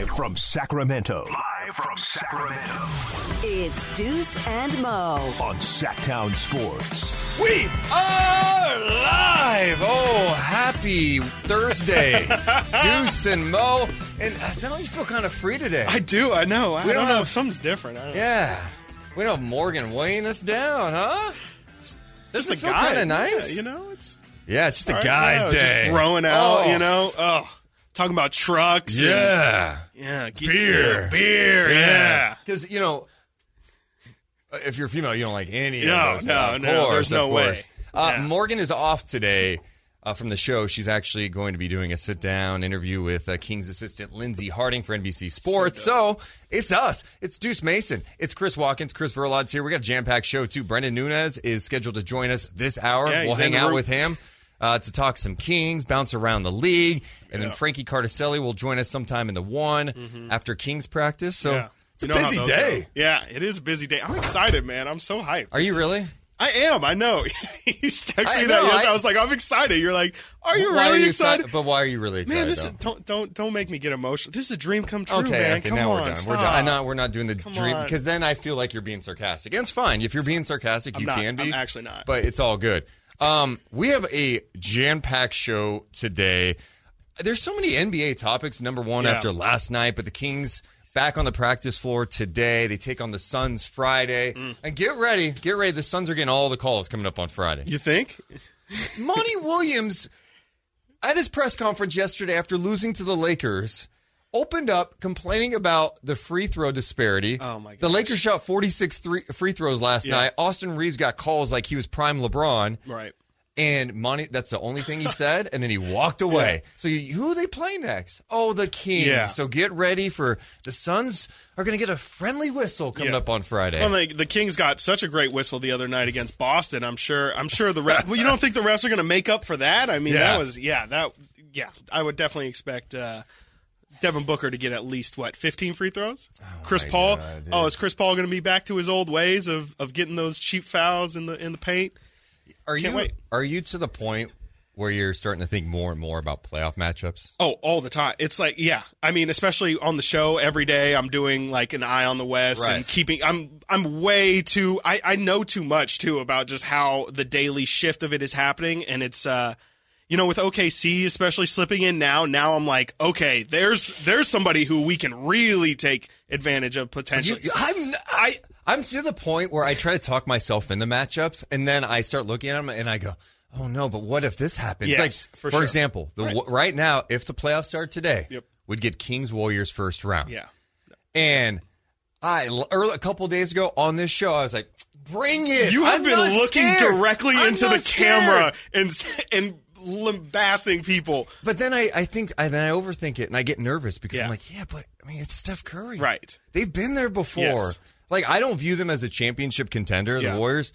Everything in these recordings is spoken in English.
Live from Sacramento. Live from Sacramento. It's Deuce and Mo. On Sactown Sports. We are live! Oh, happy Thursday. Deuce and Mo. And uh, don't you feel kind of free today? I do. I know. I We don't don't know. have- Something's different. I don't know. yeah. We don't have Morgan weighing us down, huh? Just Doesn't a guy. kinda nice? Yeah, you know, it's Yeah, it's just a all right, guy's yeah, day. Just throwing out. Oh, You know. Oh, talking about trucks. and- Yeah. Yeah. get- Beer. Beer. Yeah. Because, you know, if you're female, you don't like any No, of those. no, of no, course, there's no way. course. Uh, Yeah. Morgan is off today uh, from the show. She's actually going to be doing a sit down interview with uh, King's assistant Lindsay Harding for NBC Sports. So, it's us. It's Deuce Mason. It's Chris Watkins. Chris Verlod's here. We got a jam packed show, too. Brendan Nunes is scheduled to join us this hour. Yeah, we'll hang out room. with him. Uh, to talk some Kings, bounce around the league, and then Frankie Cartoscelli will join us sometime in the one after Kings practice. So Yeah. it's a You know busy day. go. Yeah, it is a busy day. I'm excited, man. I'm so hyped. Are you really? I am. I know. He's texting me that yesterday. I- I, was like, I'm excited. You're like, are you really are you excited? exci- But why are you really excited? Man, this is don't don't don't make me get emotional. This is a dream come true, okay. man. okay, Come now on, we're done. stop. We're done. I know we're not doing the Come dream because then I feel like you're being sarcastic. And it's fine if you're being sarcastic. I'm you not. can be. I'm actually not. But it's all good. Um, we have a jam-packed show today. There's so many NBA topics. Number one Yeah. after last night, but the Kings back on the practice floor today. They take on the Suns Friday. Mm. And get ready, get ready. The Suns are getting all the calls coming up on Friday. You think? Monty Williams, at his press conference yesterday after losing to the Lakers, opened up complaining about the free throw disparity. Oh, my god. The. Lakers shot 46 three, free throws last Yeah. night. Austin Reaves got calls like he was prime LeBron. Right. And Monty, that's the only thing he said. And then he walked away. So you, who they play next? Oh, the Kings. Yeah. So get ready for the Suns are going to get a friendly whistle coming Yeah. up on Friday. Well, the, the Kings got such a great whistle the other night against Boston. I'm sure. I'm sure the ref. well, you don't think the refs are going to make up for that? I mean, Yeah. that was yeah. That yeah. I would definitely expect uh, Devin Booker to get at least what 15 free throws. Chris Oh my Paul. God, oh, is Chris Paul going to be back to his old ways of of getting those cheap fouls in the in the paint? are can't you wait. are you to the point where you're starting to think more and more about playoff matchups? Oh, all the time. It's like, yeah. I mean, especially on the show every day, I'm doing like an eye on the West Right. and keeping. I'm I'm way too. I I know too much too about just how the daily shift of it is happening, and it's uh, you know, with OKC especially slipping in now. Now I'm like, okay, there's there's somebody who we can really take advantage of You, potentially. I'm I I'm to the point where I try to talk myself into matchups, and then I start looking at them, and I go, "Oh no!" But what if this happens? Yes, like, for for, sure. example, the Right. right. now, if the playoffs start today, Yep. would get Kings Warriors first round. yeah. and I early, a couple days ago on this show, I was like, "Bring it!" You have I'm been looking scared. directly I'm into the scared." camera and and lambasting people. But then I, I think I then I overthink it and I get nervous because Yeah. I'm like, yeah, but I mean it's Steph Curry. Right. They've been there before. Yes. Like I don't view them as a championship contender, Yeah. the Warriors,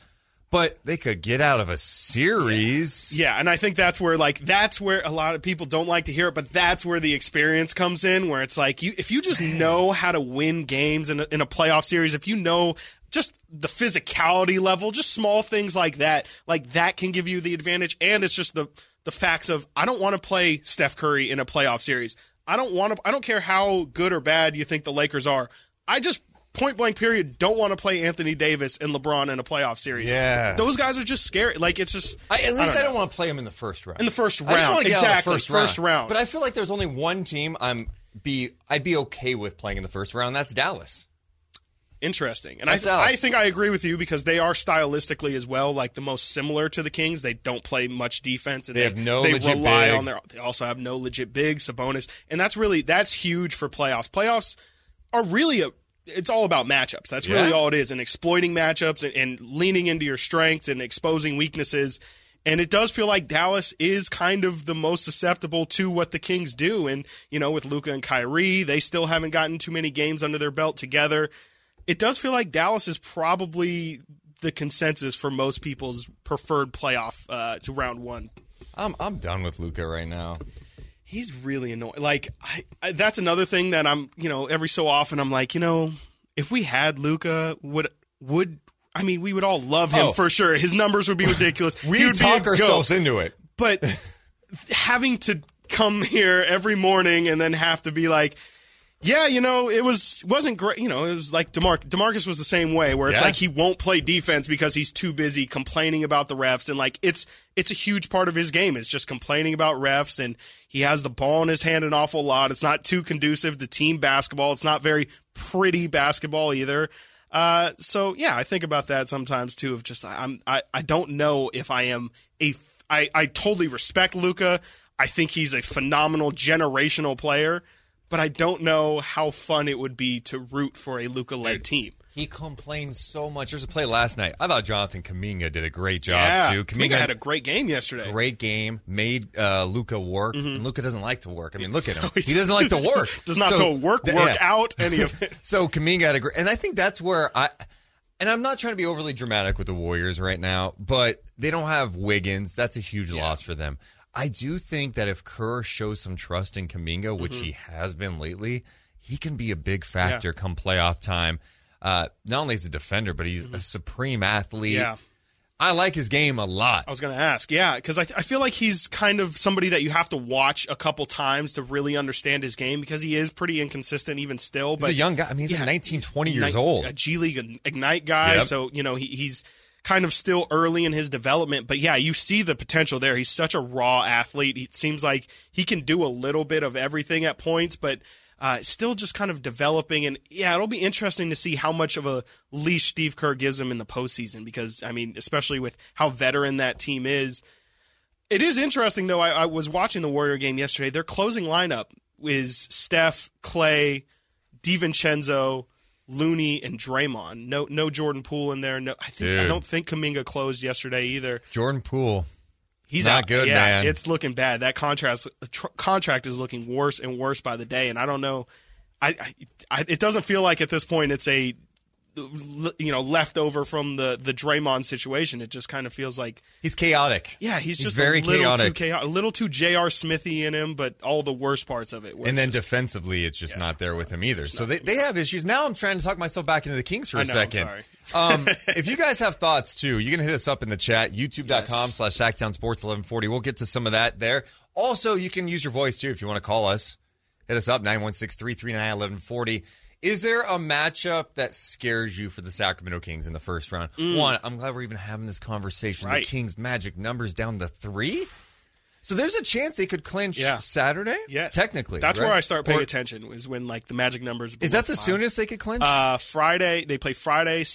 but they could get out of a series. Yeah, and I think that's where like that's where a lot of people don't like to hear it, but that's where the experience comes in. Where it's like you, if you just know how to win games in a, in a playoff series, if you know just the physicality level, just small things like that, like that can give you the advantage. And it's just the the facts of I don't want to play Steph Curry in a playoff series. I don't want to. I don't care how good or bad you think the Lakers are. I just point blank period don't want to play Anthony Davis and LeBron in a playoff series. Yeah. those guys are just scary. Like it's just I, at least I don't, know. want to play them in the first round. In the first round, I just round, want to get out of exactly, the first, first round. round. But I feel like there's only one team I'm be I'd be okay with playing in the first round. That's Dallas. Interesting. And I, Dallas. I think I agree with you because they are stylistically as well, like the most similar to the Kings. They don't play much defense, and They they, have no they legit rely big. on their. They also have no legit big Sabonis, and that's really that's huge for playoffs. Playoffs are really a. It's all about matchups. That's really Yeah. all it is, and exploiting matchups and, and leaning into your strengths and exposing weaknesses. And it does feel like Dallas is kind of the most susceptible to what the Kings do. And, you know, with Luka and Kyrie, they still haven't gotten too many games under their belt together. It does feel like Dallas is probably the consensus for most people's preferred playoff uh, to round one. I'm I'm done with Luka right now. He's really annoying. Like, I, I, that's another thing that I'm, you know, every so often I'm like, you know, if we had Luka, would, would, I mean, we would all love him Oh. for sure. His numbers would be ridiculous. we would talk goat. ourselves into it. but having to come here every morning and then have to be like, Yeah, you know, it was wasn't great. You know, it was like Demar- Demarcus was the same way, where it's Yeah. like he won't play defense because he's too busy complaining about the refs, and like it's it's a huge part of his game is just complaining about refs, and he has the ball in his hand an awful lot. It's not too conducive to team basketball. It's not very pretty basketball either. Uh, so yeah, I think about that sometimes too. Of just I'm I, I don't know if I am a I I totally respect Luka. I think he's a phenomenal generational player but I don't know how fun it would be to root for a Luka led team. He complained so much. There was a play last night. I thought Jonathan Kuminga did a great job yeah, too. Kuminga had a great game yesterday. great game, made uh, Luka work. And Luka doesn't like to work. I mean, look at him. Mm-hmm. he doesn't like to work. Does not So- to work, work yeah. out, any of it. So Kuminga had a great, and I think that's where I, and I'm not trying to be overly dramatic with the Warriors right now, but they don't have Wiggins. That's a huge loss for them. I do think that if Kerr shows some trust in Kuminga, which Mm-hmm. he has been lately, he can be a big factor come playoff time. Uh, not only is he a defender, but he's a supreme athlete. Mm-hmm. Yeah. I like his game a lot. I was going to ask, yeah, because I, I feel like he's kind of somebody that you have to watch a couple times to really understand his game because he is pretty inconsistent even still. But he's a young guy. I mean, he's yeah, 19, 20 years old. a G League Ignite guy. Yep. So you know he, he's kind of still early in his development, but yeah, you see the potential there. He's such a raw athlete. It seems like he can do a little bit of everything at points, but. Uh, still just kind of developing, and yeah, it'll be interesting to see how much of a leash Steve Kerr gives him in the postseason. Because I mean, especially with how veteran that team is, it is interesting though. I, I was watching the Warrior game yesterday. Their closing lineup is Steph, Clay, DiVincenzo, Looney, and Draymond. No, no Jordan Poole in there. No, I think I don't think Kuminga closed yesterday either. Jordan Poole. He's Not out. good, yeah, man. It's looking bad. That contract tr- contract is looking worse and worse by the day, and I don't know. I, I, I it doesn't feel like at this point it's a you know leftover from the the Draymond situation. It just kind of feels like He's chaotic. yeah, he's, He's just very a little chaotic. too chaotic, a little too J.R. Smithy in him, but all the worst parts of it. And then just- defensively, it's just not there with him either. So they, they have issues. Now I'm trying to talk myself back into the Kings for a know, I'm second. sorry. um, if you guys have thoughts too, you can hit us up in the chat, youtube.com slash Sactown Sports 1140. We'll get to some of that there. Also, you can use your voice too if you want to call us. Hit us up, 916 339 1140. Is there a matchup that scares you for the Sacramento Kings in the first round? One, I'm glad we're even having this conversation. Mm. Right. The Kings' magic numbers down to three. So there's a chance they could clinch Yeah. Saturday? yes, Technically. that's right? where I start paying Or- attention. Is when like the magic numbers. Is that the five. soonest they could clinch? Uh, Friday they play Friday.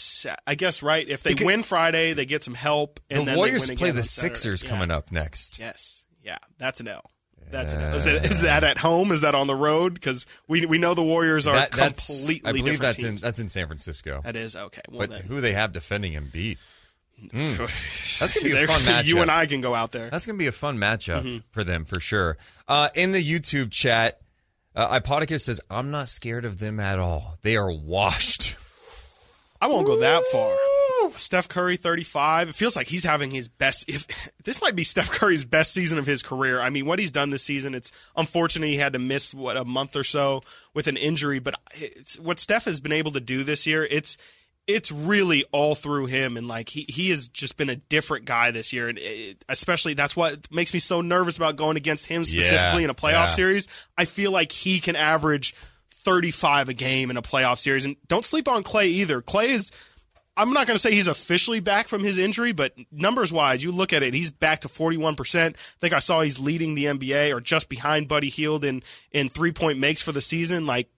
I guess right. If they Because- win Friday, they get some help. And the then Warriors they win play the. Sixers Yeah. coming up next. Yes, yeah, that's an L. That's L. Is, it, is that at home? Is that on the road? Because we we know the Warriors are That- that's- completely I believe that's in that's in San Francisco. that is okay. Well, But then. who they have defending him beat. Mm. That's gonna be a fun matchup. You and I can go out there. That's gonna be a fun matchup Mm-hmm. for them for sure. Uh, in the YouTube chat, uh, Ipodicus says, "I'm not scared of them at all. They are washed." I won't go that far. Steph Curry, 35. It feels like he's having his best. If this might be Steph Curry's best season of his career. I mean, what he's done this season, it's unfortunate he had to miss what a month or so with an injury. But it's, what Steph has been able to do this year, it's it's really all through him, and like he he has just been a different guy this year, and it, especially that's what makes me so nervous about going against him specifically Yeah, in a playoff yeah. series. I feel like he can average 35 a game in a playoff series. And don't sleep on Clay either. Clay is, I'm not going to say he's officially back from his injury, but numbers wise, you look at it, he's back to 41%. I think I saw he's leading the NBA or just behind Buddy Hield in, in three point makes for the season. Like,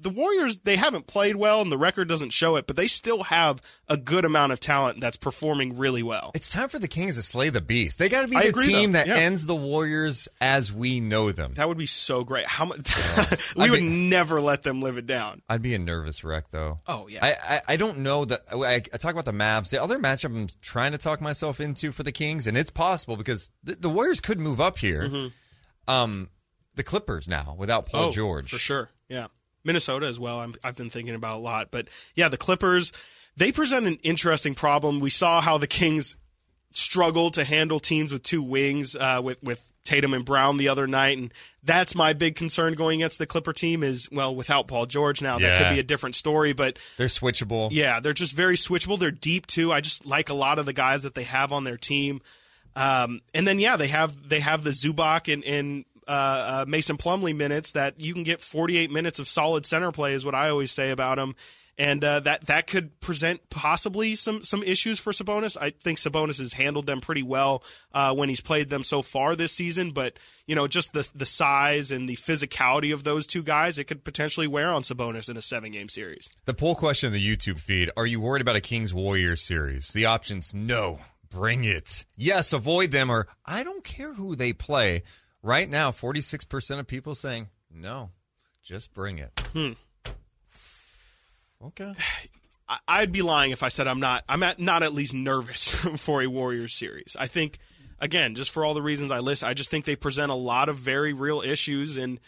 the Warriors, they haven't played well and the record doesn't show it, but they still have a good amount of talent that's performing really well. It's time for the Kings to slay the beast. They got to be I the agree, team though. that Yeah. ends the Warriors as we know them. That would be so great. How much? we I'd would be- never let them live it down. I'd be a nervous wreck, though. Oh, yeah. I, I, I don't know that. I, I talk about the Mavs. The other matchup I'm trying to talk myself into for the Kings, and it's possible because the, the Warriors could move up here. Um, the Clippers now without Paul Mm-hmm. oh, George. for sure. Yeah, Minnesota as well. I'm, I've been thinking about a lot, but yeah, the Clippers they present an interesting problem. We saw how the Kings struggle to handle teams with two wings uh, with with Tatum and Brown the other night, and that's my big concern going against the Clipper team. Is well without Paul George now that could be a different story, but They're switchable. yeah, they're just very switchable. They're deep too. I just like a lot of the guys that they have on their team. Um, and then yeah, they have they have the Zubac and, and uh, uh, Mason Plumlee minutes, that you can get 48 minutes of solid center play is what I always say about him. And uh, that that could present possibly some some issues for Sabonis. I think Sabonis has handled them pretty well uh, when he's played them so far this season. But you know, just the the size and the physicality of those two guys, it could potentially wear on Sabonis in a seven game series. The poll question in the YouTube feed Are you worried about a Kings Warriors series? The options no, bring it. Yes, avoid them, or I don't care who they play. Right now, 46% of people saying no, just bring it. Hmm. Okay. I'd be lying if I said I'm not. I'm at, not at least nervous for a Warriors series. I think, again, just for all the reasons I list, I just think they present a lot of very real issues, and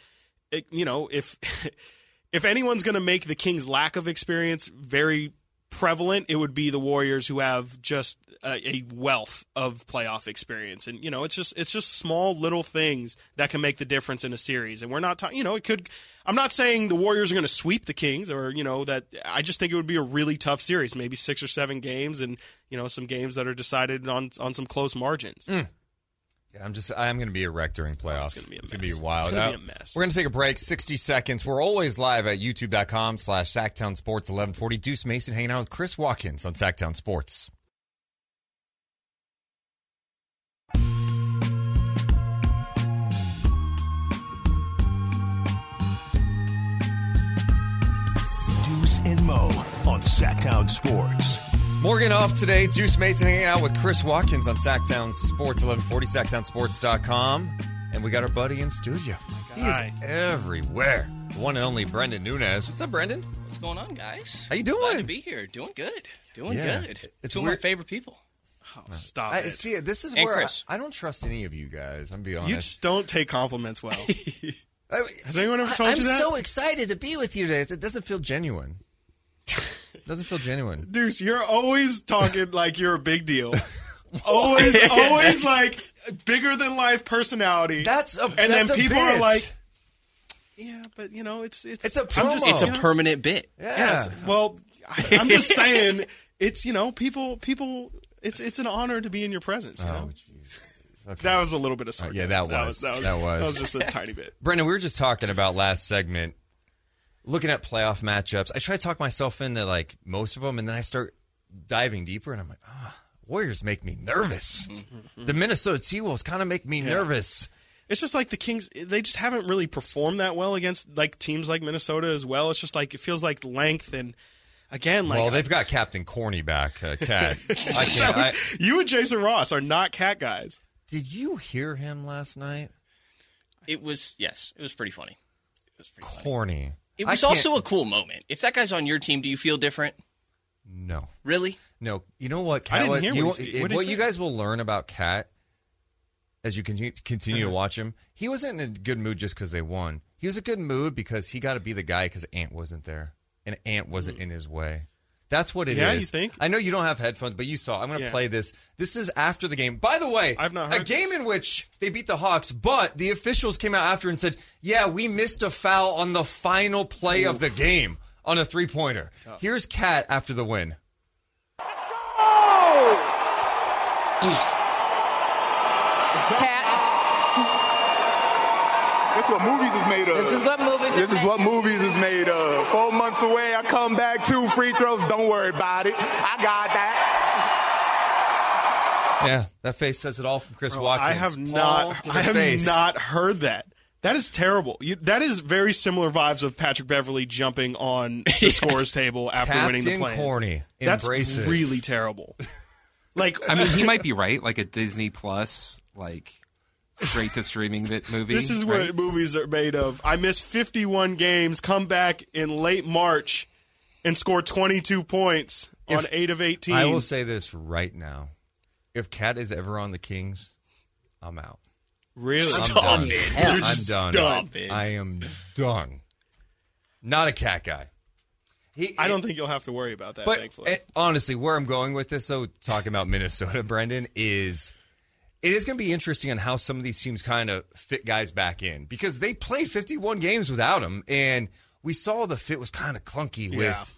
it, you know, if if anyone's going to make the Kings' lack of experience very prevalent, it would be the Warriors who have just a, a wealth of playoff experience. And you know, it's just it's just small little things that can make the difference in a series. And we're not talking, you know, it could. I'm not saying the Warriors are going to sweep the Kings, or you know that. I just think it would be a really tough series, maybe six or seven games, and you know some games that are decided on on some close margins. Mm. Yeah, I'm just I'm going to be a wreck during playoffs. It's gonna be a It's gonna be wild. It's gonna be a mess. We're going to take a break, 60 seconds. We're always live at youtube.com slash Sactown Sports 1140. Deuce Mason hanging out with Chris Watkins on Sactown Sports. Deuce and Mo on Sactown Sports. Morgan off today. Deuce Mason hanging out with Chris Watkins on Sactown Sports 1140, sactownsports.com. And we got our buddy in studio. He is everywhere. The one and only Brendan Nunes. What's up, Brendan? What's going on, guys? How you doing? Glad to be here. Doing good. Doing Yeah. good. It's Two of my favorite people. Oh, stop I, it! see, this is And where I, I don't trust any of you guys. I'm be honest. you just don't take compliments well. I- Has anyone ever told I'm you that? I'm so excited to be with you today. It doesn't feel genuine. It doesn't feel genuine. Deuce, you're always talking like you're a big deal. always, always like bigger than life personality. That's a and that's then a people are like, yeah, but you know, it's it's It's a I'm just- It's a you know? permanent bit. yeah. Yeah, well, I, I'm just saying, it's you know, people people. It's it's an honor to be in your presence. You Oh, jeez. Okay. That was a little bit of Uh, yeah, sarcasm. that was- that was that was. that was just a tiny bit. Brendan, we were just talking about last segment, looking at playoff matchups. I try to talk myself into like most of them, and then I start diving deeper, and I'm like, ah, Warriors make me nervous. The Minnesota T Wolves kind of make me nervous. It's just like the Kings; they just haven't really performed that well against like teams like Minnesota as well. It's just like it feels like length and again, like well, they've got Captain Corny back, uh, Cat. I can't. You and Jason Ross are not cat guys. did you hear him last night? It was yes, it was pretty funny. It was pretty funny. Corny. It was also a cool moment. If that guy's on your team, do you feel different? no. Really? No, you know what? Cat I didn't was- hear you, what he. What'd what you guys will learn about Cat as you continue continue Uh-huh. to watch him. He wasn't in a good mood just because they won. He was a good mood because he got to be the guy because Ant wasn't there and Ant wasn't in his way. That's what it is. Mm. Yeah, you think? I know you don't have headphones, but you saw. I'm going to Yeah. play this. This is after the game. By the way, I've not a game this. in which they beat the Hawks, but the officials came out after and said, "Yeah, we missed a foul on the final play of the game on a three pointer." Here's Cat after the win. Let's go! Cat, This is what movies is made of. this is what movies This are is made- what movies is made of. Four months away, I come back, two free throws. Don't worry about it. I got that. Yeah, that face says it all from Chris Watkins. I have Paul not. I have face. not heard that. That is terrible. You, that is very similar vibes of Patrick Beverley jumping on the scores table after winning the Captain play. Corny. That's Embrace it. really terrible. Like I mean, he might be right. Like a Disney Plus, like straight to streaming bit movie. this is right? what movies are made of. I missed 51 games, come back in late March, and score 22 points on If- eight of 18. I will say this right now: if Cat is ever on the Kings, I'm out. really. I'm done. it. I'm done. done. it. I am done. Not a Cat guy. He, I don't think you'll have to worry about that. But thankfully, eh, honestly, where I'm going with this, though, talking about Minnesota, Brendan, is it is going to be interesting on how some of these teams kind of fit guys back in because they played 51 games without him, and we saw the fit was kind of clunky Yeah. with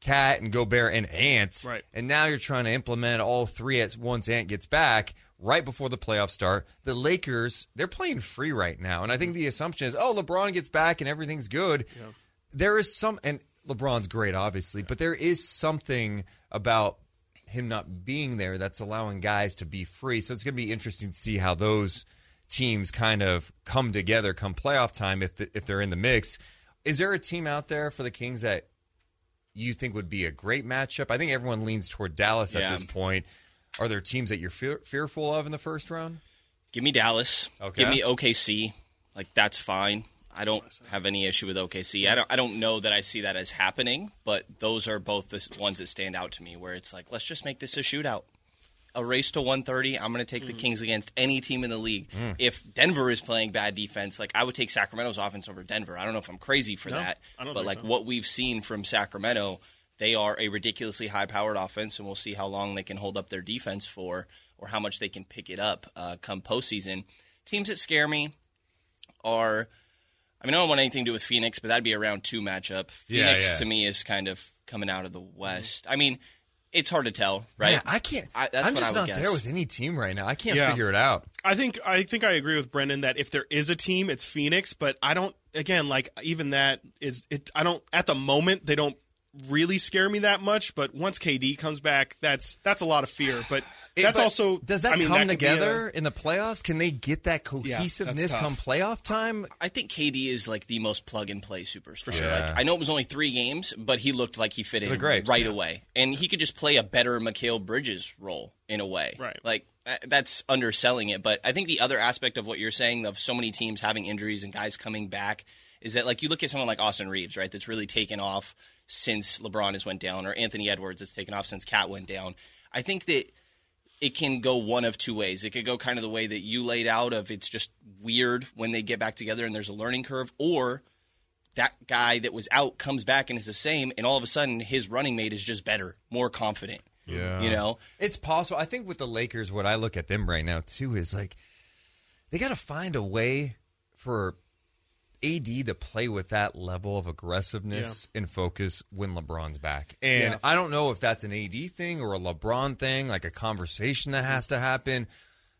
Cat and Gobert and Ant. Right. And now you're trying to implement all three at once Ant gets back. right before the playoffs start. The Lakers, they're playing free right now. And I think mm-hmm. the assumption is, oh, LeBron gets back and everything's good. There is some, and LeBron's great, obviously, but there is something about him not being there that's allowing guys to be free. So it's going to be interesting to see how those teams kind of come together come playoff time if the, if they're in the mix. Is there a team out there for the Kings that you think would be a great matchup? I think everyone leans toward Dallas at this point. Are there teams that you're fear, fearful of in the first round? Give me Dallas. Okay. Give me OKC. Like that's fine. I don't have any issue with OKC. I don't. I don't know that I see that as happening, but those are both the ones that stand out to me. Where it's like, let's just make this a shootout, a race to 130. I'm going to take the Kings against any team in the league. If Denver is playing bad defense, like I would take Sacramento's offense over Denver. I don't know if I'm crazy for that, but like so. what we've seen from Sacramento, they are a ridiculously high-powered offense, and we'll see how long they can hold up their defense for, or how much they can pick it up uh, come postseason. Teams that scare me are, I mean, I don't want anything to do with Phoenix, but that'd be a round two matchup. Yeah, Phoenix yeah. to me is kind of coming out of the West. I mean, it's hard to tell, right? Man, I can't. I- that's I'm what I just would not guess. there with any team right now. I can't Yeah. figure it out. I think I think I agree with Brendan that if there is a team, it's Phoenix. But I don't. Again, like even that is it. I don't at the moment they don't really scare me that much. But once KD comes back, that's that's a lot of fear. But It- that's but also does that I mean, come that could be a- together in the playoffs? Can they get that cohesiveness tough. come playoff time? I think KD is like the most plug and play superstar. For sure. Yeah. Like I know it was only three games, but he looked like he fit in looked great. right away, and he could just play a better Mikal Bridges role in a way. Right. Like that's underselling it, but I think the other aspect of what you're saying of so many teams having injuries and guys coming back is that like you look at someone like Austin Reaves, right? That's really taken off since LeBron has went down, or Anthony Edwards that's taken off since Cat went down. I think that it can go one of two ways. It could go kind of the way that you laid out of it's just weird when they get back together and there's a learning curve, or that guy that was out comes back and is the same, and all of a sudden his running mate is just better, more confident. Yeah. You know? It's possible. I think with the Lakers, what I look at them right now too is like they got to find a way for AD to play with that level of aggressiveness and focus when LeBron's back. And Yeah. I don't know if that's an AD thing or a LeBron thing, like a conversation that has to happen.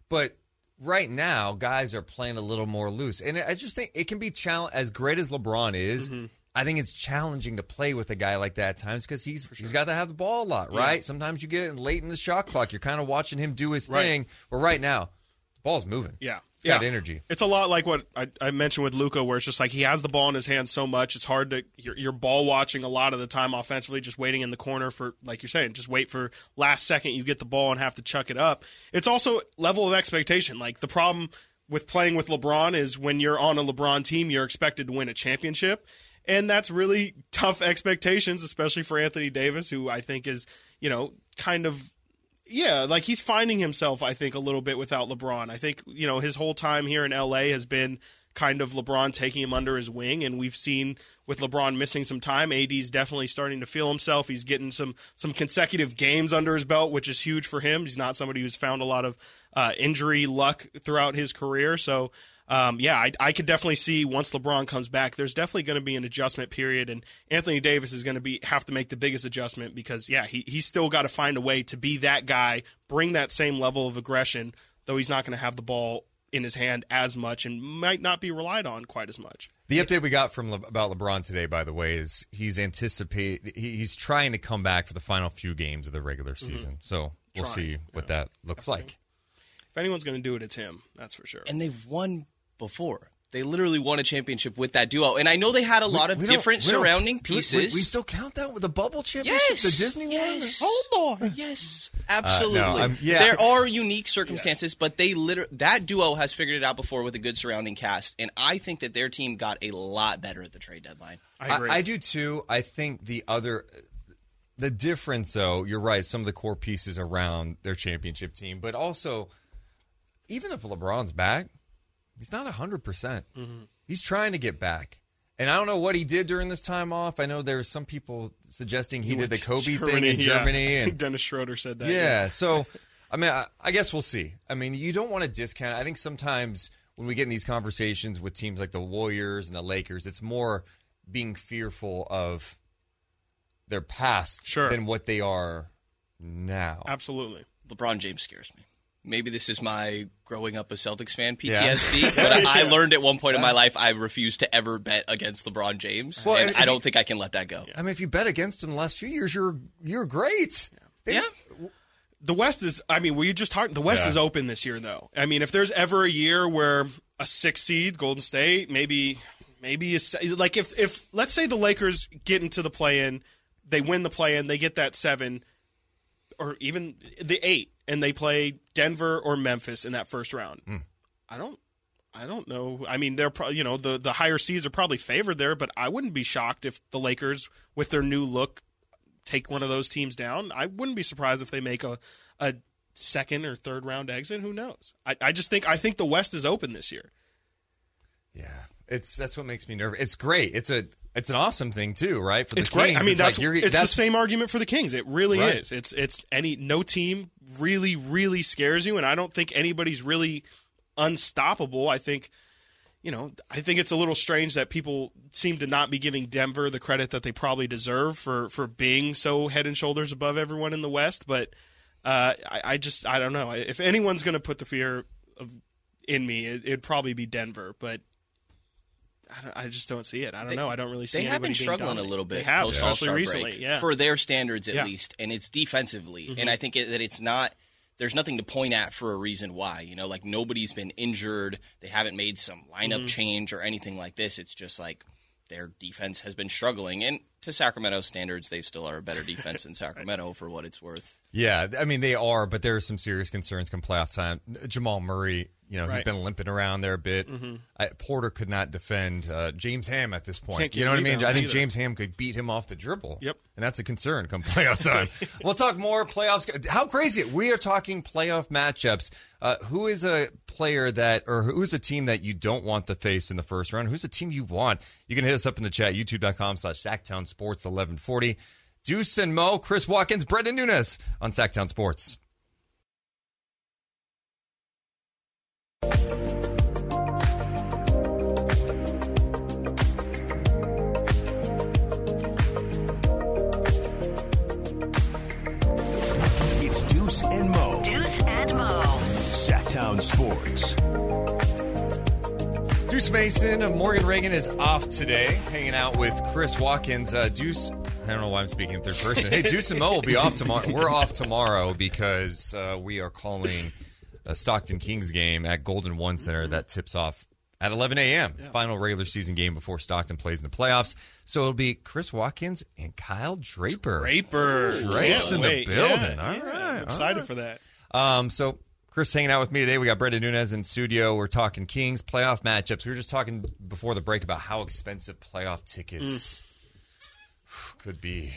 But right now, guys are playing a little more loose, and I just think it can be challenge as great as LeBron is. Mm-hmm. I think it's challenging to play with a guy like that at times because he's he's got to have the ball a lot, right? Sometimes you get it late in the shot clock. You're kind of watching him do his Right. thing. But right now, ball's moving. Yeah, it's got yeah. energy. It's a lot like what I, I mentioned with Luka, where it's just like he has the ball in his hands so much, it's hard to you're, you're ball watching a lot of the time offensively, just waiting in the corner for like you're saying, just wait for last second you get the ball and have to chuck it up. It's also level of expectation. Like the problem with playing with LeBron is when you're on a LeBron team, you're expected to win a championship. And that's really tough expectations, especially for Anthony Davis, who I think is, you know, kind of yeah, like he's finding himself, I think, a little bit without LeBron. I think, you know, his whole time here in LA has been kind of LeBron taking him under his wing. And we've seen with LeBron missing some time, AD's definitely starting to feel himself. He's getting some some consecutive games under his belt, which is huge for him. He's not somebody who's found a lot of uh, injury luck throughout his career. So um, yeah, I, I could definitely see once LeBron comes back, there's definitely going to be an adjustment period, and Anthony Davis is going to be have to make the biggest adjustment because yeah, he he's still got to find a way to be that guy, bring that same level of aggression, though he's not going to have the ball in his hand as much and might not be relied on quite as much. The update we got from Le- about LeBron today, by the way, is he's anticipate he, he's trying to come back for the final few games of the regular season. So we'll Trying, see what that looks like. If anyone's going to do it, it's him. That's for sure. And they've won before. They literally won a championship with that duo. And I know they had a lot of We different surrounding do we- pieces. We, still count that with the bubble championship, Yes, the Disney yes. one. oh boy. Yes, uh, absolutely. I'm- yeah. There are unique circumstances, but they literally that duo has figured it out before with a good surrounding cast, and I think that their team got a lot better at the trade deadline. I agree. I, do too. I think the other, the difference, though, you're right. Some of the core pieces around their championship team, but also, even if LeBron's back, he's not hundred percent. Mm-hmm. He's trying to get back, and I don't know what he did during this time off. I know there were some people suggesting he, did the Kobe thing in yeah. Germany, I and Dennis Schroeder said that. yeah. So, I mean, I, I guess we'll see. I mean, you don't want to discount. I think sometimes when we get in these conversations with teams like the Warriors and the Lakers, it's more being fearful of their past Sure. than what they are now. absolutely. LeBron James scares me. Maybe this is my growing up a Celtics fan Yeah. PTSD, but I learned at one point in my life I refuse to ever bet against LeBron James, Well, and if I don't think I can let that go. I mean, if you bet against him the last few years, you're you're great. They- Yeah. the West is. I mean, we just talked. The West Yeah. is open this year, though. I mean, if there's ever a year where a six seed, Golden State, maybe, maybe a, like if if let's say the Lakers get into the play in, they win the play in, they get that seven, or even the eight, and they play Denver or Memphis in that first round. Hmm. I don't. I don't know. I mean, they're probably you know the the higher seeds are probably favored there, but I wouldn't be shocked if the Lakers, with their new look, take one of those teams down. I wouldn't be surprised if they make a, a second or third round exit. Who knows? I, I just think I think the West is open this year. Yeah, it's that's what makes me nervous. It's great. It's a it's an awesome thing too, right? For the It's great. Kings, I mean, it's that's like it's the same argument for the Kings. It really Right. is. It's it's any no team really really scares you, and I don't think anybody's really unstoppable. I think. You know, I think it's a little strange that people seem to not be giving Denver the credit that they probably deserve for for being so head and shoulders above everyone in the West. But uh, I, I just I don't know if anyone's going to put the fear of in me, it, it'd probably be Denver. But I, don't, I just don't see it. I don't They- know. I don't really see. They have been anybody being struggling a little bit They have, post especially All-Star recently. break, Yeah, for their standards at Yeah. Mm-hmm. least, and it's defensively. And I think it, that it's not. There's nothing to point at for a reason why. You know, like nobody's been injured. They haven't made some lineup Mm-hmm. change or anything like this. It's just like their defense has been struggling. And to Sacramento standards, they still are a better defense than Sacramento for what it's worth. yeah. I mean, they are, but there are some serious concerns come playoff time. Jamal Murray, you know, he's been limping around there a bit. I, Porter could not defend uh, James Ham at this point. You know what I mean? I think either. James Ham could beat him off the dribble. Yep. and that's a concern come playoff time. we'll talk more playoffs. How crazy! We are talking playoff matchups. Uh, who is a player that, or who's a team that you don't want to face in the first round? Who's a team you want? You can hit us up in the chat, youtube.com slash Sactown Sports 1140. Deuce and Mo, Chris Watkins, Brendan Nunes on Sactown Sports. It's Deuce and Mo. Deuce and Mo. Sactown Sports. Deuce Mason of Morgan Ragan is off today, hanging out with Chris Watkins. Uh, Deuce, I don't know why I'm speaking in third person. Hey, Deuce and Mo will be off tomorrow. We're off tomorrow because uh, we are calling a Stockton Kings game at Golden One Center that tips off at 11 a.m. Final regular season game before Stockton plays in the playoffs. So it'll be Chris Watkins and Kyle Draper. Draper. Drape's in the wait. building. Yeah, All yeah, right, excited right. for that. Um, so Chris hanging out with me today. We got Brendan Nunes in studio. We're talking Kings playoff matchups. We were just talking before the break about how expensive playoff tickets could be.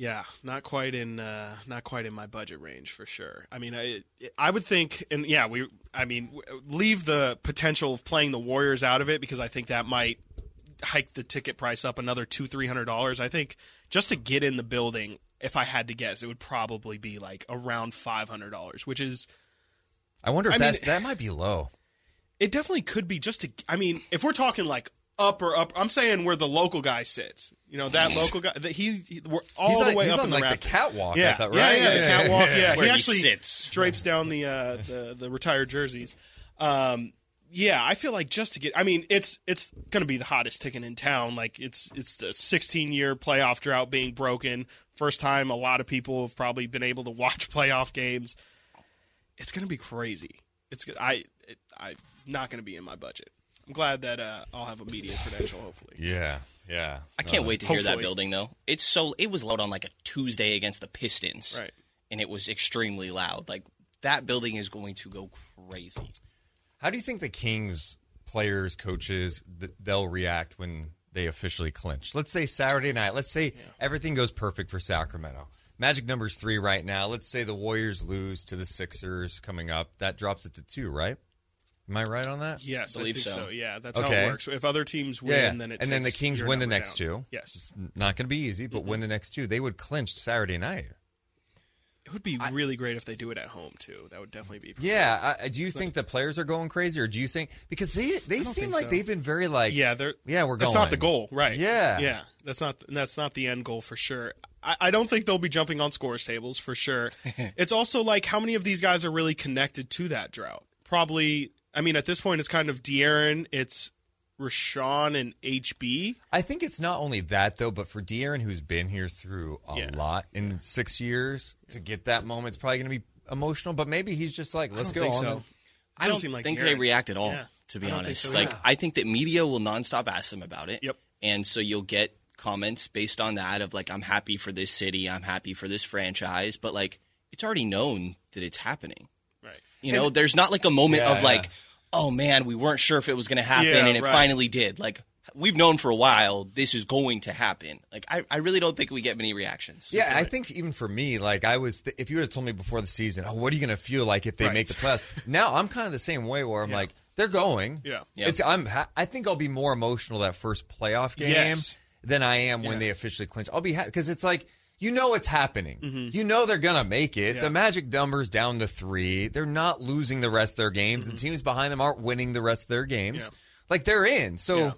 Yeah, not quite in uh, not quite in my budget range for sure. I mean, I I would think, and yeah, we. I mean, leave the potential of playing the Warriors out of it because I think that might hike the ticket price up another two three hundred dollars. I think just to get in the building, if I had to guess, it would probably be like around five hundred dollars, which is I wonder if I mean- that might be low. it definitely could be just to. I mean, if we're talking like up or up, I'm saying where the local guy sits. You know that local guy that he, he we're all He's the on, way he's up on in the like the catwalk. I Yeah, thought, yeah, right? yeah, the catwalk. Yeah, he actually sits. drapes down the uh, the the retired jerseys. Um, yeah, I feel like just to get. I mean, it's it's going to be the hottest ticket in town. Like it's it's the 16 year playoff drought being broken. First time a lot of people have probably been able to watch playoff games. It's going to be crazy. It's good. I it, I'm not going to be in my budget. I'm glad that uh, I'll have a media credential. Hopefully, Yeah, yeah. I can't wait to hear that building though. It's so it was loud on like a Tuesday against the Pistons, Right. And it was extremely loud. Like that building is going to go crazy. How do you think the Kings players, coaches, th- they'll react when they officially clinch? Let's say Saturday night. Let's say everything goes perfect for Sacramento. Magic number's three right now. Let's say the Warriors lose to the Sixers coming up. That drops it to two, right? Am I right on that? yes, I Believe think so. so. Yeah, that's how it works. If other teams win, Yeah, then it and then the Kings win the next down. two. Yes, It's not going to be easy, but win mm-hmm. the next two. They would clinch Saturday night. It would be really great if they do it at home too. That would definitely be. Yeah, I, do you think the players are going crazy, or do you think because they they seem like so. they've been very like yeah, they're yeah we're That's going not the goal, right? Yeah. yeah. That's not that's not the end goal for sure. I, I don't think they'll be jumping on scores tables for sure. it's also like how many of these guys are really connected to that drought? Probably. I mean, at this point, it's kind of De'Aaron, it's Richaun and HB. I think it's not only that though, but for De'Aaron, who's been here through a Yeah. lot in six years, to get that moment, it's probably going to be emotional. But maybe he's just like, let's I go don't think on. so. and- I don't seem like think De'Aaron. they react at all, Yeah. to be I don't think honest. so like either. I think that media will nonstop ask them about it. Yep. And so you'll get comments based on that of like, I'm happy for this city, I'm happy for this franchise, but like it's already known that it's happening. Right. You know, there's not like a moment Yeah, of like, yeah. oh man, we weren't sure if it was going to happen Yeah, and it right. finally did. Like we've known for a while this is going to happen. Like I, I really don't think we get many reactions. Yeah, I think even for me, like I was, th- if you would have told me before the season, oh, what are you going to feel like if they Right. make the playoffs? now I'm kind of the same way where I'm like, they're going. Yeah. Yeah. It's I'm. I think I'll be more emotional that first playoff game Yes. than I am when Yeah. they officially clinch. I'll be happy because it's like you know it's happening. You know they're gonna make it. Mm-hmm. Yeah. The Magic numbers down to three. They're not losing the rest of their games, Mm-hmm. and teams behind them aren't winning the rest of their games. Yeah. Like they're in. So Yeah.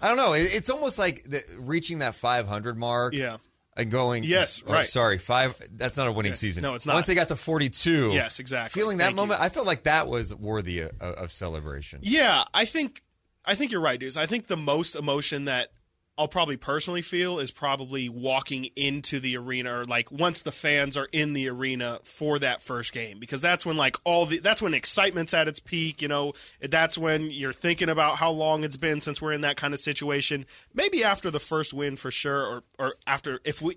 I don't know. It's almost like the, reaching that 500 mark. Yeah. And going, Yes, oh, right. Sorry, five. That's not a winning Yes. season. No, it's not. Once they got to forty-two, Yes, exactly. Feeling that Thank you. moment, I felt like that was worthy of, of celebration. Yeah, I think I think you're right, dudes. I think the most emotion that I'll probably personally feel is probably walking into the arena or like once the fans are in the arena for that first game because that's when like all the that's when excitement's at its peak, you know, that's when you're thinking about how long it's been since we're in that kind of situation. Maybe after the first win for sure or or after if we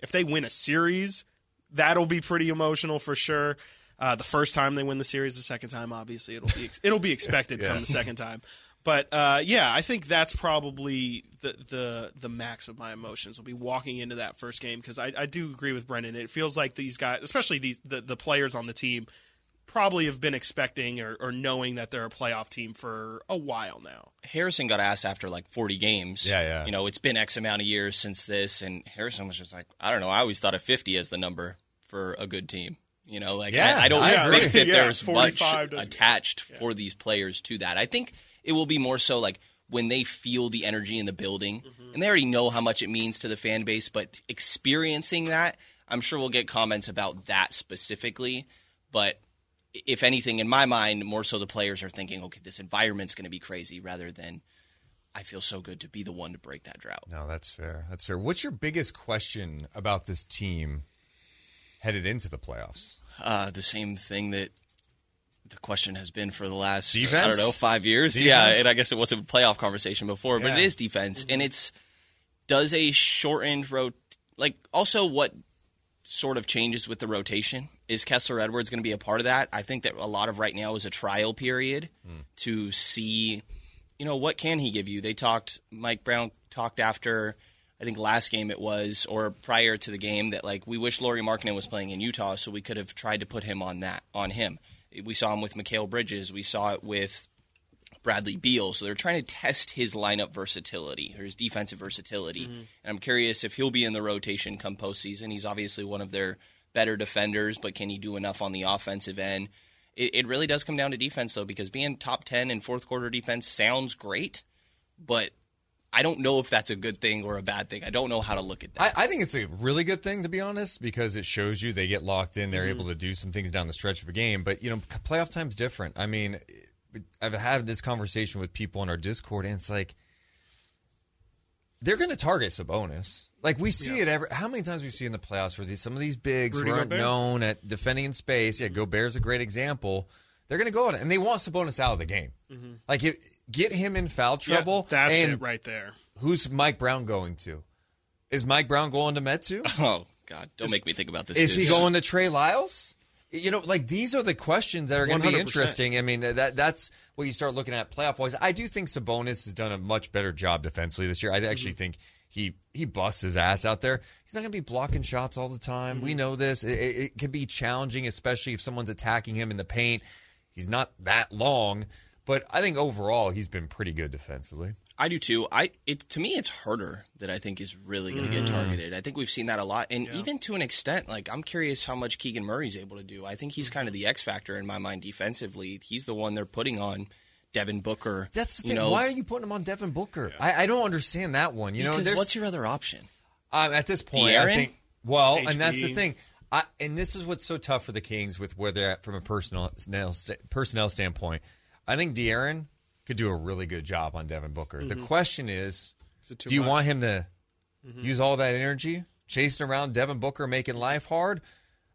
if they win a series, that'll be pretty emotional for sure. Uh, the first time they win the series, the second time, obviously, it'll be it'll be expected come the second time. But uh, yeah, I think that's probably the, the the max of my emotions will be walking into that first game because I, I do agree with Brendan. It feels like these guys, especially these the, the players on the team, probably have been expecting or, or knowing that they're a playoff team for a while now. Harrison got asked after like 40 games. Yeah, yeah. You know, it's been X amount of years since this, and Harrison was just like, I don't know. I always thought of 50 as the number for a good team. You know, like Yeah, I, I don't I think that Yeah, there's much 45 doesn't- attached for these players to that. I think it will be more so like when they feel the energy in the building, Mm-hmm. and they already know how much it means to the fan base, but experiencing that, I'm sure we'll get comments about that specifically. But if anything, in my mind, more so the players are thinking, okay, this environment's going to be crazy rather than I feel so good to be the one to break that drought. No, that's fair. That's fair. What's your biggest question about this team headed into the playoffs? Uh, the same thing that the question has been for the last I don't know five years. Defense? Yeah, and I guess it wasn't a playoff conversation before, but it is defense, and it's does a shortened rot like also what sort of changes with the rotation is Kessler Edwards going to be a part of that? I think that a lot of right now is a trial period to see, you know, what can he give you? They talked. Mike Brown talked after. I think last game it was, or prior to the game, that like we wish Lauri Markkanen was playing in Utah, so we could have tried to put him on that on him. We saw him with Mikal Bridges. We saw it with Bradley Beal. So they're trying to test his lineup versatility or his defensive versatility. Mm-hmm. And I'm curious if he'll be in the rotation come postseason. He's obviously one of their better defenders, but can he do enough on the offensive end? It, it really does come down to defense, though, because being top 10 in fourth quarter defense sounds great, but I don't know if that's a good thing or a bad thing. I don't know how to look at that. I, I think it's a really good thing to be honest because it shows you they get locked in. They're mm-hmm. able to do some things down the stretch of a game. But you know, playoff time's different. I mean, I've had this conversation with people on our Discord, and it's like they're going to target Sabonis. Like we see it every. How many times we see in the playoffs where these some of these bigs Rudy who aren't Gobert. known at defending in space. Yeah, mm-hmm. Gobert's a great example. They're going to go at it, and they want Sabonis out of the game. Mm-hmm. Like it, get him in foul trouble. Yeah, that's and it right there. Who's Mike Brown going to? Is Mike Brown going to Metu? oh, God. Don't make me think about this. Is he going to Trey Lyles? You know, like these are the questions that are going to be interesting. I mean, that that's what you start looking at playoff wise. I do think Sabonis has done a much better job defensively this year. I actually mm-hmm. think he he busts his ass out there. He's not going to be blocking shots all the time. We mm-hmm. know this. It, it, it can be challenging, especially if someone's attacking him in the paint. He's not that long, but I think overall he's been pretty good defensively. I do too. I it to me it's Huerter that I think is really going to get targeted. I think we've seen that a lot, and even to an extent, like I'm curious how much Keegan Murray's able to do. I think he's kind of the X factor in my mind defensively. He's the one they're putting on Devin Booker. That's the you thing. know, Why are you putting him on Devin Booker? I, I don't understand that one. You know, because there's what's your other option? um, at this point, I think Well, and that's the thing. I, and this is what's so tough for the Kings with where they're at from a personal personnel standpoint. I think De'Aaron could do a really good job on Devin Booker. The mm-hmm. question is, it too do you much? want him to mm-hmm. use all that energy chasing around Devin Booker, making life hard?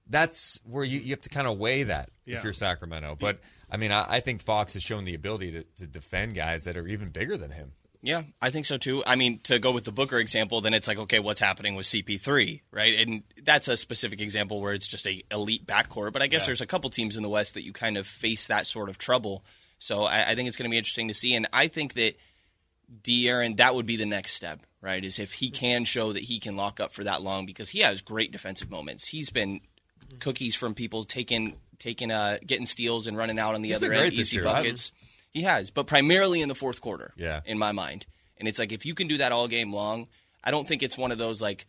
That's where you, you have to kind of weigh that Yeah. if you're Sacramento. But I mean, I, I think Fox has shown the ability to, to defend guys that are even bigger than him. Yeah, I think so too. I mean, to go with the Booker example, then it's like, okay, what's happening with CP3, right? And that's a specific example where it's just a elite backcourt. But I guess there's a couple teams in the West that you kind of face that sort of trouble. So I, I think it's going to be interesting to see. And I think that De'Aaron, that would be the next step, right? Is if he can show that he can lock up for that long because he has great defensive moments. He's been cookies from people taking taking uh getting steals and running out on the He's other end, easy year. Buckets. He has, but primarily in the fourth quarter. Yeah. in my mind, and it's like if you can do that all game long, I don't think it's one of those like.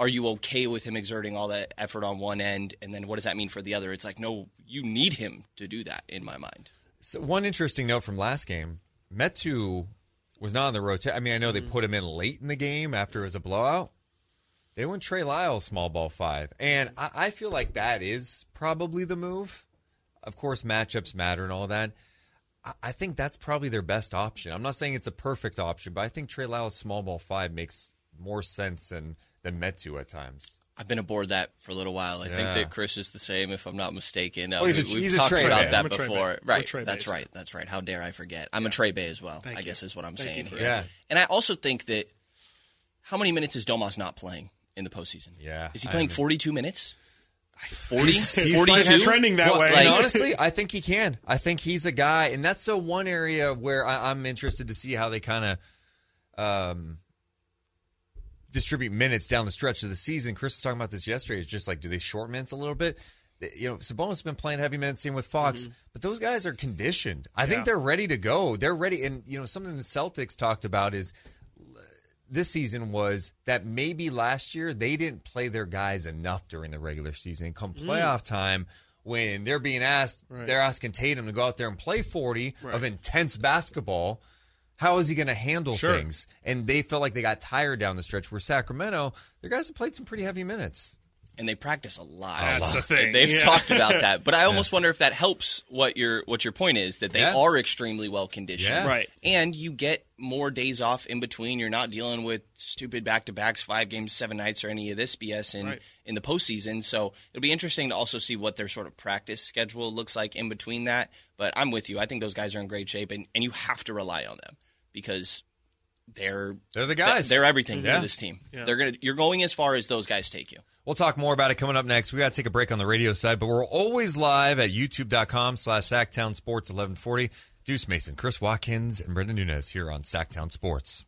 Are you okay with him exerting all that effort on one end, and then what does that mean for the other? It's like, no, you need him to do that. In my mind, So one interesting note from last game, Metu was not on the rotation. I mean, I know they mm. put him in late in the game after it was a blowout. They went Trey Lyles small ball five, and I, I feel like that is probably the move. Of course, matchups matter and all that. I, I think that's probably their best option. I'm not saying it's a perfect option, but I think Trey Lyles small ball five makes more sense than than Metu at times. I've been aboard that for a little while. I think that Chris is the same, if I'm not mistaken. Uh, Oh, he's a- we- we've he's a talked about Bay. that I'm a Trey before, Bay. Right? That's Bay. right. That's right. How dare I forget? I'm a Trey Bay as well. I guess is what I'm saying here. Yeah. And I also think that how many minutes is Domas not playing in the postseason? Yeah, Is he I playing mean- 42 minutes? 40? He's 42? trending that Well, way. and honestly, I think he can. I think he's a guy, and that's the one area where I, I'm interested to see how they kind of um, distribute minutes down the stretch of the season. Chris was talking about this yesterday. It's just like, do they short minutes a little bit? You know, Sabonis has been playing heavy minutes, same with Fox, mm-hmm. but those guys are conditioned. I Yeah. think they're ready to go. They're ready, and you know, something the Celtics talked about is uh, this season was that maybe last year they didn't play their guys enough during the regular season. And come mm. playoff time, when they're being asked, they're asking Tatum to go out there and play 40 of intense basketball. How is he going to handle Sure. things? And they felt like they got tired down the stretch. Where Sacramento, their guys have played some pretty heavy minutes. and they practice a lot. That's the thing. They've Yeah. talked about that, but I almost wonder if that helps what your what your point is that they Yeah. are extremely well conditioned, Yeah. Right. And you get more days off in between. You're not dealing with stupid back to backs, five games, seven nights, or any of this BS in Right. in the postseason. So it'll be interesting to also see what their sort of practice schedule looks like in between that. But I'm with you. I think those guys are in great shape, and, and you have to rely on them because they're They're the guys. They're everything Yeah. to this team. They're gonna. You're going as far as those guys take you. We'll talk more about it coming up next. We got to take a break on the radio side, but we're always live at youtube.com slash Sactown Sports 1140. Deuce Mason, Chris Watkins, and Brendan Nunes here on Sactown Sports.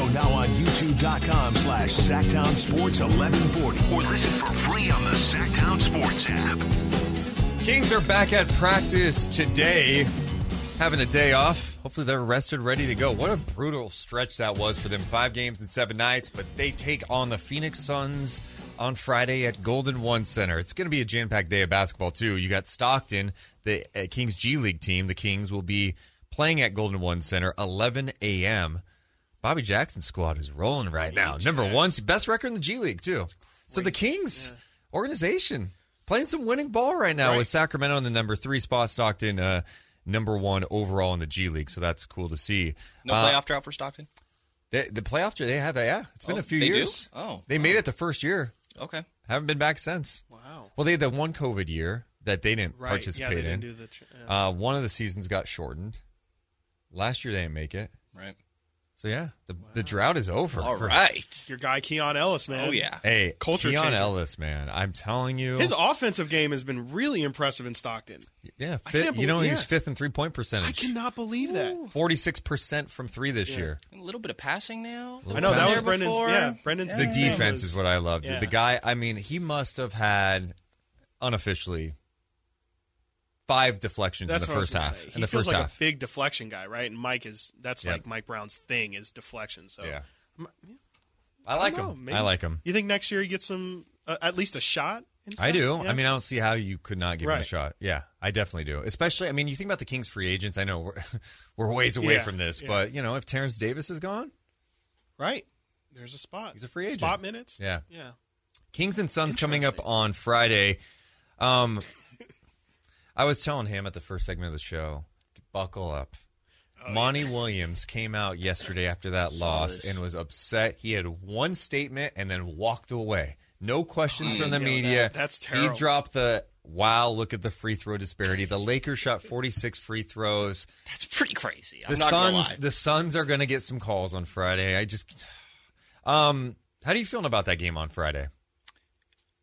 Show now on youtube.com slash Sactown Sports 1140. Or listen for free on the Sactown Sports app. Kings are back at practice today, having a day off. Hopefully, they're rested, ready to go. What a brutal stretch that was for them. Five games in seven nights, but they take on the Phoenix Suns on Friday at Golden One Center. It's going to be a jam packed day of basketball, too. You got Stockton, the uh, Kings G League team. The Kings will be playing at Golden One Center, 11 a.m. Bobby Jackson's squad is rolling right now. Number one, best record in the G League, too. So the Kings organization playing some winning ball right now with Sacramento in the number three spot, Stockton uh, number one overall in the G League. So that's cool to see. No Uh, playoff drought for Stockton. they, the playoff, they have, yeah, it's been Oh, a few they do? years. Oh, they made it the first year. Okay. Haven't been back since. Wow. Well, they had the one COVID year that they didn't Right. participate yeah, they didn't in. do the. tr- yeah. uh, one of the seasons got shortened. Last year they didn't make it. Right. So yeah, the the drought is over. All for- right. Your guy Keon Ellis, man. Oh yeah. Hey, Culture Keon changer. Ellis, man, I'm telling you, His offensive game has been really impressive in Stockton. yeah, I fit, can't you know believe- he's fifth in three point percentage. I cannot believe that. Forty six percent from three this year. A little bit of passing now. I know that was There Brendan's. before. Yeah, Brendan's. The defense was- is what I loved. Yeah. The guy, I mean, he must have had unofficially five deflections That's in the I first half. say. In He the feels first like half, a big deflection guy, right? And Mike is that's like Mike Brown's thing is deflection. So yeah, I like know, him. maybe- I like him. You think next year he gets some uh, at least a shot? I do. Yeah. I mean, I don't see how you could not give him a shot. Yeah, I definitely do. Especially, I mean, you think about the Kings free agents. I know we're, we're ways away Yeah, from this, but you know, if Terrence Davis is gone, right. There's a spot. He's a free agent. Spot minutes. yeah, Yeah. Kings and Suns coming up on Friday. Um, I was telling him at the first segment of the show, buckle up. Oh, Monty Williams came out yesterday after that loss this. and was upset. He had one statement and then walked away. No questions from the media. that- that's He dropped the wow, look at the free throw disparity. The Lakers shot 46 free throws. That's pretty crazy. I'm The Suns the Suns are going to get some calls on Friday. I just Um, how do you feeling about that game on Friday?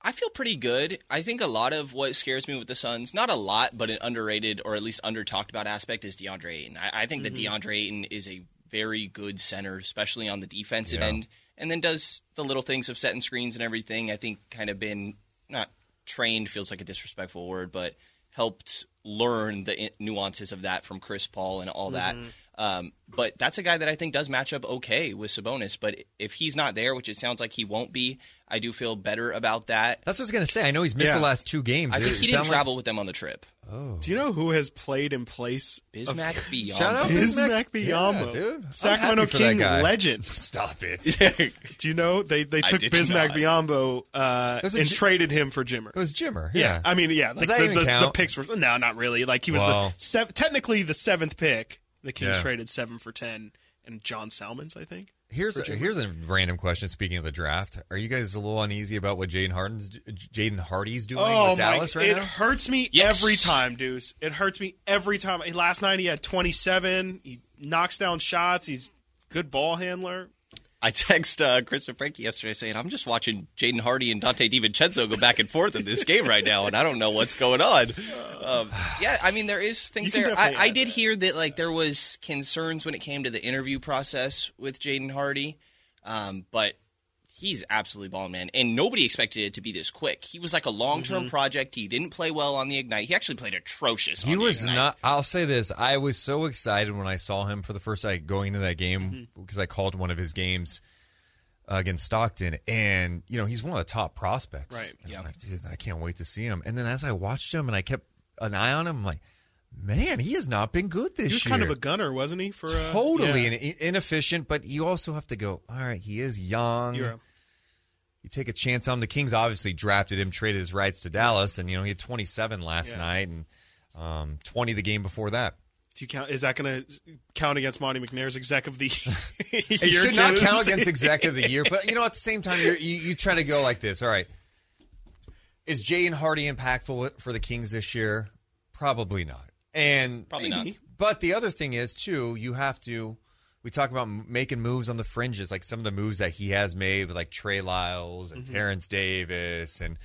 I feel pretty good. I think a lot of what scares me with the Suns, not a lot, but an underrated or at least under talked about aspect is DeAndre Ayton. I, I think that mm-hmm. DeAndre Ayton is a very good center, especially on the defensive Yeah. end, and then does the little things of setting screens and everything. I think kind of been not trained feels like a disrespectful word, but helped learn the nuances of that from Chris Paul and all that. Mm-hmm. Um, but that's a guy that I think does match up okay with Sabonis. But if he's not there, which it sounds like he won't be, I do feel better about that. That's what I was going to say. I know he's missed Yeah. the last two games. I think he didn't sound like- travel with them on the trip. Do you know who has played in place Bismack of Beyond. Shout out Bismack Yeah, Biyombo, dude. Sacramento happy for that King legend? Stop it. Do you know they they took did Bismack not. Biyombo uh, and J- traded him for Jimmer? It was Jimmer. Yeah. Yeah. I mean, yeah, like that the, even the, the picks were no, not really. Like he was Well- the sev- technically the seventh pick. The Kings Yeah. traded seven for ten, and John Salmons, I think. Here's a, here's a random question. Speaking of the draft, are you guys a little uneasy about what Jaden Harden's Jaden Hardy's doing Oh with Dallas right it now? hurts me Yes. every time, Deuce. It hurts me every time. Last night he had 27. He knocks down shots. He's good ball handler. I text uh, Chris and Frankie yesterday saying, I'm just watching Jaden Hardy and Donte DiVincenzo go back and forth in this game right now, and I don't know what's going on. Um, yeah, I mean, there is things there. I, I did that. hear that like there was concerns when it came to the interview process with Jaden Hardy, um, but he's absolutely balling, man. And nobody expected it to be this quick. He was like a long term Mm-hmm. project. He didn't play well on the Ignite. He actually played atrocious. He on the was Ignite. not. I'll say this: I was so excited when I saw him for the first time going into that game Mm-hmm. because I called one of his games uh, against Stockton, and you know he's one of the top prospects. Right. And I'm like, I can't wait to see him. And then as I watched him and I kept an eye on him, I'm like, man, he has not been good this He was year. kind of a gunner, wasn't he? For uh, totally yeah. in- inefficient, but you also have to go. All right, he is young. You're a- you take a chance on him. The Kings obviously drafted him, traded his rights to Dallas, and you know he had 27 last Yeah. night and um, 20 the game before that. Do you count? Is that going to count against Monte McNair's exec of the year? It should not count against exec of the year, but you know at the same time you're, you you try to go like this. All right, is Jaden Hardy impactful for the Kings this year? Probably not. And Probably not. But the other thing is too, you have to. We talk about making moves on the fringes, like some of the moves that he has made with like Trey Lyles and Terrence Davis and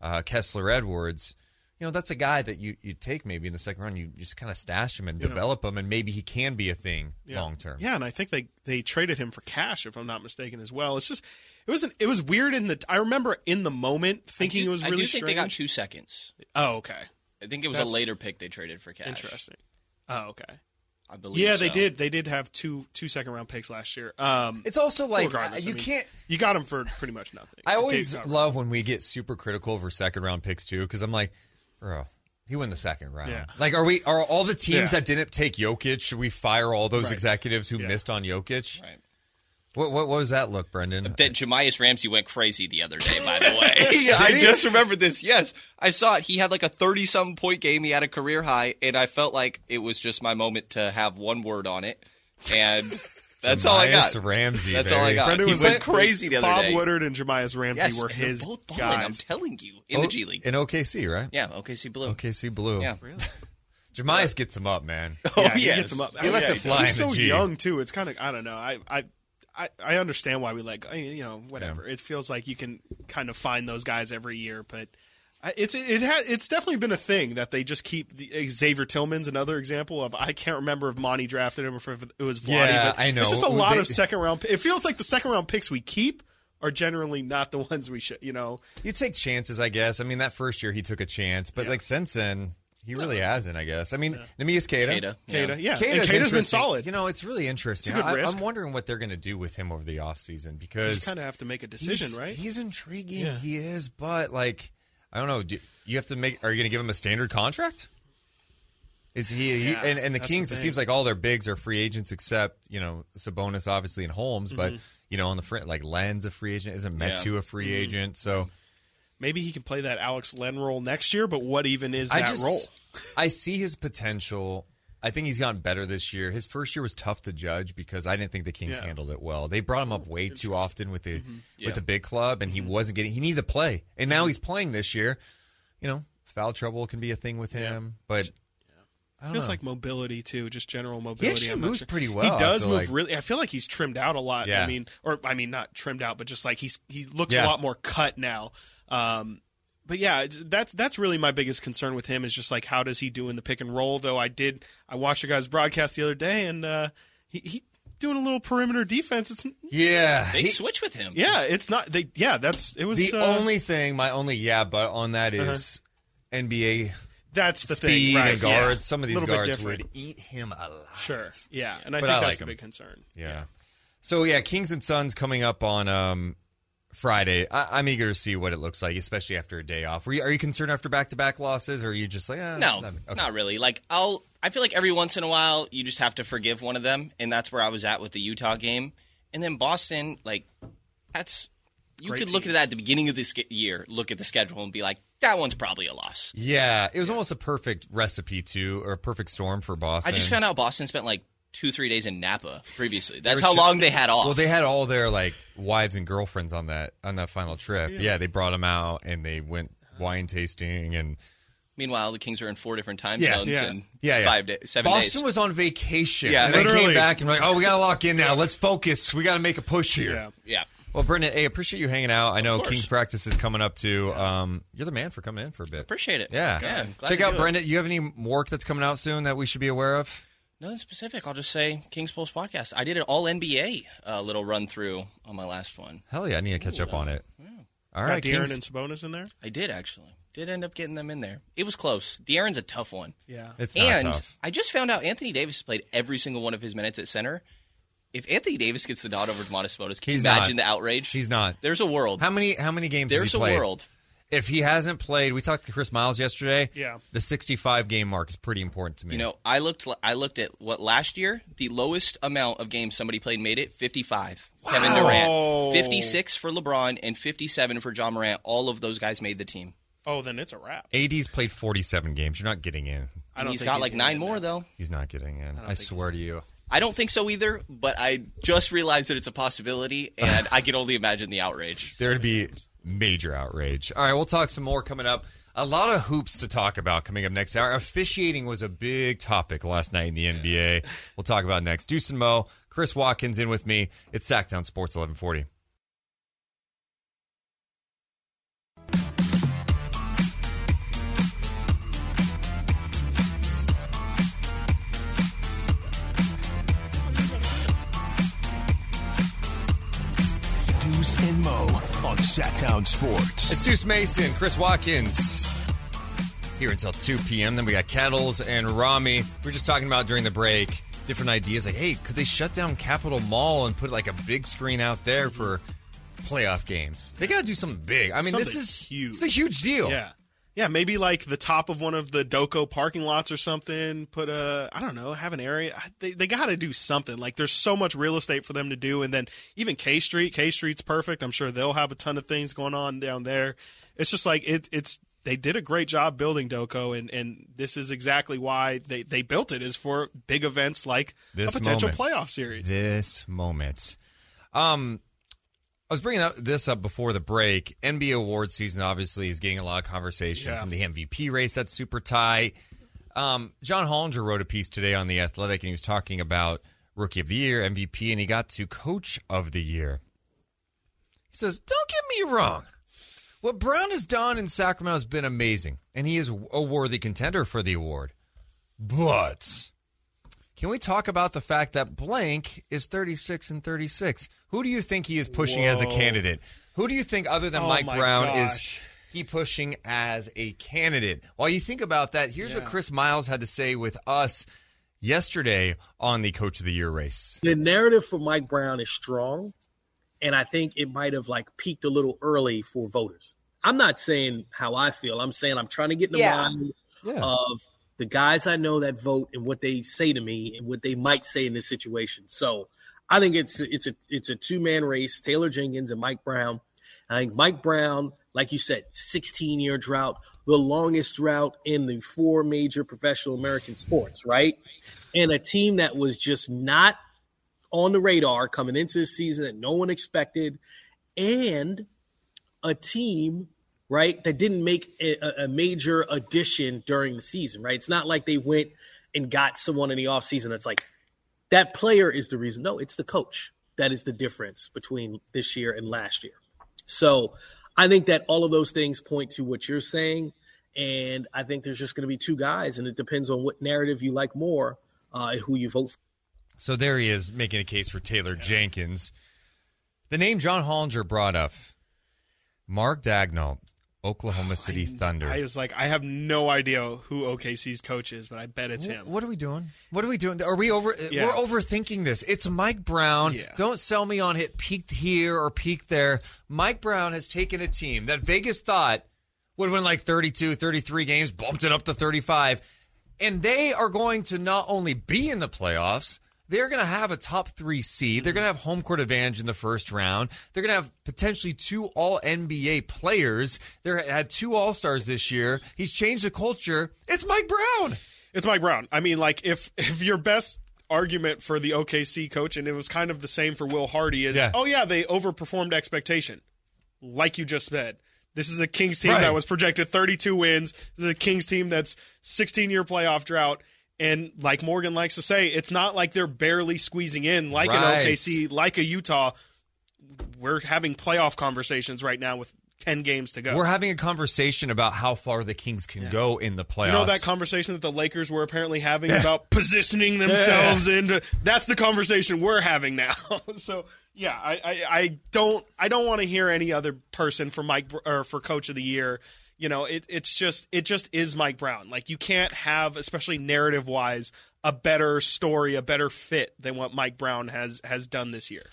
uh, Kessler Edwards. You know, that's a guy that you you take maybe in the second round. You just kind of stash him and develop him, and maybe he can be a thing Yeah. long term. Yeah, and I think they they traded him for cash, if I'm not mistaken, as well. It's just it was an, it was weird in the. I remember in the moment thinking do, it was I really do think strange. they got two seconds. Oh, okay, I think it was That's a later pick they traded for cash. interesting. Oh, okay. I believe. Yeah, they did. They did have two two second round picks last year. Um, It's also like you I mean, can't. You got them for pretty much nothing. I always love when we get super critical over second round picks too, because I'm like, bro, he won the second round. Yeah. Like, are we? Are all the teams Yeah. that didn't take Jokic? Should we fire all those Right. executives who Yeah. missed on Jokic? Right. What, what what was that look, Brendan? that Jahmi'us Ramsey went crazy the other day, by the way. I just remembered this. Yes, I saw it. He had like a 30 something point game. He had a career high, and I felt like it was just my moment to have one word on it. And that's all I got. Jahmi'us Ramsey. That's all I got. Brendan He was went like- crazy the other Bob day. Woodard and Jahmi'us Ramsey Yes, were his both balling, I'm telling you, in the G League. in OKC, right? Yeah, OKC Blue. OKC Blue. Yeah. Jahmi'us gets him up, man. Oh, yeah, he yes. gets him up. He lets Yeah, it fly He's in the so G. young too. It's kind of I don't know. I I. I, I understand why we like I mean, you know whatever. It feels like you can kind of find those guys every year, but it's it ha, it's definitely been a thing that they just keep. The, eh, Xavier Tillman's another example of I can't remember if Monty drafted him or if it was Vladdy. Yeah, but I know. It's just a lot They- of second round. It feels like the second round picks we keep are generally not the ones we should. You know, You take chances, I guess. I mean, that first year he took a chance, but like since then, he really hasn't. I guess. I mean, Neemias Queta. Queta. Queta, yeah, Queta's and Queta's been solid. You know, it's really interesting. It's a good I, risk. I'm wondering what they're going to do with him over the offseason you because kind of have to make a he's, decision, right? He's intriguing. Yeah. He is, but like, I don't know. Do you have to make? Are you going to give him a standard contract? Is he, he and, and the that's the Kings? It seems like all their bigs are free agents except you know Sabonis, obviously, and Holmes. But Mm-hmm. you know on the front, like Len's a free agent, isn't Metu a free Mm-hmm. agent? So Maybe he can play that Alex Len role next year, but what even is that just role? I see his potential. I think he's gotten better this year. His first year was tough to judge because I didn't think the Kings Yeah. Mm-hmm. handled it well. They brought him up way too often with the Yeah. with the big club, and he wasn't getting. He needed to play, and Mm-hmm. now he's playing this year. You know, foul trouble can be a thing with him, but I don't feels know. like mobility too, just general mobility. actually I'm moves sure. pretty well, He does move like. really. I feel like he's trimmed out a lot. Yeah. I mean, or I mean, not trimmed out, but just like he's he looks Yeah. a lot more cut now. Um, but yeah, that's that's really my biggest concern with him is just like how does he do in the pick and roll? Though I did I watched the guy's broadcast the other day and uh, he he doing a little perimeter defense. It's yeah. They he- switch with him. yeah, it's not they yeah that's it was the uh, only thing, my only yeah, but on that is Uh-huh. NBA that's the speed thing right and guards. yeah. Some of these guards would eat him alive. sure yeah, and I But think I that's like the him. big concern. Yeah. So yeah, Kings and Suns coming up on um, Friday. I- I'm eager to see what it looks like, especially after a day off. Were you, are you concerned after back-to-back losses, or are you just like, eh, No, okay. not really. Like I'll, I feel like every once in a while you just have to forgive one of them, and that's where I was at with the Utah game. And then Boston, like that's you Great could look at that at the beginning of this year, look at the schedule, and be like, that one's probably a loss. Yeah, it was almost a perfect recipe too, or a perfect storm for Boston. I just found out Boston spent like two, three days in Napa previously. That's how long they had off. Well, they had all their like wives and girlfriends on that on that final trip. Yeah, they brought them out and they went wine tasting and Meanwhile, the Kings are in four different time Yeah, zones yeah. and yeah, yeah. five days, seven Boston days. was on vacation. Yeah, and they literally. came back and were like, oh, we got to lock in now. Let's focus. We got to make a push here. Yeah. yeah. Well, Brendan, hey, appreciate you hanging out. I know. King's practice is coming up too. Um, you're the man for coming in for a bit. Appreciate it. Yeah. Yeah, Check out do. Brendan. You have any work that's coming out soon that we should be aware of? Nothing specific. I'll just say Kings Pulse podcast. I did an all NBA uh, little run through on my last one. Hell yeah, I need to catch up on it. All right, Got De'Aaron Kings. and Sabonis in there. I did actually. Did end up getting them in there. It was close. De'Aaron's a tough one. Yeah, It's not and tough. I just found out Anthony Davis played every single one of his minutes at center. If Anthony Davis gets the nod over Domantas Sabonis, can He's you imagine not. the outrage? He's not. There's a world. How many how many games There's has he a played? world. If he hasn't played, we talked to Chris Miles yesterday. Yeah. The 65 game mark is pretty important to me. You know, I looked. I looked at what last year the lowest amount of games somebody played made it 55. Kevin Durant, 56 for LeBron, and 57 for Ja Morant. All of those guys made the team. Oh, then it's a wrap. AD's played 47 games. You're not getting in. I don't he's think got like nine more in though. He's not getting in. I, swear to you. I don't think so either, but I just realized that it's a possibility, and I can only imagine the outrage. There'd be major outrage. All right, we'll talk some more coming up. A lot of hoops to talk about coming up next hour. Officiating was a big topic last night in the NBA. We'll talk about next. Deuce and Mo, Chris Watkins in with me. It's Sactown Sports 1140. Deuce and Mo on Sactown Sports. It's Deuce Mason, Chris Watkins here until 2 p.m. Then we got Kettles and Rami. We are just talking about during the break different ideas like, hey, could they shut down Capitol Mall and put like a big screen out there for playoff games? They got to do something big. I mean, this is huge. It's a huge deal. Yeah. Yeah, maybe like the top of one of the Doco parking lots or something. Put a, I don't know, have an area. They, they got to do something. Like there's so much real estate for them to do. And then even K Street, K Street's perfect. I'm sure they'll have a ton of things going on down there. It's just like it, it's, they did a great job building Doco. And, and this is exactly why they, they built it is for big events like This a potential moment. playoff series. This moment. Um, I was bringing up this up before the break. NBA award season obviously is getting a lot of conversation Yeah. from the MVP race. That's super tight. Um, John Hollinger wrote a piece today on the Athletic, and he was talking about Rookie of the Year, MVP, and he got to Coach of the Year. He says, "Don't get me wrong. What Brown has done in Sacramento has been amazing, and he is a worthy contender for the award. But." Can we talk about the fact that blank is 36 and 36? Who do you think he is pushing as a candidate? Who do you think, other than Oh Mike Brown, gosh. is he pushing as a candidate? While you think about that, here's what Chris Miles had to say with us yesterday on the Coach of the Year race. the narrative for Mike Brown is strong, and I think it might have like peaked a little early for voters. I'm not saying how I feel. I'm saying I'm trying to get in the Yeah. mind of the guys I know that vote and what they say to me and what they might say in this situation. So I think it's it's a it's a two man race: Taylor Jenkins and Mike Brown. I think Mike Brown, like you said, 16 year drought, the longest drought in the four major professional American sports, right? And a team that was just not on the radar coming into the season that no one expected, and a team right? That didn't make a, a major addition during the season right? It's not like they went and got someone in the offseason that's like that player is the reason. No it's the coach. That is the difference between this year and last year. So i think that all of those things point to what you're saying and i think there's just going to be two guys and it depends on what narrative you like more uh, and who you vote for. So there he is making a case for Taylor Jenkins. The name John Hollinger brought up, Mark Daigneault, Oklahoma City Thunder. I was like, I have no idea who OKC's coach is, but I bet it's him. What are we doing? What are we doing? Are we over? Uh, yeah. We're overthinking this. It's Mike Brown. Yeah. Don't sell me on it peaked here or peaked there. Mike Brown has taken a team that Vegas thought would win like 32, 33 games, bumped it up to 35. And they are going to not only be in the playoffs, they're going to have a top three seed. They're mm-hmm. going to have home court advantage in the first round. They're going to have potentially two all NBA players. They had two All Stars this year. He's changed the culture. It's Mike Brown. It's Mike Brown. I mean, like if if your best argument for the OKC coach, and it was kind of the same for Will Hardy, is Yeah. oh yeah, they overperformed expectation, like you just said. This is a Kings team Right. that was projected 32 wins. This is a Kings team that's 16 year playoff drought. And like Morgan likes to say, it's not like they're barely squeezing in like Right. an OKC, like a Utah. We're having playoff conversations right now with 10 games to go. We're having a conversation about how far the Kings can go in the playoffs. You know that conversation that the Lakers were apparently having about positioning themselves into that's the conversation we're having now. so yeah, I, I, I don't I don't want to hear any other person for Mike or for Coach of the Year. You know, it, it's just it just is Mike Brown. Like you can't have, especially narrative wise, a better story, a better fit than what Mike Brown has has done this year.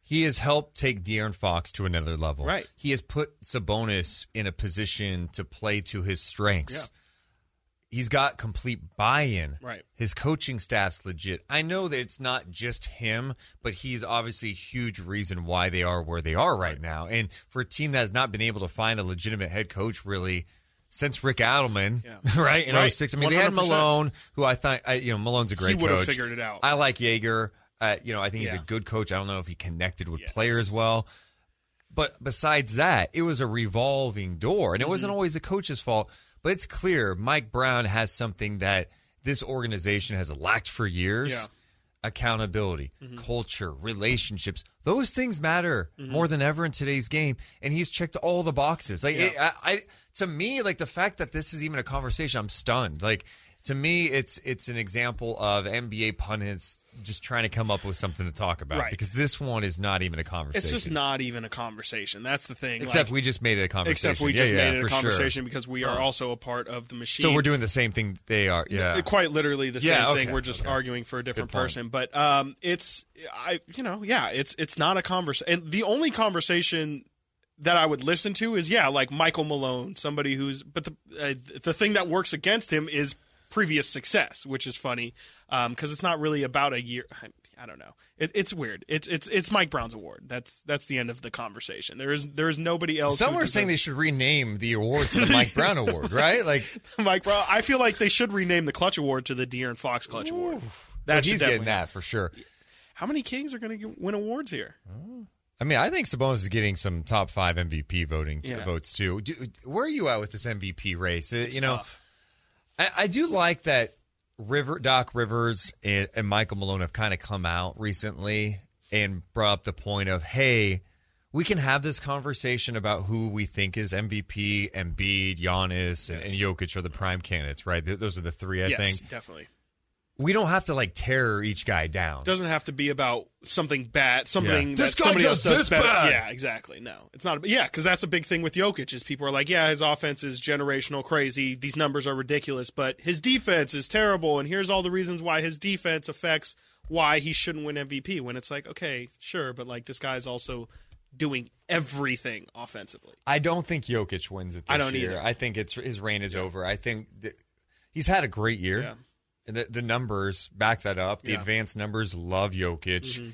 He has helped take De'Aaron Fox to another level. Right. He has put Sabonis in a position to play to his strengths. Yeah. He's got complete buy-in. Right. His coaching staff's legit. I know that it's not just him, but he's obviously a huge reason why they are where they are right, now. And for a team that has not been able to find a legitimate head coach really since Rick Adelman, Yeah. right? In Right. 06. I mean, they had Malone, who I thought, I, you know, Malone's a great have coach. figured it out. I like Joerger. Uh, you know, I think he's Yeah. a good coach. I don't know if he connected with Yes. players well. But besides that, it was a revolving door, and it Mm-hmm. wasn't always the coach's fault. But it's clear Mike Brown has something that this organization has lacked for years. Yeah. Accountability, Mm-hmm. culture, relationships. Those things matter more than ever in today's game. And he's checked all the boxes. Like it, I, I, to me, like the fact that this is even a conversation, I'm stunned. Like to me, it's it's an example of NBA pundits just trying to come up with something to talk about Right. because this one is not even a conversation. It's just not even a conversation. That's the thing. Except Like, we just made it a conversation. except we Yeah, just yeah, made it a for sure. conversation because we are also a part of the machine. So we're doing the same thing they are. Yeah. quite literally the same Yeah, thing. We're just okay. arguing for a different person. But um, it's I you know yeah it's it's not a conversation. And the only conversation that I would listen to is yeah like Michael Malone, somebody who's but the uh, the thing that works against him is previous success, which is funny because it's not really about a year. I, I don't know. It, it's weird. It's it's it's Mike Brown's award. That's that's the end of the conversation. There is there is nobody else. Some are saying they should rename the award to the Mike Brown Award, right? Like Mike Brown. I feel like they should rename the Clutch Award to the De'Aaron Fox Clutch Award. That should he's getting that for sure. How many Kings are going to win awards here? I mean, I think Sabonis is getting some top five MVP voting Yeah. votes too. Do, where are you at with this MVP race? Uh, It's you know, tough. I, I do like that River Doc Rivers and, and Michael Malone have kind of come out recently and brought up the point of, hey, we can have this conversation about who we think is MVP, Embiid, Giannis, and, and Jokic are the prime candidates, right? Those are the three, I yes, think. definitely. We don't have to like tear each guy down. It doesn't have to be about something bad, something Yeah. that This somebody does else does better. bad. Yeah, exactly. No, it's not. A, Yeah, because that's a big thing with Jokic is people are like, yeah, his offense is generational, crazy. These numbers are ridiculous, but his defense is terrible, and here's all the reasons why his defense affects why he shouldn't win MVP. When it's like, okay, sure, but like this guy's also doing everything offensively. I don't think Jokic wins it this I don't year. either. I think it's his reign is over. I think th- he's had a great year. Yeah. And the, the numbers back that up. The Yeah. Mm-hmm. advanced numbers love Jokic.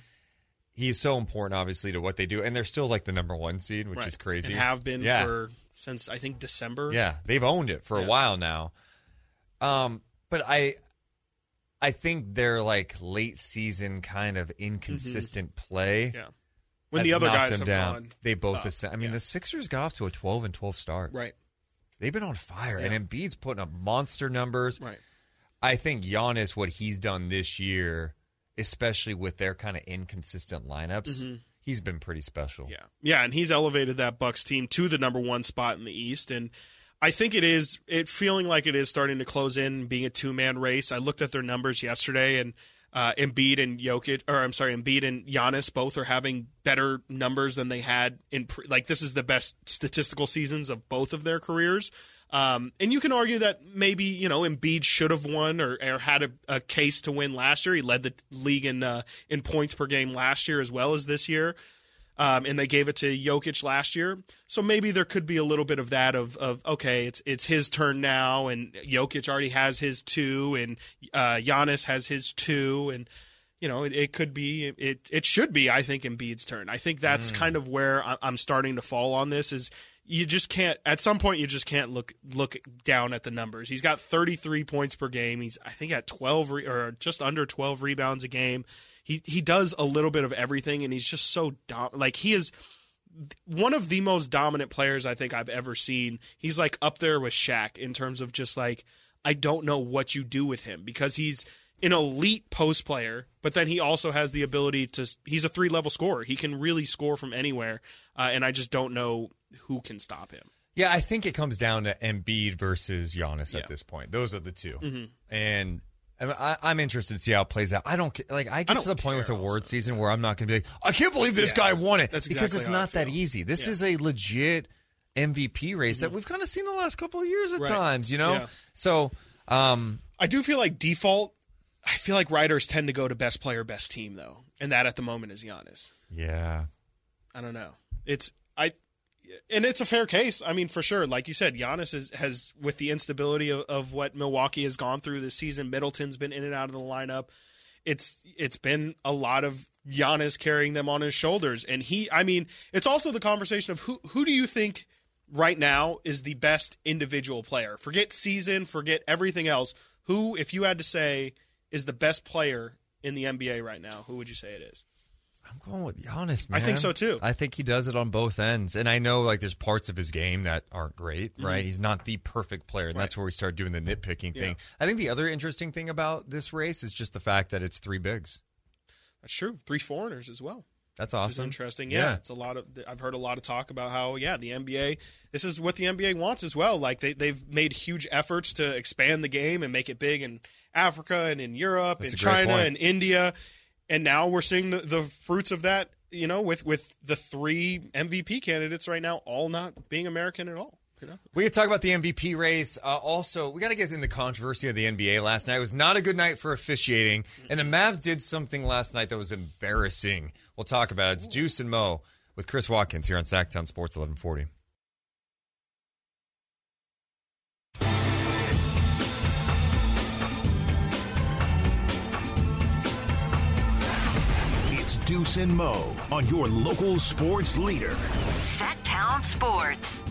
He's so important, obviously, to what they do, and they're still like the number one seed, which Right. is crazy. And have been Yeah. for since I think December. Yeah, they've owned it for a while now. Um, but I, I think their like late season kind of inconsistent play. Mm-hmm. Yeah. When the other guys them have down. gone they both. ascend- I mean, Yeah. the Sixers got off to a twelve and twelve start. right. They've been on fire, Yeah. and Embiid's putting up monster numbers. Right. I think Giannis, what he's done this year, especially with their kind of inconsistent lineups, he's been pretty special. Mm-hmm. Yeah. Yeah, and he's elevated that Bucks team to the number 1 spot in the East and I think it is it feeling like it is starting to close in being a two-man race. I looked at their numbers yesterday and uh, Embiid and Jokic, or I'm sorry, Embiid and Giannis both are having better numbers than they had in pre- like this is the best statistical seasons of both of their careers. Um, and you can argue that maybe you know Embiid should have won or, or had a, a case to win last year. He led the league in uh, in points per game last year as well as this year um, and they gave it to Jokic last year. So maybe there could be a little bit of that of of okay, it's it's his turn now, and Jokic already has his two, and uh, Giannis has his two, and you know it, it could be it it should be I think Embiid's turn. I think that's kind of where I'm starting to fall on this is. You just can't. At some point, you just can't look look down at the numbers. He's got 33 points per game. He's I think at 12 re, or just under 12 rebounds a game he he does a little bit of everything and he's just so dom- like he is one of the most dominant players I think I've ever seen. He's like up there with Shaq in terms of just like I don't know what you do with him because he's an elite post player, but then he also has the ability to he's a three level scorer. He can really score from anywhere, uh, and I just don't know who can stop him. Yeah, I think it comes down to Embiid versus Giannis Yeah. at this point. Those are the 2 Mm-hmm. and. I I, I'm interested to see how it plays out. I don't like. I get don't to the point with award also. season where I'm not going to be like, I can't believe this Yeah. guy won it That's because it's I not that easy. This Yeah. Mm-hmm. is a legit MVP race that we've kind of seen the last couple of years at Right. times. You know, Yeah. so um, I do feel like default. I feel like writers tend to go to best player, best team though, and that at the moment is Giannis. yeah, I don't know. It's I, and it's a fair case. I mean, for sure. Like you said, Giannis is, has with the instability of, of what Milwaukee has gone through this season. Middleton's been in and out of the lineup. It's it's been a lot of Giannis carrying them on his shoulders, and he. I mean, it's also the conversation of who who do you think right now is the best individual player? Forget season, forget everything else. Who, if you had to say, is the best player in the NBA right now? Who would you say it is? I'm going with Giannis. Man. I think so, too. I think he does it on both ends, and I know like there's parts of his game that aren't great. Mm-hmm. Right, he's not the perfect player, and that's where we start doing the nitpicking thing. I think the other interesting thing about this race is just the fact that it's three bigs. That's true. Three foreigners as well. That's awesome. interesting. Yeah, Yeah. it's a lot of. I've heard a lot of talk about how yeah the NBA. This is what the NBA wants as well. Like they they've made huge efforts to expand the game and make it big in Africa and in Europe That's and China and India, and now we're seeing the, the fruits of that. You know, with with the three MVP candidates right now, all not being American at all. You know, We could talk about the MVP race. Uh, also, we got to get in the controversy of the NBA last night. It was not a good night for officiating, and the Mavs did something last night that was embarrassing. We'll talk about it. It's Deuce and Mo with Chris Watkins here on Sactown Sports 1140. Deuce and Mo on your local sports leader. Sactown Sports.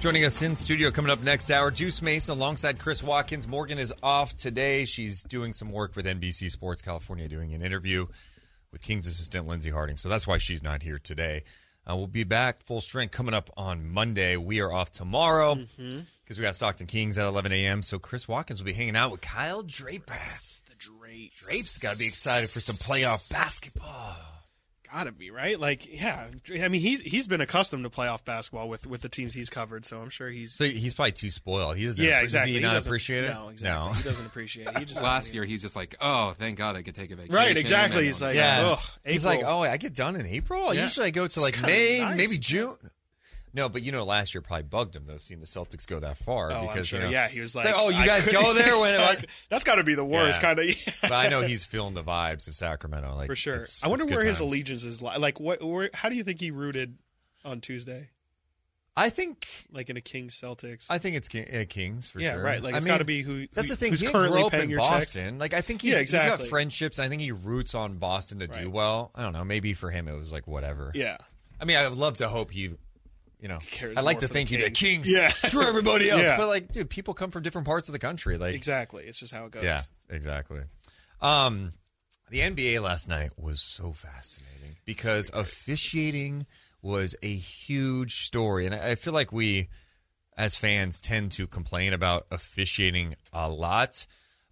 Joining us in studio coming up next hour, Deuce Mason alongside Chris Watkins. Morgan is off today. She's doing some work with NBC Sports California, doing an interview with Kings assistant Lindsey Harding. So that's why she's not here today. Uh, we'll be back full strength coming up on Monday. We are off tomorrow because we got Stockton Kings at 11 a.m. So Chris Watkins will be hanging out with Kyle Draper. the Drapes. Drape's got to be excited for some playoff basketball. Gotta be right. Like, yeah. I mean, he's he's been accustomed to playoff basketball with with the teams he's covered, so I'm sure he's So he's probably too spoiled. He doesn't. yeah, does exactly. he He not doesn't- appreciate it? No, exactly. No. He doesn't appreciate it. He just Last year, he's just like, "Oh, thank God I could take a vacation." Right, exactly. He's like, Yeah. ugh, He's like, oh, I get done in April. Yeah. Usually I go to like May, nice. maybe June. No, but you know, last year probably bugged him though, seeing the Celtics go that far. Oh, because I'm sure. you know, yeah, he was it's like, "Oh, you guys go there when?" Exactly. That's got to be the worst Yeah. kind of. but I know he's feeling the vibes of Sacramento, like for sure. it's- I wonder where his times. allegiance is. Li- like, what? Where, how do you think he rooted on Tuesday? I think Like in a Kings Celtics. I think it's King, uh, Kings for Yeah, sure. Yeah, right, like, I it's mean, gotta be who- That's who- the thing. who's he currently grew up paying in your checks. Boston. Like I think he's, Yeah, he's got friendships. I think he roots on Boston to do well. I don't know. Maybe for him it was like whatever. yeah. I mean, I would love to hope he, you know, I like to for think the he'd Kings. Kings. Yeah. screw everybody else. Yeah. But like, dude, people come from different parts of the country. Like, Exactly. It's just how it goes. yeah, exactly. Um, the NBA last night was so fascinating because officiating was a huge story, and I I feel like we, as fans, tend to complain about officiating a lot.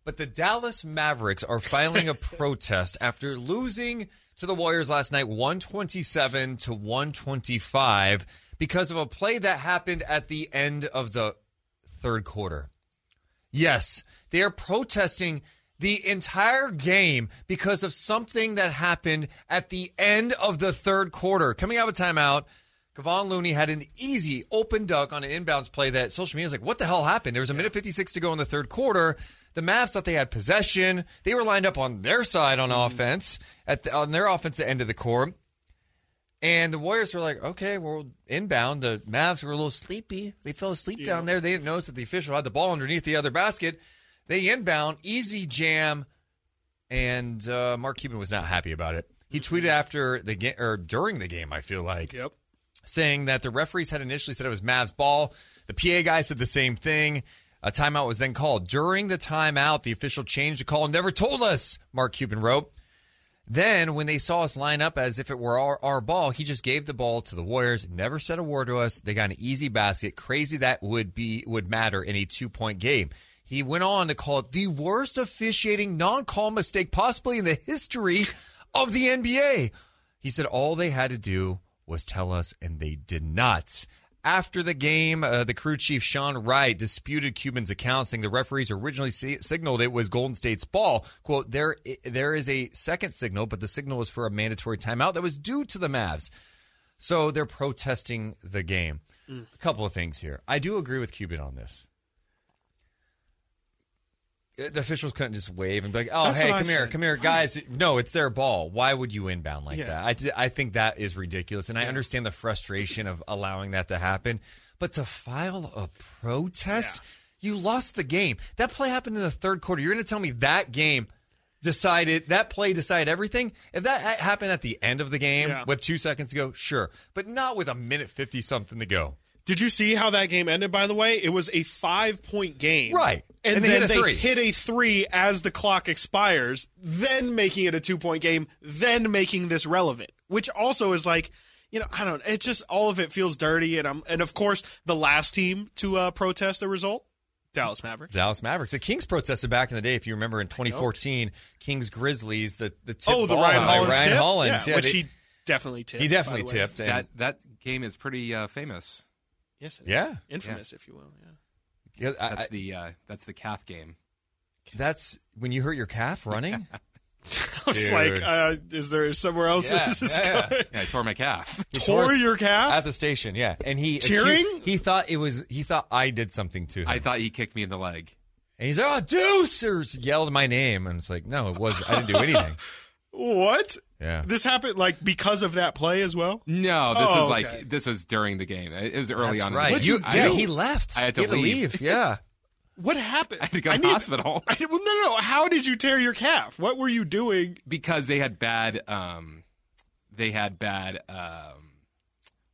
But the Dallas Mavericks are filing a protest after losing to the Warriors last night, one twenty-seven to one twenty-five, because of a play that happened at the end of the third quarter. Yes, they are protesting the entire game because of something that happened at the end of the third quarter. Coming out of a timeout, Kevon Looney had an easy open duck on an inbounds play that social media was like, what the hell happened? There was a minute 56 to go in the third quarter. The Mavs thought they had possession. They were lined up on their side on mm-hmm. offense, at the, on their offensive end of the court. And the Warriors were like, okay, we're inbound. The Mavs were a little sleepy. They fell asleep down there. They didn't notice that the official had the ball underneath the other basket. They inbound, easy jam, and uh, Mark Cuban was not happy about it. He tweeted after the game or during the game, I feel like, Yep. saying that the referees had initially said it was Mavs ball. The PA guy said the same thing. A timeout was then called. During the timeout, the official changed the call and never told us, Mark Cuban wrote. Then, when they saw us line up as if it were our, our ball, he just gave the ball to the Warriors. Never said a word to us. They got an easy basket. Crazy that would be would matter in a two point game. He went on to call it the worst officiating non call mistake possibly in the history of the NBA. He said all they had to do was tell us, and they did not. After the game, uh, the crew chief Sean Wright disputed Cuban's account, saying the referees originally si- signaled it was Golden State's ball. "Quote: There, there is a second signal, but the signal was for a mandatory timeout that was due to the Mavs." So they're protesting the game. A couple of things here. I do agree with Cuban on this. Uh, The officials couldn't just wave and be like, "Oh, That's hey, come here, said. come here, guys." No, it's their ball. Why would you inbound like Yeah. that? I, think that is ridiculous, and I understand the frustration of allowing that to happen. But to file a protest, you lost the game. That play happened in the third quarter. You're going to tell me that game decided that play decided everything? If that happened at the end of the game Yeah. with two seconds to go, sure, but not with a minute fifty something to go. Did you see how that game ended? By the way, it was a five-point game, Right. And, And they then hit a they hit a three as the clock expires, then making it a two-point game, then making this relevant. Which also is like, you know, I don't. It just all of it feels dirty, and I'm, and of course, the last team to uh, protest the result, Dallas Mavericks. Dallas Mavericks. The Kings protested back in the day. If you remember in 2014, Kings Grizzlies, the the tip oh, the ball Ryan by Hollins Ryan tip, Hollins, yeah, yeah, which they- he definitely tipped. he by definitely the way. tipped. and- That that game is pretty uh, famous. Yes, it is. Yeah. infamous, if you will. Yeah. Yeah, I- That's I- the uh, that's the calf game. that's when you hurt your calf running. It's Dude. like, uh, is there somewhere else Yeah, this is yeah, going? Yeah, I tore my calf. He Tore his- your calf? at the station. Yeah, and he Cheering? accu- he thought it was. He thought I did something to him. I thought he kicked me in the leg. and he's like, "Oh, Deuce!" or yelled my name, and it's like, no, it was. I didn't do anything. What? Yeah. This happened like because of that play as well. No, this Oh, was like okay. this was during the game. It was early That's on. right. What'd you I- do? he left. I had to he leave. Yeah. What happened? I had to go to the hospital. I, well, no, no, no. How did you tear your calf? What were you doing? because they had bad um they had bad um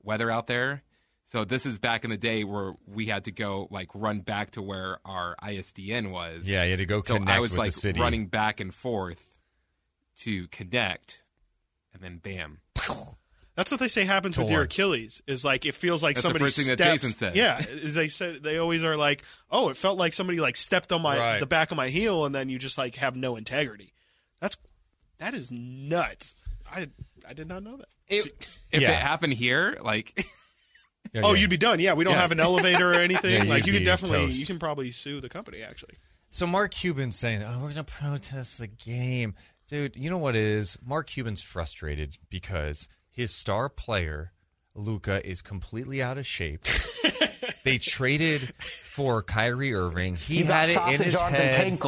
weather out there so this is back in the day where we had to go like run back to where our ISDN was Yeah, you had to go so connect I was with like running back and forth to connect and then bam That's what they say happens with your Achilles. Is like it feels like That's the somebody first thing that Jason said. Yeah, is they said they always are like, oh, it felt like somebody like stepped on my Right. the back of my heel, and then you just like have no integrity. That's that is nuts. I I did not know that. It- if yeah. it happened here like Yeah, Oh, yeah. you'd be done. Yeah, we don't Yeah. have an elevator or anything. Yeah, like you you'd can definitely toast. you can probably sue the company actually. So Mark Cuban's saying, "Oh, we're going to protest the game." Dude, you know what it is? Mark Cuban's frustrated because his star player Luka is completely out of shape. they traded for Kyrie Irving. He, had it in his head.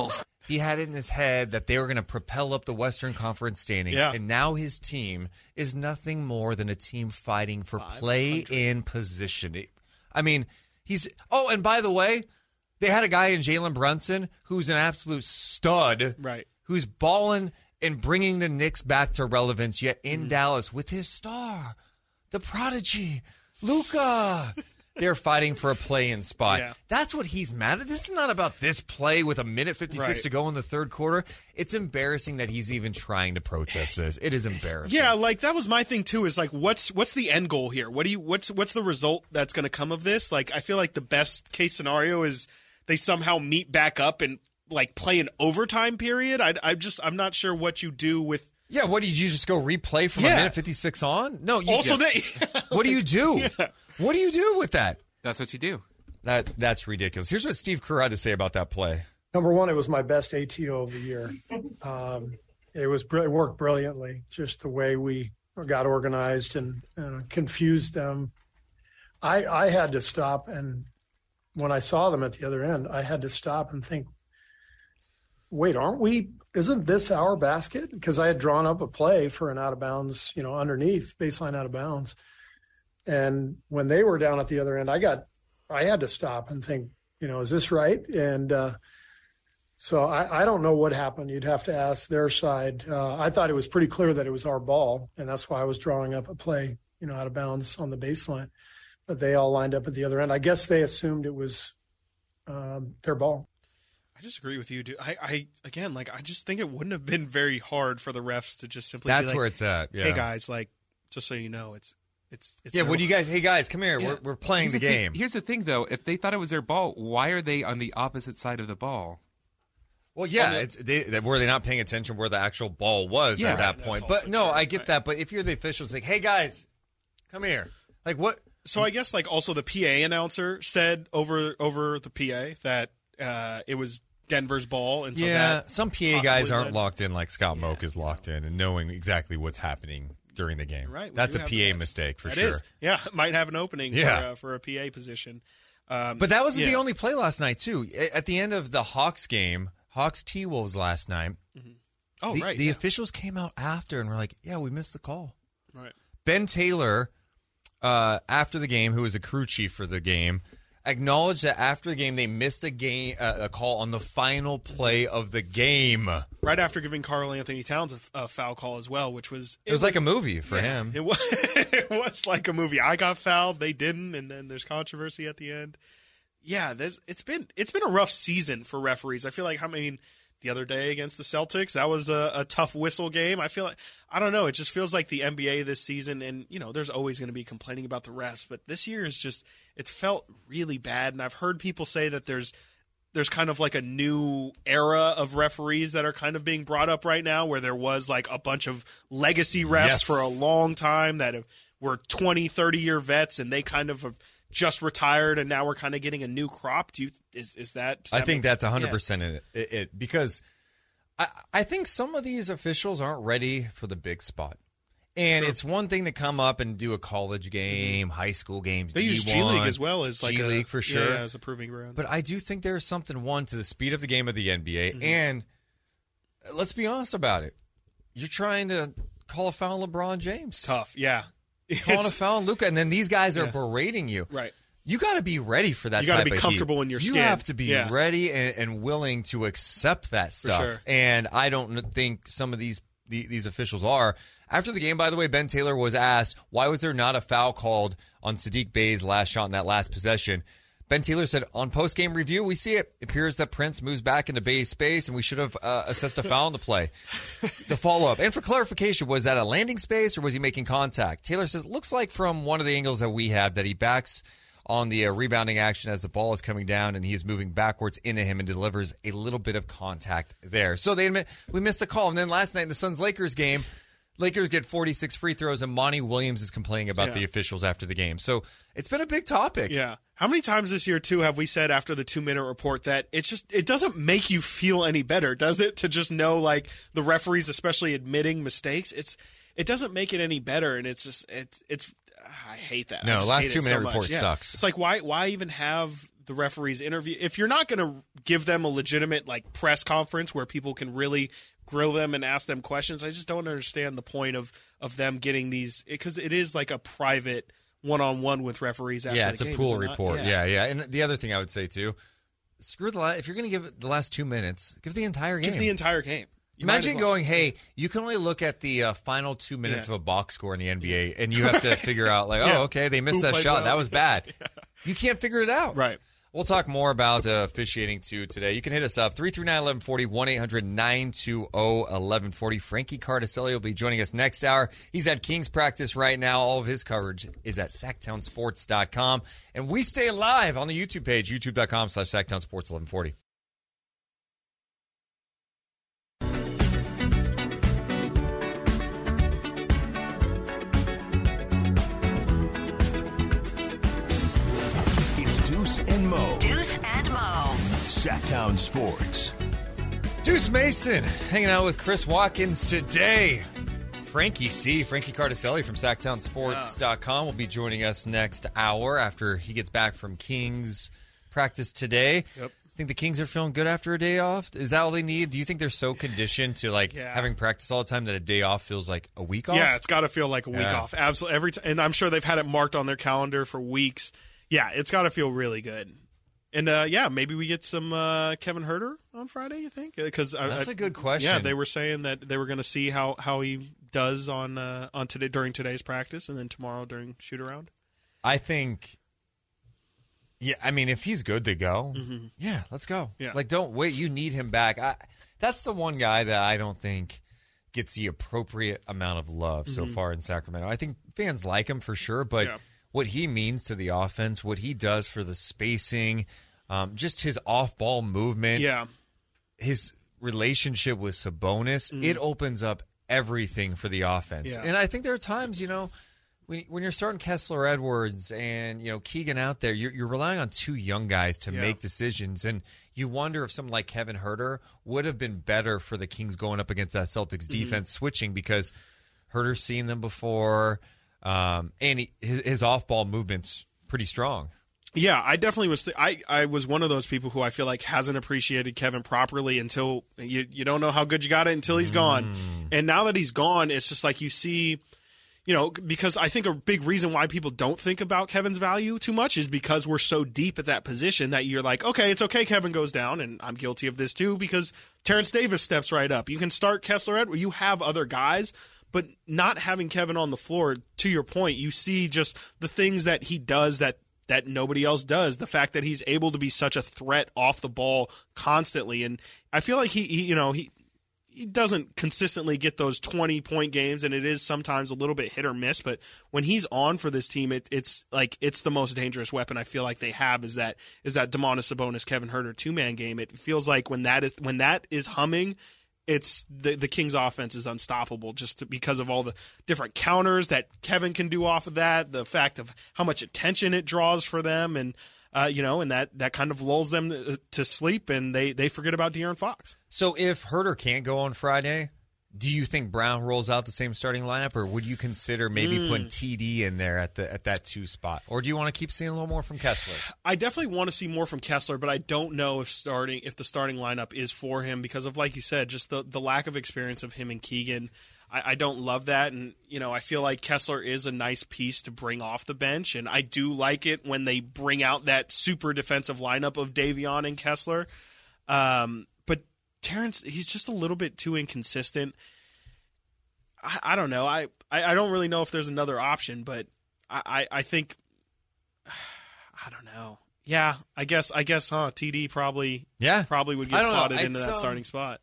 He had it in his head that they were going to propel up the Western Conference standings, Yeah. and now his team is nothing more than a team fighting for play in position. I mean, he's. Oh, and by the way, they had a guy in Jalen Brunson who's an absolute stud, Right. Who's balling and bringing the Knicks back to relevance. Yet in mm-hmm. Dallas with his star, the prodigy, Luka. They're fighting for a play-in spot. Yeah. That's what he's mad at. This is not about this play with a minute 56 Right. to go in the third quarter. It's embarrassing that he's even trying to protest this. It is embarrassing. Yeah, like that was my thing too. Is like, what's what's the end goal here? What do you what's what's the result that's going to come of this? Like, I feel like the best case scenario is they somehow meet back up and like play an overtime period. I I just I'm not sure what you do with. Yeah, what did you just go replay from a minute 56 on? No, you Also, yeah. they What do you do? What do you do with that? That's what you do. That that's ridiculous. Here's what Steve Kerr had to say about that play. Number one, it was my best ATO of the year. Um, it was it worked brilliantly. Just the way we got organized and uh, confused them. I I had to stop and when I saw them at the other end, I had to stop and think. Wait, aren't we? Isn't this our basket? Because I had drawn up a play for an out of bounds, you know, underneath baseline out of bounds. And when they were down at the other end, I got, I had to stop and think, you know, is this right? And uh, so I, I don't know what happened. You'd have to ask their side. Uh, I thought it was pretty clear that it was our ball, and that's why I was drawing up a play, you know, out of bounds on the baseline. But they all lined up at the other end. I guess they assumed it was um, their ball. I just agree with you, dude. I, I again, like, I just think it wouldn't have been very hard for the refs to just simply. That's be like, where it's at. Yeah. Hey guys, like, just so you know, it's it's it's. yeah, their- what do you guys? Hey guys, come here. Yeah. We're, we're playing Here's the thing- game. here's the thing, though. If they thought it was their ball, why are they on the opposite side of the ball? Well, yeah, it's, they, they- were they not paying attention where the actual ball was Yeah. at that Right, point? But no, true, I get right. that. But if you're the officials, like, hey guys, come here. Like what? So I guess like also the PA announcer said over over the PA that uh, it was Denver's ball, and so yeah, that some PA guys aren't led- locked in like Scott Moak is locked in and knowing exactly what's happening during the game. Right, That's a PA mistake for That sure. is. yeah, might have an opening Yeah. for, uh, for a PA position. Um, But that wasn't the only play last night, too. At the end of the Hawks game, Hawks T Wolves last night, Oh the, right, the yeah. officials came out after and were like, "Yeah, we missed the call." right. Ben Taylor, uh, after the game, who was a crew chief for the game, acknowledged that after the game they missed a game uh, a call on the final play of the game. Right after giving Karl-Anthony Towns a foul call as well, which was It was like a movie for yeah, him. It was it was like a movie. I got fouled, they didn't, and then there's controversy at the end. Yeah, there's it's been it's been a rough season for referees. I feel like I mean the other day against the Celtics, that was a, a tough whistle game. I feel like I don't know. It just feels like the NBA this season, and you know, there's always going to be complaining about the refs, but this year is just it's felt really bad. And I've heard people say that there's there's kind of like a new era of referees that are kind of being brought up right now where there was like a bunch of legacy refs Yes. for a long time that have, were 20 30 year vets and they kind of have just retired and now we're kind of getting a new crop do you is is that I that think that's hundred yeah. percent it, it, because I I think some of these officials aren't ready for the big spot. And it's one thing to come up and do a college game, high school games. Mm-hmm. they use G D1, League as well as like G League for sure. yeah, as a proving ground But I do think there's something one to the speed of the game of the NBA, Mm-hmm. and let's be honest about it. You're trying to call a foul on LeBron James, tough yeah calling a foul on Luka, and then these guys are Yeah. berating you. right You got to be ready for that. You gotta type be heat. comfortable in your You have to be Yeah. ready and, and willing to accept that stuff. sure. And I don't think some of these the, these officials are. After the game, by the way, Ben Taylor was asked why was there not a foul called on Saddiq Bey's last shot in that last possession. Ben Taylor said, on post game review, we see it. It appears that Prince moves back into Bey's space, and we should have uh, assessed a foul on the play. the follow up. And for clarification, was that a landing space or was he making contact? Taylor says, looks like from one of the angles that we have that he backs on the uh, rebounding action as the ball is coming down and he is moving backwards into him and delivers a little bit of contact there. So they admit we missed the call. And then last night in the Suns Lakers game, Lakers get 46 free throws and Monty Williams is complaining about Yeah. the officials after the game. So it's been a big topic. Yeah. How many times this year too have we said after the two minute report that it's just it doesn't make you feel any better, does it? To just know like the referees, especially admitting mistakes, it's it doesn't make it any better, and it's just it's it's I hate that. No, last two minute so report Yeah. sucks. It's like why why even have the referees interview if you're not going to give them a legitimate like press conference where people can really grill them and ask them questions. I just don't understand the point of of them getting these because it is like a private one on one with referees. After yeah, the it's a game, pool it report. Yeah. yeah, And the other thing I would say too, screw the la- if you're going to give it the last two minutes, give the entire game. Give the entire game. You Imagine well. going, hey, you can only look at the uh, final two minutes Yeah. of a box score in the NBA, and you have to figure out, like, Yeah. oh, okay, they missed Who that shot. well? That was bad. You can't figure it out. Right. We'll talk more about uh, officiating too today. You can hit us up 339-1140, 1-800-920-1140. Frankie Cartoscelli will be joining us next hour. He's at Kings practice right now. All of his coverage is at sactownsports.com. And we stay live on the YouTube page, youtube.com slash sactownsports1140. Sactown Sports. Deuce Mason hanging out with Chris Watkins today. Frankie C, Frankie Cartoscelli from SactownSports.com will be joining us next hour after he gets back from Kings practice today. Yep. Think the Kings are feeling good after a day off? Is that all they need? Do you think they're so conditioned to like Yeah. having practice all the time that a day off feels like a week off? Yeah, it's got to feel like a week Yeah. off. Absolutely. Every t- and I'm sure they've had it marked on their calendar for weeks. Yeah, it's got to feel really good. And uh, yeah, maybe we get some uh, Kevin Huerter on Friday. You think? Because That's a good question. Yeah, they were saying that they were going to see how, how he does on uh, on today during today's practice, and then tomorrow during shoot around. I think. Yeah, I mean, if he's good to go, yeah, let's go. Mm-hmm. Yeah. Like, don't wait. You need him back. I, that's the one guy that I don't think gets the appropriate amount of love so far in Sacramento. I think fans like him for sure, but Mm-hmm. Yeah. What he means to the offense, what he does for the spacing, um, just his off-ball movement, Yeah, his relationship with Sabonis, it opens up everything for the offense. Mm-hmm. Yeah. And I think there are times, you know, when, when you're starting Kessler Edwards and, you know, Keegan out there, you're, you're relying on two young guys to Yeah. make decisions. And you wonder if someone like Kevin Huerter would have been better for the Kings going up against that Celtics Mm-hmm. defense switching because Huerter's seen them before. Um, and he, his, his off ball movement's pretty strong. Yeah, I definitely was. Th- I I was one of those people who I feel like hasn't appreciated Kevin properly until you you don't know how good you got it until he's gone, and now that he's gone, it's just like you see, you know, because I think a big reason why people don't think about Kevin's value too much is because we're so deep at that position that you're like, okay, it's okay, Kevin goes down, and I'm guilty of this too because Terrence Davis steps right up. You can start Kessler Edwards. You have other guys. But not having Kevin on the floor, to your point, you see just the things that he does that that nobody else does. The fact that he's able to be such a threat off the ball constantly, and I feel like he, he you know, he he doesn't consistently get those twenty point games, and it is sometimes a little bit hit or miss. But when he's on for this team, it, it's like it's the most dangerous weapon I feel like they have is that is that Domantas Sabonis Kevin Huerter two man game. It feels like when that is when that is humming. It's the the Kings offense is unstoppable just to, because of all the different counters that Kevin can do off of that, the fact of how much attention it draws for them, and uh, you know, and that that kind of lulls them to, to sleep, and they they forget about De'Aaron Fox. So if Huerter can't go on Friday, do you think Brown rolls out the same starting lineup, or would you consider maybe Hmm. putting TD in there at the at that two spot, or do you want to keep seeing a little more from Kessler? I definitely want to see more from Kessler, but I don't know if starting if the starting lineup is for him because of like you said, just the the lack of experience of him and Keegan. I, I don't love that, and you know I feel like Kessler is a nice piece to bring off the bench, and I do like it when they bring out that super defensive lineup of Davion and Kessler. Um, Terrence, he's just a little bit too inconsistent. I, I don't know. I, I I don't really know if there's another option, but I I, I think I don't know. Yeah, I guess I guess huh. TD probably Yeah, probably would get don't know. slotted into It's, that um, starting spot.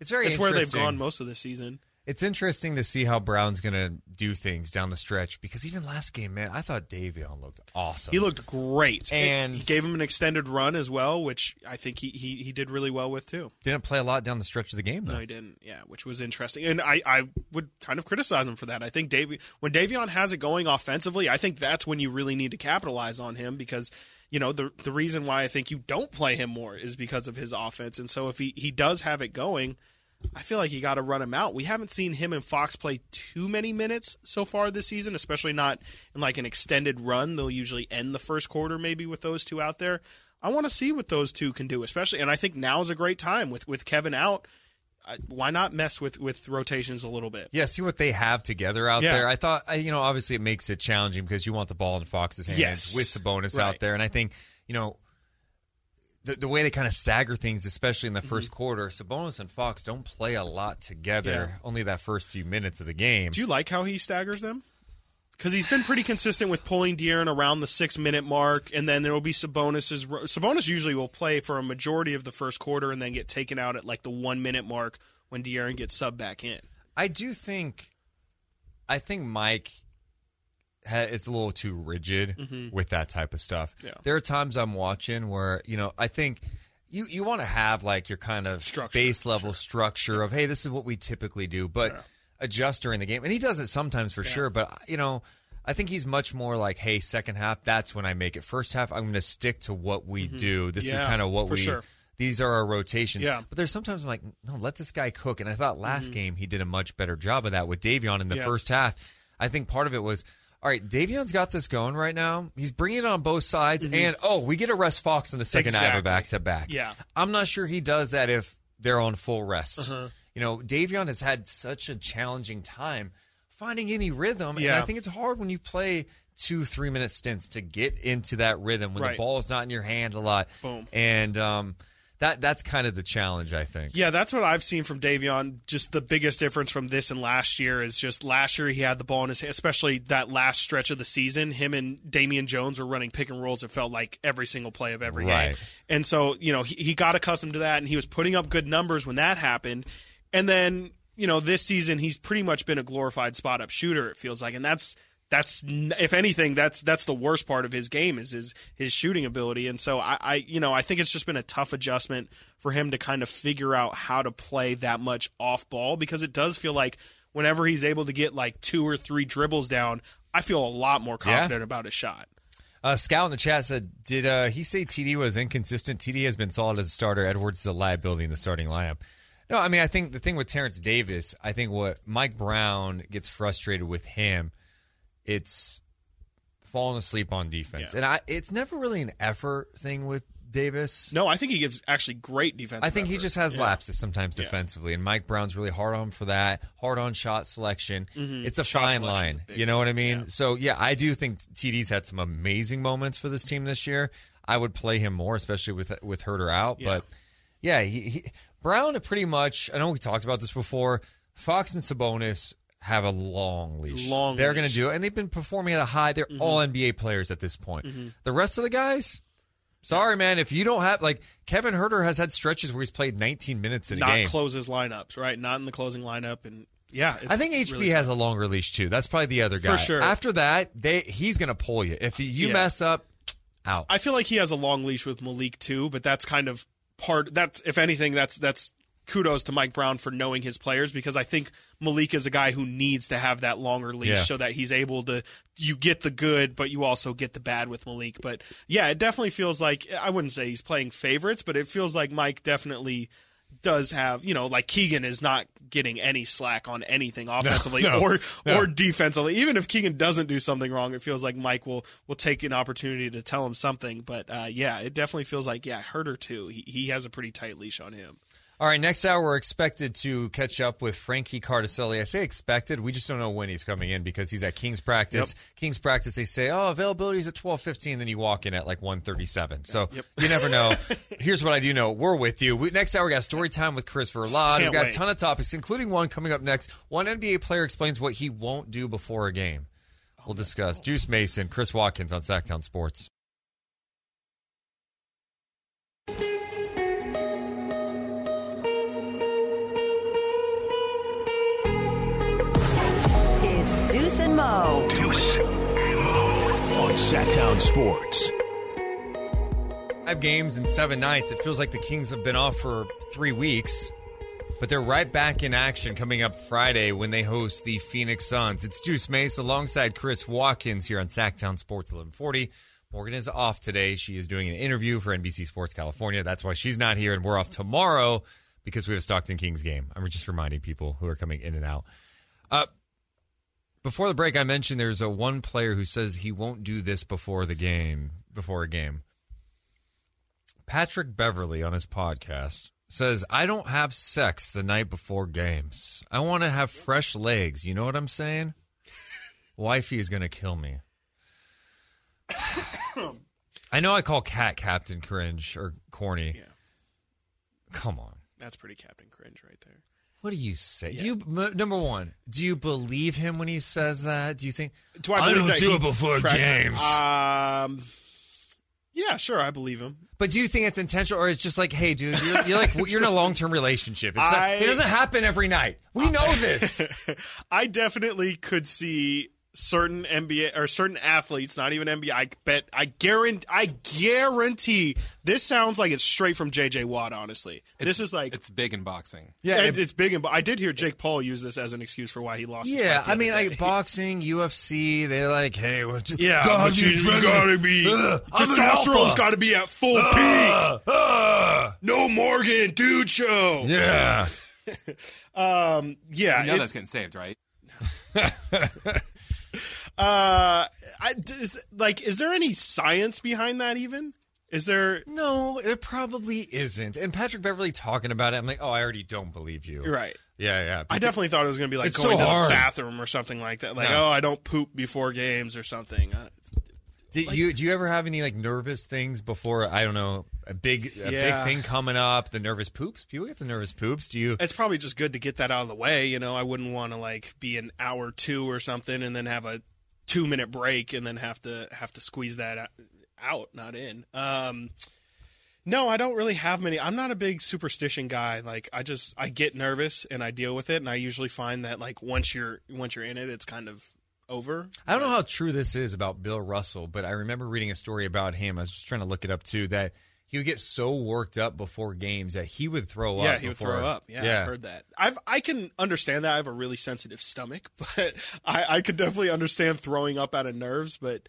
It's very It's where they've gone most of the season. It's interesting to see how Brown's going to do things down the stretch because even last game, man, I thought Davion looked awesome. He looked great, And- he gave him an extended run as well, which I think he he, he did really well with too. didn't play a lot down the stretch of the game though. No, he didn't. Yeah, which was interesting, and I, I would kind of criticize him for that. I think Davy when Davion has it going offensively, I think that's when you really need to capitalize on him because you know the the reason why I think you don't play him more is because of his offense, and so if he he does have it going, I feel like you got to run him out. We haven't seen him and Fox play too many minutes so far this season, especially not in like an extended run. They'll usually end the first quarter maybe with those two out there. I want to see what those two can do, especially, and I think now is a great time with with Kevin out. I, why not mess with with rotations a little bit? Yeah, see what they have together out Yeah. there. I thought, I- you know, obviously it makes it challenging because you want the ball in Fox's hands Yes. with Sabonis Right. out there, and I think, you know, the, the way they kind of stagger things, especially in the 1st quarter, Sabonis and Fox don't play a lot together. Mm-hmm. Yeah. Only that first few minutes of the game. Do you like how he staggers them? Because he's been pretty consistent with pulling De'Aaron around the six minute mark, and then there will be Sabonis's. Sabonis usually will play for a majority of the first quarter and then get taken out at like the one minute mark when De'Aaron gets subbed back in. I do think, I think Mike is a little too rigid with that type of stuff. Mm-hmm. Yeah. There are times I'm watching where you know I think you you want to have like your kind of Structure, base level structure of hey this is what we typically do, but adjust during the game, and he does it sometimes for sure. But you know. I think he's much more like, hey, second half, that's when I make it. First half, I'm going to stick to what we do. This is Mm-hmm. Kind of what we sure. these are our rotations. Yeah. But there's sometimes I'm like, no, let this guy cook. And I thought last game he did a much better job of that with Davion in the Mm-hmm. Yeah. first half. I think part of it was, all right, Davion's got this going right now. He's bringing it on both sides. And, oh, we get to rest Fox in the second half Mm-hmm. Back to back. Yeah. I'm not sure he does that if they're on full rest. Uh-huh. You know, Davion has had such a challenging time finding any rhythm. And I think it's hard when you play two, three minute stints to get into that rhythm when Right. the ball is not in your hand a lot. Boom. And um, that that's kind of the challenge, I think. Yeah, that's what I've seen from Davion. Just the biggest difference from this and last year is just last year he had the ball in his hand, especially that last stretch of the season. Him and Damian Jones were running pick and rolls. It felt like every single play of every Right. game. And so, you know, he, he got accustomed to that and he was putting up good numbers when that happened. And then, you know, this season he's pretty much been a glorified spot up shooter, it feels like. And that's that's if anything that's that's the worst part of his game is his his shooting ability and so I, I you know I think it's just been a tough adjustment for him to kind of figure out how to play that much off ball because it does feel like whenever he's able to get like two or three dribbles down I feel a lot more Yeah. confident about his shot. Uh, Scout in the chat said, "Did uh, he say TD was inconsistent? TD has been solid as a starter. Edwards is a liability in the starting lineup." No, I mean I think the thing with Terrence Davis, I think what Mike Brown gets frustrated with him, it's falling asleep on defense, Yeah. and I it's never really an effort thing with Davis. No, I think he gives actually great defense. I think he just has yeah. lapses sometimes defensively, and Mike Brown's really hard on him for that. Hard on shot selection. It's a Mm-hmm. Shot fine line. a You know what I mean? yeah. So yeah, I do think TD's had some amazing moments for this team this year. I would play him more, especially with with Huerter out. Yeah. But yeah, he, he Brown pretty much. I know we talked about this before. Fox and Sabonis have a long leash. Long They're going to. Mm-hmm. do it, and they've been performing at a high. They're all NBA players at this point. The rest of the guys. Sorry, man. If you don't have like Kevin Huerter has had stretches where he's played 19 minutes in a not game. close his lineups, right? Not in the closing lineup, and yeah, I think HB really has a longer leash too. That's probably the other guy. For sure. After that, they he's going to pull you. If you Yeah. mess up, out. I feel like he has a long leash with Malik too, but that's kind of part. That's if anything, that's that's kudos to Mike Brown for knowing his players because I think Malik is a guy who needs to have that longer leash Yeah. so that he's able to. You get the good, but you also get the bad with Malik. But yeah, it definitely feels like I wouldn't say he's playing favorites, but it feels like Mike definitely does have you know like Keegan is not getting any slack on anything offensively no, or no. or defensively. Even if Keegan doesn't do something wrong, it feels like Mike will will take an opportunity to tell him something. But uh, yeah, it definitely feels like yeah, Huerter too. He he has a pretty tight leash on him. All right, next hour we're expected to catch up with Frankie Cartoscelli. I say expected, we just don't know when he's coming in because he's at King's practice. King's practice, they say, oh, availability is at twelve fifteen. Then you walk in at like one thirty seven. So you never know. Here's what I do know: we're with you. We, next hour we got story time with Chris Verlod. We've got wait. a ton of topics, including one coming up next. One NBA player explains what he won't do before a game. We'll discuss. Deuce Mason, Chris Watkins on Sactown Sports. Deuce and Mo. Deuce and Mo on Sactown Sports. Five games in seven nights. It feels like the Kings have been off for three weeks, but they're right back in action coming up Friday when they host the Phoenix Suns. It's Juice Mace alongside Chris Watkins here on Sactown Sports 1140. Morgan is off today. She is doing an interview for NBC Sports California. That's why she's not here, and we're off tomorrow. because we have a Stockton Kings game. I'm just reminding people who are coming in and out. Uh, before the break, I mentioned there's a one player who says he won't do this before the game, before a game. Patrick Beverley on his podcast says, I don't have sex the night before games. I want to have fresh legs. You know what I'm saying? Wifey is going to kill me. I know I call Cat Captain cringe or corny. Yeah. Come on. That's pretty Captain Cringe right there. What do you say? Do you m- number one? Do you believe him when he says that? Do you think? Do I, believe don't do it before cracked- games. Um, yeah, sure, I believe him. but do you think it's intentional, or it's just like, hey, dude, you're, you're like you're in a long term relationship. It's I- like, it doesn't happen every night. We know this. I definitely could see certain NBA or certain athletes, not even NBA. I bet, I guarantee, I guarantee. This sounds like it's straight from JJ Watt. Honestly, this is like It's big in boxing. yeah, it- it's big. And I did hear Jake Paul use this as an excuse for why he lost. yeah. fight I mean, like boxing, UFC, they're like, hey, what you, Yeah, God, you, you you gotta be Ugh, I'm an testosterone's alpha. got to be at full peak. Uh, No Morgan, dude, show. yeah. Um, yeah, You know that's getting saved, right? Uh, I, is, like, is there any science behind that? Even is there? No, it probably isn't. And Patrick Beverley talking about it, I'm like, oh, I already don't believe you. Right. Yeah, yeah. I definitely thought it was going to be like It's going so to hard. the bathroom or something like that. Like, No. oh, I don't poop before games or something. Uh, Did you do you ever have any like nervous things before? I don't know a big a Yeah. big thing coming up. The nervous poops. People get the nervous poops. Do you? it's probably just good to get that out of the way. You know, I wouldn't want to like be an hour two or something and then have a two minute break and then have to have to squeeze that out- not in. Um, no, I don't really have many. I'm not a big superstition guy. Like I just I get nervous and I deal with it, and I usually find that like once you're once you're in it, it's kind of over. I don't know how true this is about Bill Russell, but I remember reading a story about him. I was just trying to look it up too. That he would get so worked up before games that he would throw up. Yeah, he would throw up. Yeah, I've heard that. I've I can understand that. I have a really sensitive stomach, but I, I could definitely understand throwing up out of nerves. But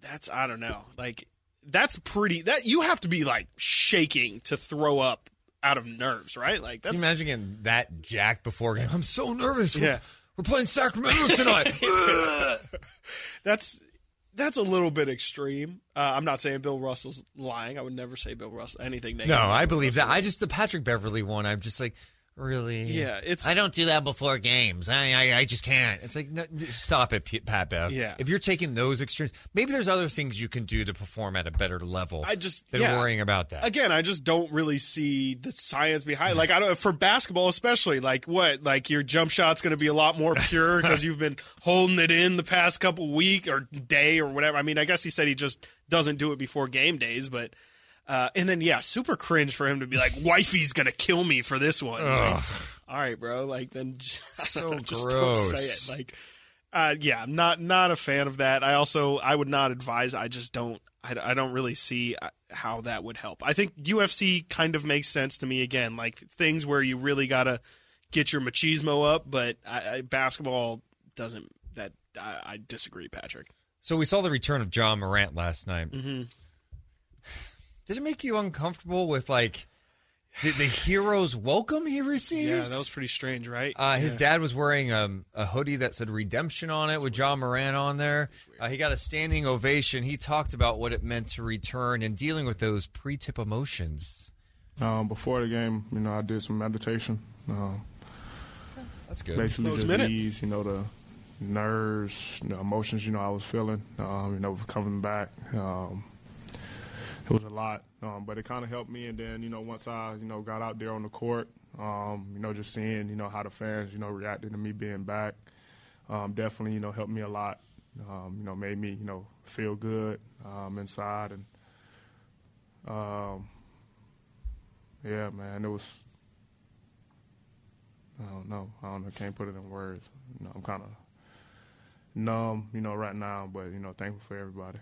that's I don't know. Like that's pretty. That you have to be like shaking to throw up out of nerves, right? Like Can you imagine getting that jacked before game? I'm so nervous. We're- Yeah. we're playing Sacramento tonight. That's that's a little bit extreme. Uh, I'm not saying Bill Russell's lying. I would never say Bill Russell anything negative. no, I believe Russell. that. I just the Patrick Beverley one. I'm just like, really? Yeah, it's I don't do that before games. I I, I just can't. It's like no, stop it, P- Pat Bev. Yeah. If you're taking those extremes, maybe there's other things you can do to perform at a better level. I just than yeah. worrying about that. again, I just don't really see the science behind. Like I don't for basketball, especially. Like what? Like your jump shot's going to be a lot more pure because you've been holding it in the past couple week or day or whatever. I mean, I guess he said he just doesn't do it before game days, but. Uh, and then yeah, super cringe for him to be like, "Wifey's gonna kill me for this one." Like, all right, bro. Like then, just, So just don't gross. say it. Like, uh, yeah, I'm not not a fan of that. I also I would not advise. I just don't. I, I don't really see uh, how that would help. I think UFC kind of makes sense to me again, like things where you really gotta get your machismo up, but I, I, basketball doesn't. That I, I disagree, Patrick. So we saw the return of Ja Morant last night. Mm-hmm. Did it make you uncomfortable with like the, the hero's welcome he received? Yeah, that was pretty strange, right? Uh, his Yeah. dad was wearing um, a hoodie that said redemption on it with Ja Morant on there. Uh, he got a standing ovation. He talked about what it meant to return and dealing with those pre tip emotions. Um, before the game, you know, I did some meditation. Um, That's good. basically just minute. ease, you know, the nerves, the emotions, you know, I was feeling, um, you know, coming back. Um, it was a lot, um, but it kind of helped me. And then, you know, once I, you know, got out there on the court, um, you know, just seeing, you know, how the fans, you know, reacted to me being back, um, definitely, you know, helped me a lot. Um, you know, made me, you know, feel good um, inside, and um, yeah, man, it was. I don't know. I don't know. Can't put it in words. You know, I'm kind of numb, you know, right now. But you know, thankful for everybody.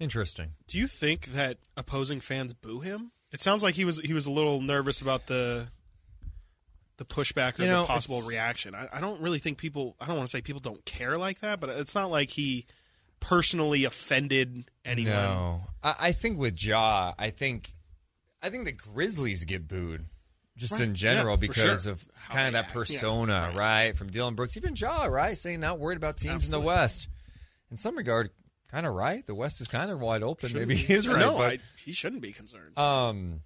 Interesting. Do you think that opposing fans boo him? It sounds like he was he was a little nervous about the the pushback or You know, the possible reaction. I, I don't really think people. I don't want to say people don't care like that, but it's not like he personally offended anyone. No, I, I think with Ja, I think, I think the Grizzlies get booed just Right. in general Yeah, because sure. of How kind of that act. Yeah. persona, right? From Dillon Brooks, even Ja, right? Saying not worried about teams in the West. In some regard, kind of right. The West is kind of wide open. Shouldn't Maybe be. he is right. No, but I, he shouldn't be concerned. um,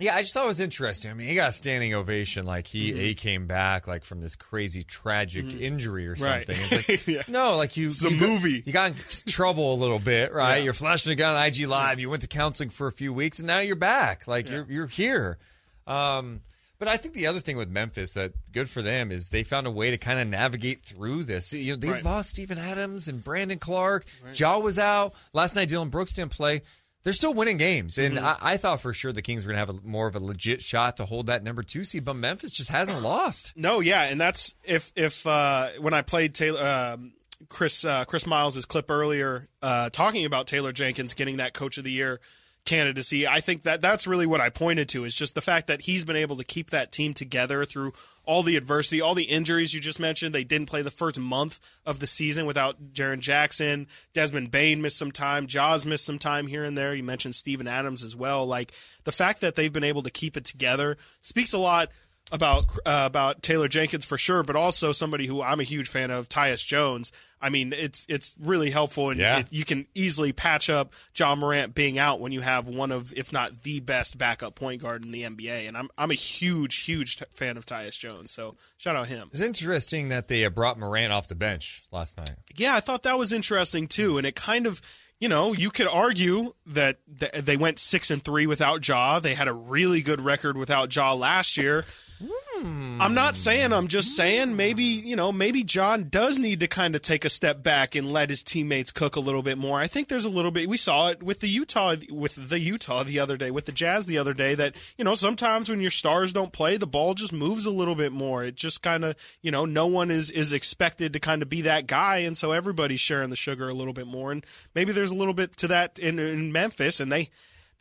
yeah, I just thought it was interesting. I mean, he got a standing ovation. Like he Mm-hmm. a came back like from this crazy tragic injury or Right. something. It's like, Yeah. No, like you. It's a you got- movie. you got in trouble a little bit, right? Yeah. You're flashing a gun on IG Live. You went to counseling for a few weeks, and now you're back. Like you're you're here. Um, but I think the other thing with Memphis that good for them is they found a way to kind of navigate through this. You know, they've Right. lost Steven Adams and Brandon Clarke. Ja was out last night. Dylan Brooks didn't play. They're still winning games, and Mm-hmm. I, I thought for sure the Kings were going to have a, more of a legit shot to hold that number two seed. But Memphis just hasn't lost. No, yeah, and that's if if uh, when I played Taylor um, Chris uh, Chris Miles' clip earlier, uh, talking about Taylor Jenkins getting that Coach of the Year candidacy. I think that that's really what I pointed to is just the fact that he's been able to keep that team together through all the adversity, all the injuries you just mentioned. They didn't play the first month of the season without Jaren Jackson. Desmond Bane missed some time. Ja's missed some time here and there. You mentioned Steven Adams as well. Like the fact that they've been able to keep it together speaks a lot about uh, about Taylor Jenkins for sure, but also somebody who I'm a huge fan of, Tyus Jones. I mean, it's it's really helpful, and Yeah. it, you can easily patch up Ja Morant being out when you have one of, if not the best backup point guard in the NBA. And I'm I'm a huge huge t- fan of Tyus Jones, so shout out him. It's interesting that they brought Morant off the bench last night. Yeah, I thought that was interesting too, and it kind of, you know, you could argue that they went six and three without Ja. They had a really good record without Ja last year. I'm not saying. I'm just saying. Maybe you know. Maybe Ja does need to kind of take a step back and let his teammates cook a little bit more. I think there's a little bit. We saw it with the Utah, with the Utah the other day, with the Jazz the other day. That you know, sometimes when your stars don't play, the ball just moves a little bit more. It just kind of, you know, no one is is expected to kind of be that guy, and so everybody's sharing the sugar a little bit more. And maybe there's a little bit to that in, in Memphis, and they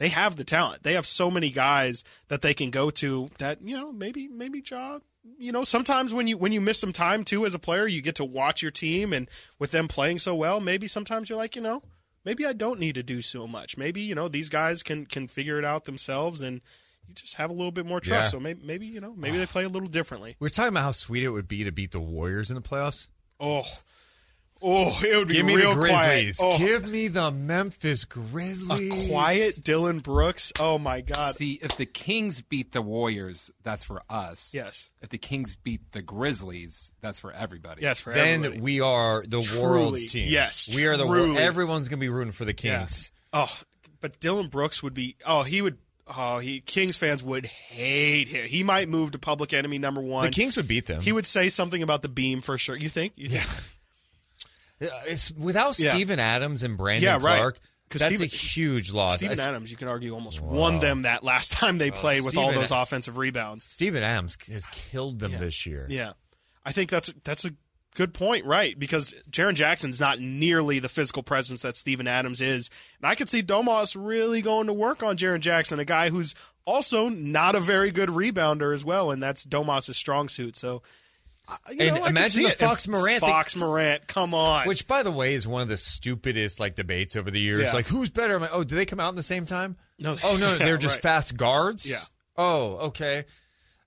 they have the talent. They have so many guys that they can go to that you know maybe maybe Ja. You know, sometimes when you when you miss some time too as a player, you get to watch your team, and with them playing so well, maybe sometimes you're like, you know, maybe I don't need to do so much. Maybe you know these guys can can figure it out themselves, and you just have a little bit more trust. Yeah. So maybe maybe you know maybe they play a little differently. We were talking about how sweet it would be to beat the Warriors in the playoffs. Oh, oh, it would be Give me real the Grizzlies. quiet. Oh, Give me the Memphis Grizzlies. a quiet Dillon Brooks. Oh my God. See, if the Kings beat the Warriors, that's for us. Yes. If the Kings beat the Grizzlies, that's for everybody. Yes, for Then everybody. we are the Truly, world's team. yes, we are the world. truly. Everyone's gonna be rooting for the Yeah. Kings. Oh, but Dillon Brooks would be. Oh, he would. Oh, he Kings fans would hate him. He might move to public enemy number one. The Kings would beat them. He would say something about the beam for sure. You think? You think? Uh, It's without Yeah. Steven Adams and Brandon Yeah, right. Clark. That's Steven- a huge loss. Steven I- Adams, you can argue, almost won them that last time they played with all those offensive rebounds. Steven Adams has killed them this year. Yeah, I think that's that's a good point, right? Because Jaren Jackson's not nearly the physical presence that Steven Adams is, and I could see Domas really going to work on Jaren Jackson, a guy who's also not a very good rebounder as well, and that's Domas' strong suit. So, you And know, imagine the. Fox Morant Fox Morant, come on. Which, by the way, is one of the stupidest like debates over the years. Yeah. Like, who's better? I'm like, oh, do they come out in the same time? No, Oh no, yeah, they're just right. fast guards. Yeah. Oh, okay.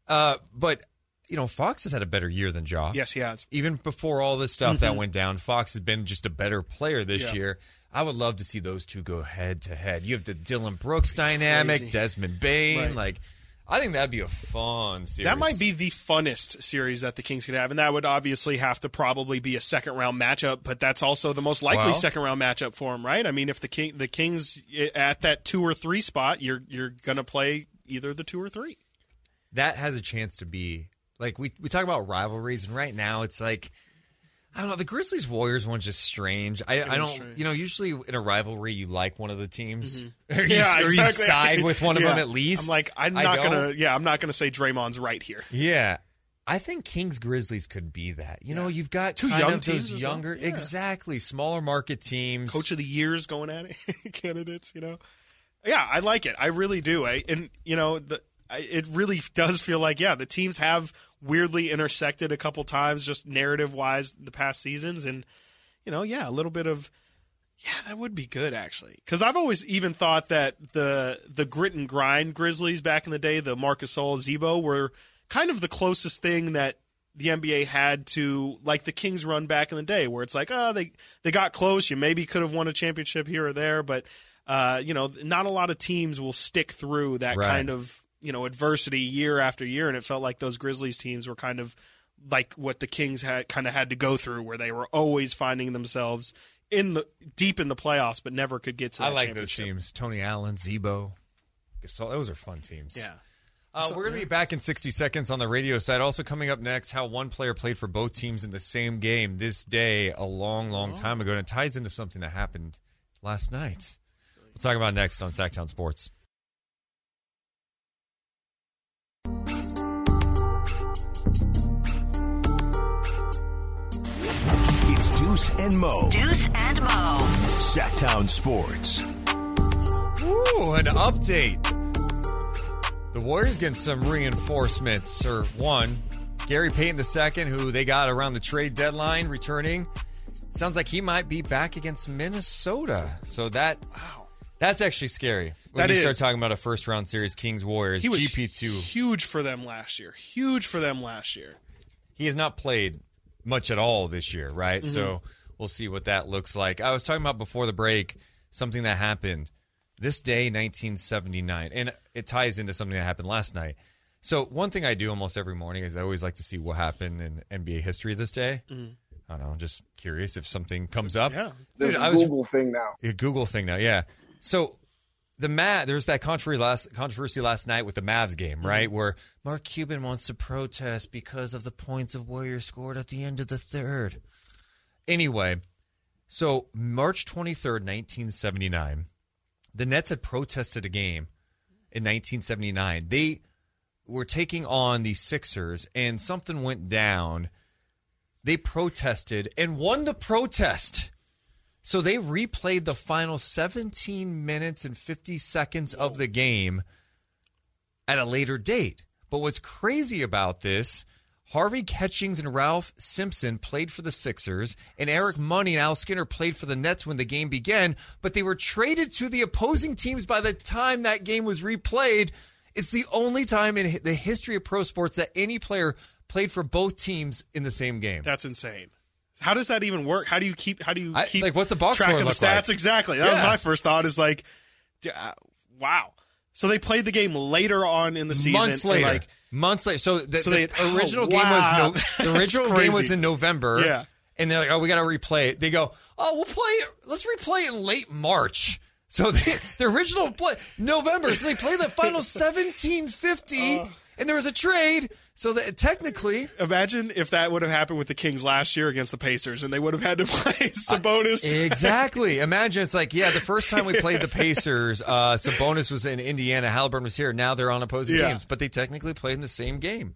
Uh, but you know, Fox has had a better year than Ja. yes, he has. Even before all this stuff that went down, Fox has been just a better player this Mm-hmm. Yeah. year. I would love to see those two go head to head. You have the Dillon Brooks dynamic. Desmond Bane. Right. Like, I think that'd be a fun series. That might be the funnest series that the Kings could have, and that would obviously have to probably be a second round matchup. But that's also the most likely Well- second round matchup for them, right? I mean, if the King, the Kings at that two or three spot, you're you're gonna play either the two or three. that has a chance to be like we we talk about rivalries, and right now it's like I don't know. The Grizzlies Warriors one's just strange. I, I don't, strange. you know, usually in a rivalry you like one of the teams, mm-hmm. or, you, yeah, or you side with one of Yeah. them at least. I'm like, I'm not gonna. Yeah, I'm not gonna say Draymond's right here. Yeah. I think Kings Grizzlies could be that. You know, you've got Two young teams those as well. younger, Yeah. exactly, smaller market teams. Coach of the years going at it, candidates. You know, yeah, I like it. I really do. I, and you know, the it really does feel like yeah, the teams have weirdly intersected a couple times, just narrative wise, the past seasons, and you know, yeah, a little bit of Yeah, that would be good actually. Because I've always even thought that the the grit and grind Grizzlies back in the day, the Marcus Gasol, Z-Bo, were kind of the closest thing that the NBA had to like the Kings run back in the day, where it's like, oh, they they got close. You maybe could have won a championship here or there, but uh, you know, not a lot of teams will stick through that Right. kind of you know adversity year after year. And it felt like those Grizzlies teams were kind of like what the Kings had kind of had to go through, where they were always finding themselves in the deep in the playoffs, but never could get to. The I like those teams. Tony Allen, Z-Bo, Gasol. Those are fun teams. Yeah. Uh, we're going to be back in 60 seconds on the radio side. Also, coming up next, how one player played for both teams in the same game this day a long, long time ago. And it ties into something that happened last night. We'll talk about next on Sactown Sports. It's Deuce and Mo. Deuce and Mo. Sactown Sports. Ooh, an update. The Warriors getting some reinforcements. Or one, Gary Payton II, who they got around the trade deadline, returning. Sounds like he might be back against Minnesota. So that wow, that's actually scary. When That you is. start talking about a first round series, Kings Warriors, He was GP two. huge for them last year. Huge for them last year. He has not played much at all this year, right? Mm-hmm. So we'll see what that looks like. I was talking about before the break something that happened this day, 1979, and it ties into something that happened last night. So one thing I do almost every morning is I always like to see what happened in NBA history this day. I don't know, I'm just curious if something comes up. Mm-hmm. Yeah. Dude, There's I a was Google thing now. a Google thing now, yeah. So the Mav, there's that controversy last controversy last night with the Mavs game, Mm-hmm. right? Where Mark Cuban wants to protest because of the points of Warriors scored at the end of the third. Anyway, so March 23rd, 1979, the Nets had protested a game in 1979. They were taking on the Sixers, and something went down. They protested and won the protest. So they replayed the final 17 minutes and 50 seconds of the game at a later date. But what's crazy about this, Harvey Catchings and Ralph Simpson played for the Sixers, and Eric Money and Al Skinner played for the Nets when the game began, but they were traded to the opposing teams by the time that game was replayed. It's the only time in the history of pro sports that any player played for both teams in the same game. That's insane. How does that even work? How do you keep? How do you I- keep? like, what's the box track score of the look like? stats? Exactly. That was my first thought. Is like, uh, wow. So they played the game later on in the season. months later. like months later. So the, So the they- oh, original game wow. was no, the original game was in November. Yeah. and they're like, "Oh, we got to replay it." They go, "Oh, we'll play it. Let's replay it in late March." So the, the original play November. So they play the final seventeen fifty, Oh. and there was a trade. So that technically, imagine if that would have happened with the Kings last year against the Pacers, and they would have had to play Sabonis. exactly. Imagine it's like, yeah, the first time we played the Pacers, uh, Sabonis was in Indiana, Halliburton was here. Now they're on opposing Yeah. teams, but they technically played in the same game.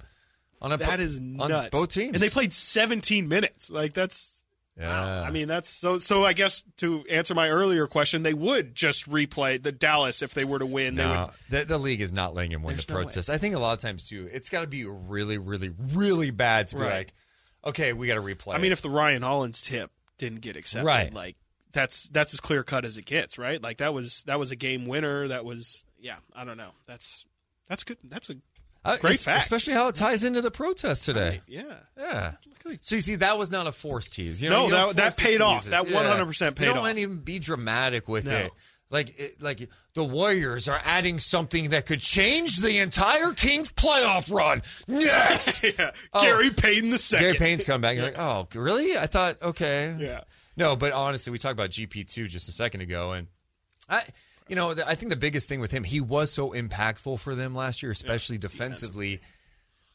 On a, that is on nuts. both teams, and they played 17 minutes. Like that's. Yeah. I mean, that's so. So I guess to answer my earlier question, they would just replay the Dallas if they were to win. They would. No, the, the league is not letting him win There's the no way. protest. I think a lot of times too, it's got to be really, really, really bad to be Right. like, okay, we got to replay. I mean, if the Ryan Hollins tip didn't get accepted, Right. like that's that's as clear cut as it gets, right? Like that was that was a game winner. That was yeah. I don't know. That's that's good. That's a Uh, great es- fact. especially how it ties into the protest today. yeah. Yeah. So you see, that was not a forced tease. You know, No, you that- that paid off. That 100% paid off. You don't off. even be dramatic with No. it. Like, it, like the Warriors are adding something that could change the entire Kings playoff run. Next, yeah. Oh. Gary Payton the second. Gary Payne's coming back. You're like, oh, really? I thought, okay. Yeah. No, but honestly, we talked about GP2 just a second ago, and I, you know, I think the biggest thing with him, he was so impactful for them last year, especially defensively.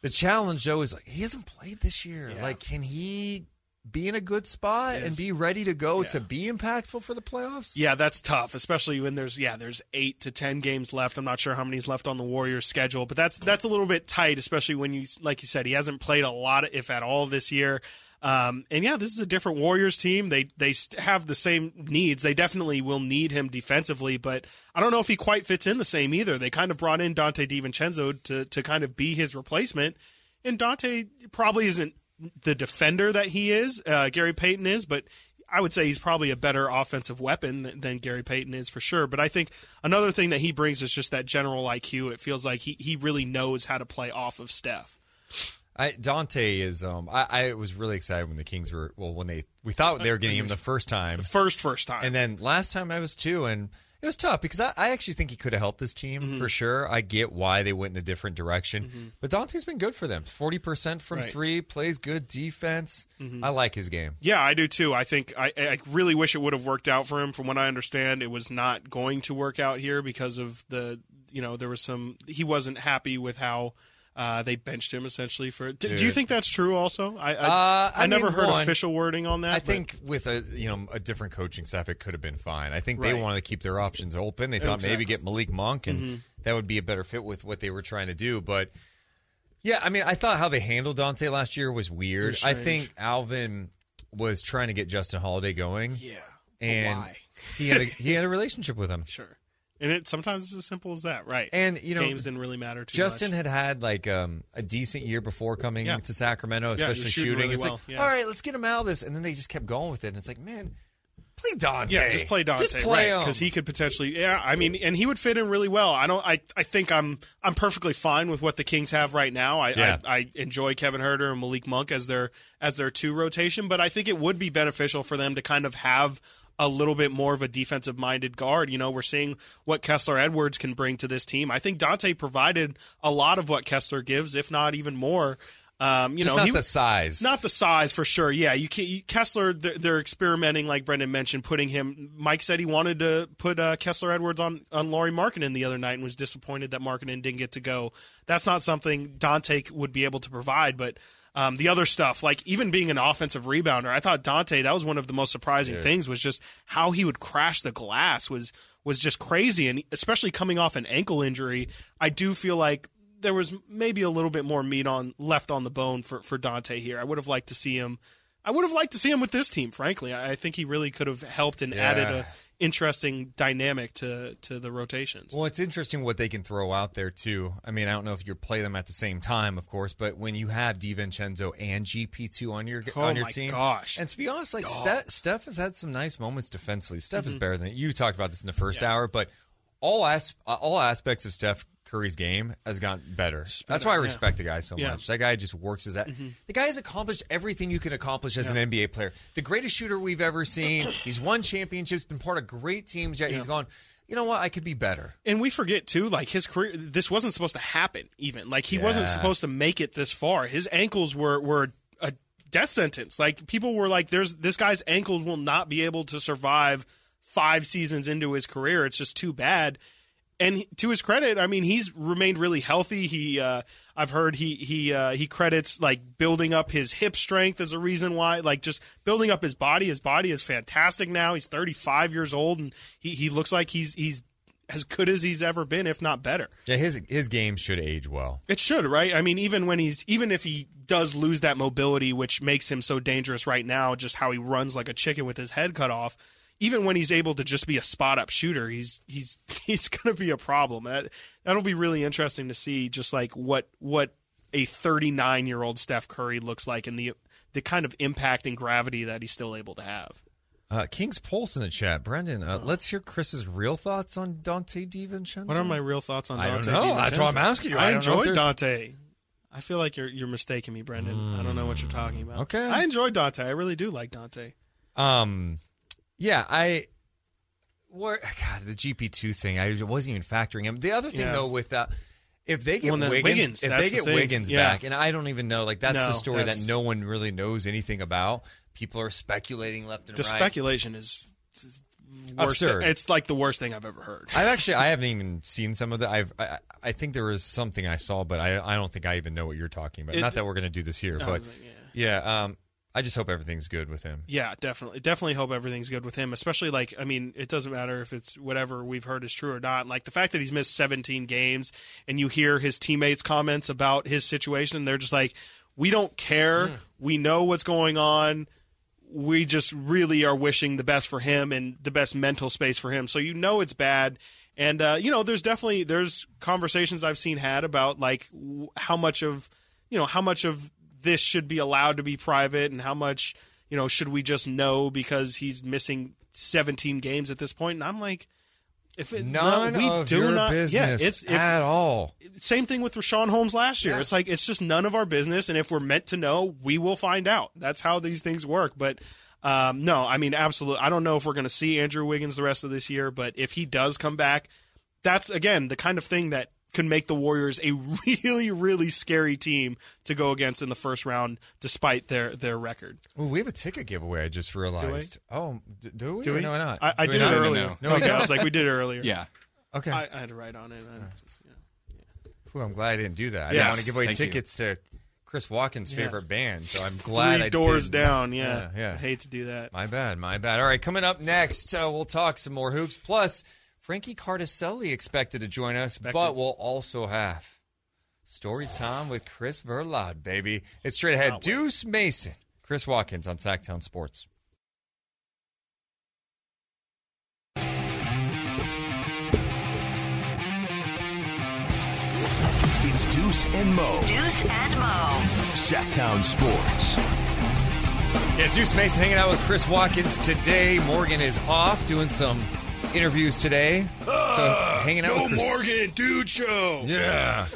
The challenge, Joe, is like he hasn't played this year. Like, can he be in a good spot and be ready to go to be impactful for the playoffs? Yeah, that's tough, especially when there's yeah, there's eight to ten games left. I'm not sure how many's left on the Warriors schedule, but that's that's a little bit tight, especially when you like you said he hasn't played a lot, if at all, this year. Um, and yeah, this is a different Warriors team. They they have the same needs. They definitely will need him defensively, but I don't know if he quite fits in the same either. They kind of brought in Donte DiVincenzo to to kind of be his replacement, and Dante probably isn't the defender that he is. Uh, Gary Payton is, but I would say he's probably a better offensive weapon than, than Gary Payton is for sure. But I think another thing that he brings is just that general IQ. It feels like he he really knows how to play off of Steph. I, Donte is. Um, I, I was really excited when the Kings were. Well, when they we thought they were getting him the first time, the First first time. and then last time I was too, and it was tough because I, I actually think he could have helped this team Mm-hmm. for sure. I get why they went in a different direction, but Donte's been good for them. Forty percent from Right. Mm-hmm. three, plays good defense. I like his game. Yeah, I do too. I think I, I really wish it would have worked out for him. From what I understand, it was not going to work out here because of the you know there was some he wasn't happy with how uh, they benched him essentially for. D- do you think that's true? Also, I I, Uh, I I never mean, heard one, official wording on that. I but- think with a you know a different coaching staff, it could have been fine. I think they wanted to keep their options open. They thought maybe get Malik Monk, and Mm-hmm. that would be a better fit with what they were trying to do. But yeah, I mean, I thought how they handled Donte last year was weird. was I think Alvin was trying to get Justin Holiday going, yeah, and why? he had a, he had a relationship with him. Sure, and it sometimes it's as simple as that, right? And you know, games didn't really matter too much. Justin much. had had like um, a decent year before coming Yeah. to Sacramento, Yeah, especially shooting shooting. really it's well, like, yeah. all right, let's get him out of this, and then they just kept going with it. And it's like, man, play Donte. Yeah, just play Donte, Just play him. because he could potentially. Yeah, I mean, and he would fit in really well. I don't. I, I think I'm I'm perfectly fine with what the Kings have right now. I, Yeah. I I enjoy Kevin Huerter and Malik Monk as their as their two rotation, but I think it would be beneficial for them to kind of have a little bit more of a defensive minded guard. You know, we're seeing what Kessler Edwards can bring to this team. I think Donte provided a lot of what Kessler gives, if not even more. Um, you Just know, not he, the size. not the size for sure. Yeah, you can you, Kessler. They're, they're experimenting, like Brendan mentioned, putting him. Mike said he wanted to put uh, Kessler Edwards on on Lauri Markkanen the other night, and was disappointed that Markkanen didn't get to go. That's not something Donte would be able to provide, but. Um, the other stuff, like even being an offensive rebounder, I thought Donte that was one of the most surprising things was just how he would crash the glass was was just crazy, and especially coming off an ankle injury, I do feel like there was maybe a little bit more meat on left on the bone for, for Donte here. I would have liked to see him. I would have liked to see him with this team. Frankly, I, I think he really could have helped and added a interesting dynamic to to the rotations. Well, it's interesting what they can throw out there too. I mean, I don't know if you play them at the same time, of course, but when you have DiVincenzo and GP two on your Oh on your my team, gosh. and to be honest, like Steph, Steph has had some nice moments defensively. Steph Mm-hmm. is better than you talked about this in the first hour, but all as, all aspects of Steph Curry's game has gotten better. That's why I yeah. respect the guy so Yeah. Mm-hmm. much. That guy just works as that. The guy has accomplished everything you can accomplish as an NBA player. The greatest shooter we've ever seen. He's won championships, been part of great teams. Yet he's gone. You know what? I could be better. and we forget too, like his career. This wasn't supposed to happen. Even like he wasn't supposed to make it this far. His ankles were were a death sentence. Like people were like, "There's this guy's ankles will not be able to survive five seasons into his career. It's just too bad." And to his credit, I mean, he's remained really healthy. He, uh, I've heard he he uh, he credits like building up his hip strength as a reason why, like just building up his body. His body is fantastic now. He's 35 years old, and he he looks like he's he's as good as he's ever been, if not better. Yeah, his his game should age well. It should, right? I mean, even when he's even if he does lose that mobility, which makes him so dangerous right now, just how he runs like a chicken with his head cut off. Even when he's able to just be a spot up shooter, he's he's he's going to be a problem. That that'll be really interesting to see, just like what what a 39 year old Steph Curry looks like, and the the kind of impact and gravity that he's still able to have. Uh, King's Pulse in the chat, Brendan. Uh, let's hear Chris's real thoughts on Donte DiVincenzo. What are my real thoughts on I Donte? don't know. That's DiVincenzo? why I'm asking you. I I, don't know if enjoyed Donte. I feel like you're you're mistaking me, Brendan. I don't know what you're talking about. Okay. I enjoyed Donte. I really do like Donte. Um, yeah, I. Where God, the GP two thing, I wasn't even factoring him. The other thing Yeah. though, with that, if they get Well, Wiggins, Wiggins, if they get thing. Wiggins Yeah. back, and I don't even know, like that's No, the story that's- that no one really knows anything about. People are speculating left and The right. The speculation is worst Absurd. It's like the worst thing I've ever heard. I've actually I haven't even seen some of the. I've I, I think there was something I saw, but I I don't think I even know what you're talking about. It- Not that we're going to do this here, but yeah. Um, I just hope everything's good with him. Yeah, definitely. Definitely hope everything's good with him, especially like I mean, it doesn't matter if it's whatever we've heard is true or not. Like the fact that he's missed 17 games and you hear his teammates comments about his situation, they're just like, "We don't care. We know what's going on. We just really are wishing the best for him and the best mental space for him." So you know it's bad. And uh, you know, there's definitely there's conversations I've seen had about like w- how much of you know how much of this should be allowed to be private and how much you know, should we just know because he's missing 17 games at this point? And I'm like, if it, None no, we of do your not, business yeah, it's if, at all. same thing with Richaun Holmes last year. It's like it's just none of our business, and if we're meant to know, we will find out. That's how these things work. But um, no, I mean, absolutely. I don't know if we're going to see Andrew Wiggins the rest of this year, but if he does come back, that's again the kind of thing that could make the Warriors a really, really scary team to go against in the first round, despite their their record. Ooh, we have a ticket giveaway. I just realized. Oh, d- do we? Do Or we? No, not. I, I Do we did it earlier. No, we okay, I don't. was like, we did it earlier. Yeah. Okay. I, I had to write on it. I just, yeah. Ooh, I'm glad I didn't do that. I Yes. didn't want to give away Thank you. tickets to Chris Watkins' Yeah. favorite band, so I'm glad Three I doors didn't. down. Yeah. yeah. I hate to do that. My bad, my bad. All right, coming up next, uh, we'll talk some more hoops. Plus, Frankie Cartoscelli expected to join us, but we'll also have story time with Chris Verlod, baby. It's straight ahead. Deuce Mason, Chris Watkins on Sactown Sports. It's Deuce and Mo. Deuce and Mo. Sactown Sports. Yeah, Deuce Mason hanging out with Chris Watkins today. Morgan is off doing some interviews today. So hanging out with Chris. Morgan Dude show. Yeah.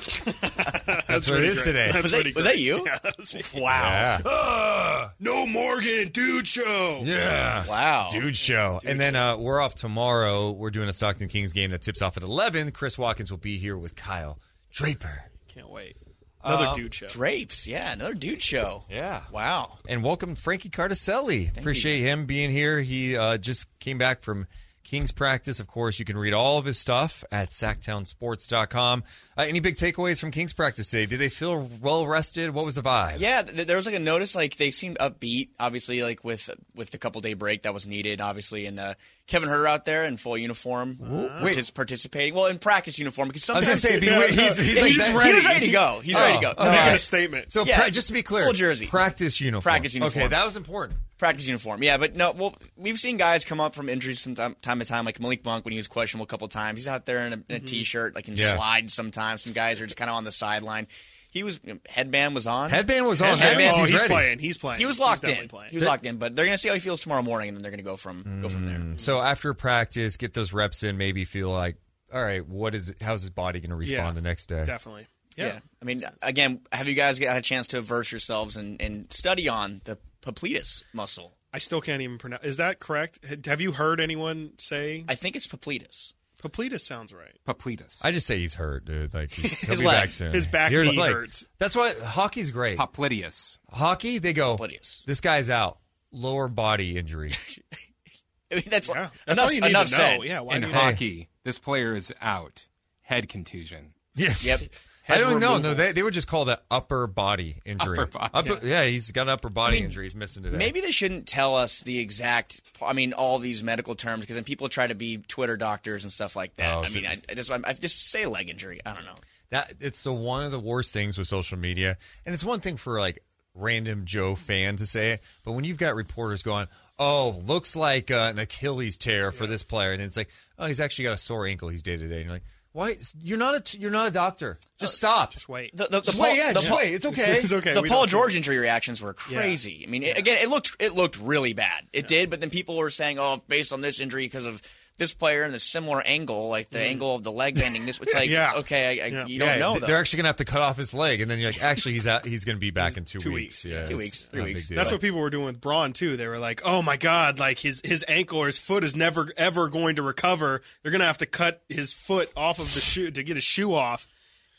That's, what it is great. today. That's Was that, was that you? Yeah, that's- Wow. Yeah. no Morgan, dude show. Yeah. Wow. Dude show. and then uh, we're off tomorrow. We're doing a Stockton Kings game that tips off at 11. Chris Watkins will be here with Kyle Draper. Can't wait. Another Uh, dude show. Drapes. Yeah, another dude show. Yeah. Wow. And welcome Frankie Cartoscelli. Appreciate him being here. He uh, just came back from Kings practice. Of course, you can read all of his stuff at sactownsports.com. Uh, any big takeaways from Kings practice today? Did they feel well rested? What was the vibe? Yeah, th- there was like a notice like they seemed upbeat. Obviously, like with with the couple day break that was needed. Obviously, and uh, Kevin Huerter out there in full uniform, Wait. just participating. Well, in practice uniform because I was sometimes going to say, be- he's, he's, Yeah, like he's that- ready. He was ready to go. He's ready to go. Oh, No, okay. I- a statement. So Yeah, pra- just to be clear, full jersey. practice uniform. Practice uniform. Okay, that was important. practice uniform. Yeah, but no, well, we've seen guys come up from injuries from time, time to time, like Malik Monk when he was questionable a couple times. He's out there in a, in a shirt like in Yeah. slides sometimes. Some guys are just kind of on the sideline. He was headband was on. Headband was on. Headband- That oh, he's, he's, ready. playing. He's playing. He was locked definitely in. Playing. He was locked in, but they're going to see how he feels tomorrow morning, and then they're going to go from go from there. Mm. So after practice, get those reps in, maybe feel like, all right, what is how's his body going to respond Yeah. the next day? Definitely. Yeah. Yeah. I mean, again, have you guys had a chance to verse yourselves and, and study on the popliteus muscle? I still can't even pronounce. Is that correct? Have you heard anyone say I think it's popliteus. Poplitas? Sounds right. Poplitas. I just say he's hurt, dude. Like he's, he'll His be leg. back soon. His back You're knee like- hurts. That's why hockey's great. Popliteus. Hockey, they go. Popliteus. This guy's out. Lower body injury. I mean, that's, Yeah. That's enough, all you need enough to know. said. Yeah. Why In do you- hockey, this player is out. Head contusion. yeah. Yep. I don't know. No, they, they would just call that upper body injury. Upper body. yeah. he's got an upper body mean, injury. He's missing today. Maybe they shouldn't tell us the exact. I mean, all these medical terms because then people try to be Twitter doctors and stuff like that. Oh, I so- mean, I, I just I just say leg injury. I don't know. that it's the one of the worst things with social media, and it's one thing for like random Joe fan to say it, but when you've got reporters going, "Oh, looks like uh, an Achilles tear for this player," and it's like, "Oh, he's actually got a sore ankle. He's day to day," and you're like, "Why? You're not a t- you're not a doctor. Just uh, stop. Just wait. The, the, the Just Paul, wait. Yeah, the just Paul- wait. It's okay. It's okay. the we Paul George injury reactions were crazy. I mean, it- again, it looked it looked really bad. It did, but then people were saying, "Oh, based on this injury because of this player and the similar angle, like the angle of the leg bending." This, it's like, Yeah. okay, I, I, Yeah. you don't know though. they're actually gonna have to cut off his leg, and then you're like, actually, he's out. He's gonna be back in two, Two weeks. weeks. Yeah, Two weeks, three not a big weeks. deal. That's what people were doing with Braun too. They were like, "Oh my god, like his his ankle or his foot is never ever going to recover. They're going to have to cut his foot off of the shoe to get his shoe off."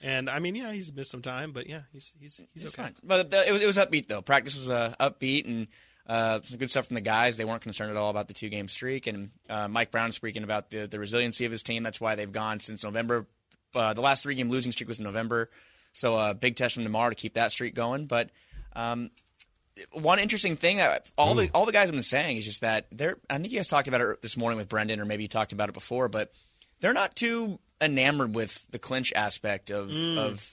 And I mean, yeah, he's missed some time, but yeah, he's he's he's It's okay. fine. But the, it was it was upbeat though. Practice was uh, upbeat and uh, some good stuff from the guys. They weren't concerned at all about the two game streak. And uh, Mike Brown speaking about the the resiliency of his team. That's why they've gone since November. Uh, the last three game losing streak was in November, so uh, big test from tomorrow to keep that streak going. But um, one interesting thing that all the all the guys have been saying is just that they're. I think you guys talked about it this morning with Brendan, or maybe you talked about it before, but they're not too enamored with the clinch aspect of of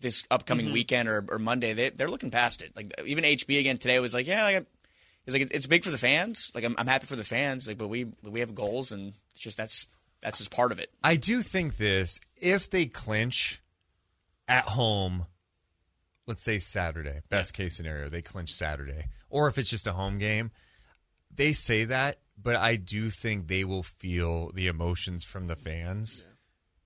this upcoming weekend or, or Monday. They they're looking past it. Like even HB again today was like, yeah, like it's like it's big for the fans. Like I'm, I'm happy for the fans. Like, but we we have goals, and it's just that's that's just part of it. I do think this: if they clinch at home, let's say Saturday, best case scenario, they clinch Saturday, or if it's just a home game, they say that, but I do think they will feel the emotions from the fans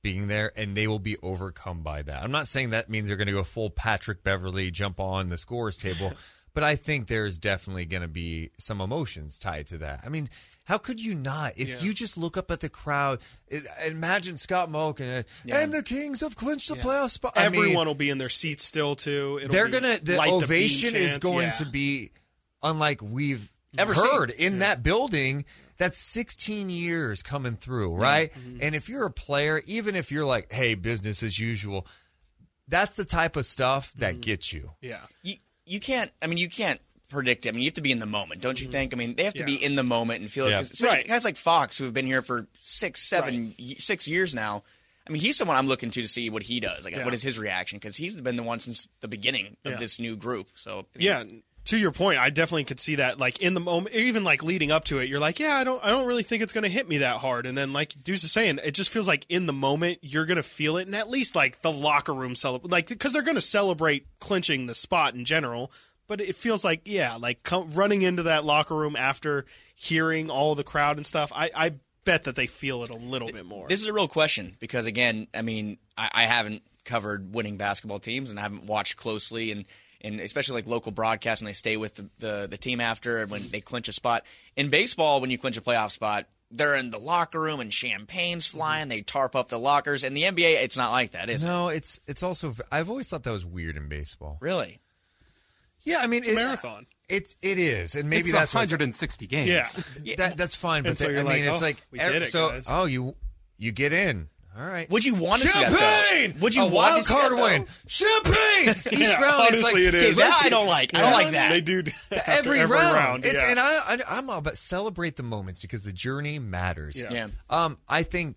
being there and they will be overcome by that. I'm not saying that means they're going to go full Patrick Beverley, jump on the scores table, but I think there's definitely going to be some emotions tied to that. I mean, how could you not? If Yeah. you just look up at the crowd, it, imagine Scott Moak and, and the Kings have clinched the playoff spot. I mean, Everyone will be in their seats still too. It'll they're gonna the light beam ovation is going Yeah. to be unlike we've Ever heard in that building that's 16 years coming through right Mm-hmm. and if you're a player even if you're like hey business as usual that's the type of stuff that Mm-hmm. gets you yeah. you you can't. I mean, you can't predict. it. I mean, you have to be in the moment, don't you think? I mean, they have to be Mm-hmm. In the moment and feel it. Yeah. 'cause Especially Right. guys like Fox, who have been here for six, seven, y- six years now. I mean, he's someone I'm looking to to see what he does. Like, Yeah. what is his reaction? Because he's been the one since the beginning of Yeah. this new group. So I mean, Yeah, to your point, I definitely could see that. Like in the moment, even like leading up to it, you're like, yeah, I don't, I don't really think it's going to hit me that hard. And then, like Deuce is saying, it just feels like in the moment you're going to feel it, and at least like the locker room celebrate, like because they're going to celebrate clinching the spot in general. But it feels like, yeah, like running into that locker room after hearing all the crowd and stuff. I, I bet that they feel it a little bit more. This is a real question because, again, I mean, I, I haven't covered winning basketball teams and I haven't watched closely, and, and especially like local broadcasts when they stay with the, the, the team after and when they clinch a spot. In baseball, when you clinch a playoff spot, they're in the locker room and champagne's mm-hmm. flying. They tarp up the lockers. In the NBA, it's not like that, is it? no it's it's also i've always thought that was weird in baseball Really? yeah i mean it's a marathon. it's it is and maybe it's that's 160 games. Yeah. that, that's fine but so they- you're i mean like, it's oh, like we ev- did it, so guys. oh you you get in all right Would you want to see that? Champagne! Though? Would you a want wild to see card that, win? Champagne! Each Yeah, round, it's like honestly, it that I don't like. I don't like that. They do after every, round. It's, yeah. And I, I, I'm all about celebrate the moments because the journey matters. Yeah. Yeah. Um, I think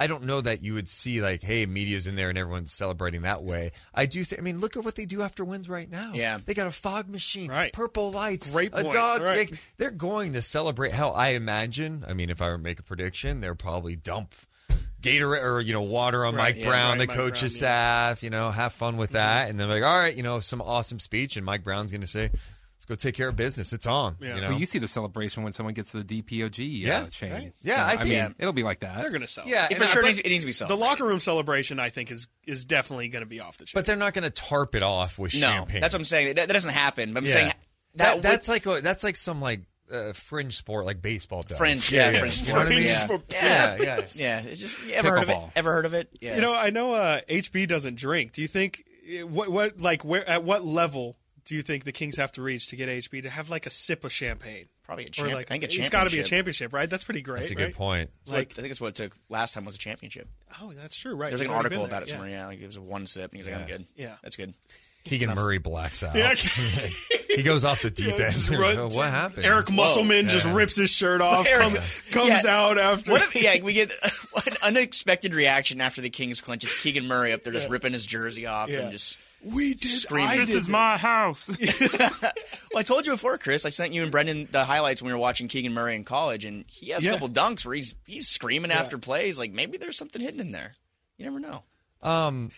I don't know that you would see like, hey, media's in there and everyone's celebrating that way. I do. think I mean, look at what they do after wins right now. Yeah. they got a fog machine, Right. purple lights, Great a point, dog. right. like, they're going to celebrate. Hell, I imagine. I mean, if I were to make a prediction, they'll probably dump. Gatorade or you know water on Right, Mike yeah, Brown, right, the Mike coach's Brown, yeah. staff. You know, have fun with that, and then like, all right, you know, some awesome speech, and Mike Brown's going to say, "Let's go take care of business. It's on." Yeah. You know, Well, you see the celebration when someone gets to the DPOG Yeah, uh, chain. right. Yeah, I think- mean, it'll be like that. They're going to sell. yeah, For sure, it needs, it needs to be sold. The locker room celebration, I think, is is definitely going to be off the chain. But they're not going to tarp it off with No, champagne. that's what I'm saying. That, that doesn't happen. But I'm Yeah. saying that, that, that's like a, that's like some like uh, fringe sport like baseball does. Fringe, yeah, yeah. fringe You know what I mean? sport. Yeah, Yeah. yeah. yeah. It's just you ever heard of it? Ever heard of it? Yeah. You know, I know uh, HB doesn't drink. Do you think eh, what what like where at what level do you think the Kings have to reach to get HB to have like a sip of champagne? probably a Or champ. like I think a it's got to be a championship. championship, right? That's pretty great. That's a right? good point. That's what- I think that's what it took last time was a championship. Oh, that's true. Right. There's like an article about it somewhere. Yeah, like it was a one sip, and he's like, "I'm good. Yeah. that's good." Keegan Murray blacks out. Yeah. he goes off the deep end. Run- So what happened? Eric Musselman just Yeah. rips his shirt off, Eric- come, comes Yeah. out after. What if yeah, we get an unexpected reaction after the Kings clinch? Is Keegan Murray up there just ripping his jersey off Yeah. and just we did? Screaming. I This did is house. Well, I told you before, Chris. I sent you and Brendan the highlights when we were watching Keegan Murray in college, and he has Yeah. a couple dunks where he's he's screaming after plays. Like maybe there's something hidden in there. You never know. Um,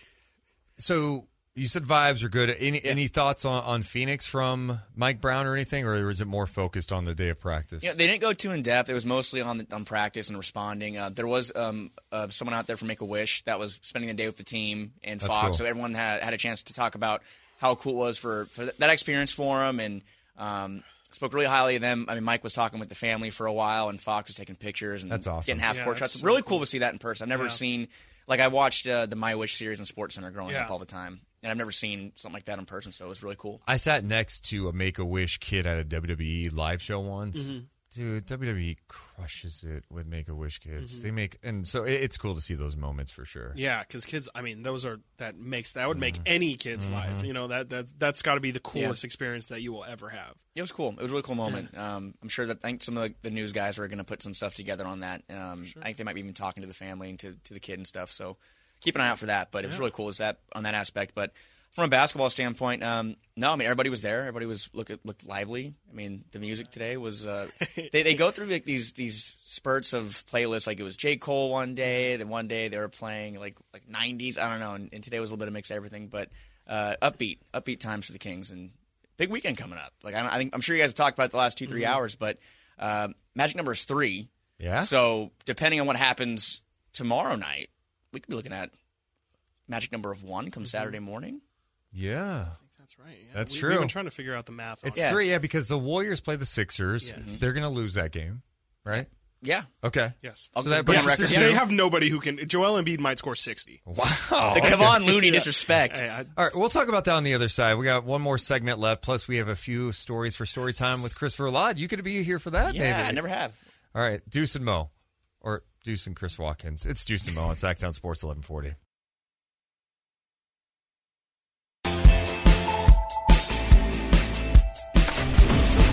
so you said vibes are good. Any any thoughts on, on Phoenix from Mike Brown or anything, or is it more focused on the day of practice? Yeah, they didn't go too in depth. It was mostly on the, on practice and responding. Uh, there was um, uh, someone out there from Make a Wish that was spending the day with the team and That's Fox, cool. so everyone had, had a chance to talk about how cool it was for, for that experience for him and um, spoke really highly of them. I mean, Mike was talking with the family for a while, and Fox was taking pictures and That's awesome. getting half Yeah, court shots. so really cool. cool to see that in person. I've never Yeah. seen like I watched uh, the My Wish series in Sports Center growing Yeah. up all the time, and I've never seen something like that in person. So it was really cool. I sat next to a Make a Wish kid at a WWE live show once. Mm-hmm. Dude, WWE crushes it with Make a Wish kids. Mm-hmm. They make, and so it- it's cool to see those moments for sure. Yeah, because kids. I mean, those are that makes that would make Mm-hmm. any kid's life. You know that that's that's got to be the coolest experience that you will ever have. It was cool. It was a really cool moment. Um, I'm sure that I think some of the, the news guys were going to put some stuff together on that. Um, I think they might be even talking to the family and to, to the kid and stuff. So keep an eye out for that. But it was really cool. Is that on that aspect? But from a basketball standpoint, um, no. I mean, everybody was there. Everybody was look looked lively. I mean, the music today was. Uh, they they go through like these these spurts of playlists. Like it was J Cole one day, then one day they were playing like like 90s. I don't know. And, and today was a little bit of mix of everything. But uh, upbeat, upbeat times for the Kings and big weekend coming up. Like I, I think I'm sure you guys have talked about it the last two 3 Mm-hmm. hours, but uh, magic number is three. Yeah. So depending on what happens tomorrow night, we could be looking at magic number of one Mm-hmm. come Saturday morning. Yeah. I think That's right. Yeah. That's we, true. We've been trying to figure out the math. On It's it. three, yeah, because the Warriors play the Sixers. Yes. They're going to lose that game, right? Yeah. Okay. Yes. So that go on brings us record to- now. They have nobody who can. Joel Embiid might score sixty. Wow. The Kevon Looney disrespect. Hey, I, All right, we'll talk about that on the other side. We got one more segment left. Plus, we have a few stories for story time with Chris Verlod. You could be here for that, yeah, maybe. I never have. All right, Deuce and Mo, or Deuce and Chris Watkins. It's Deuce and Mo on Sactown Sports 1140.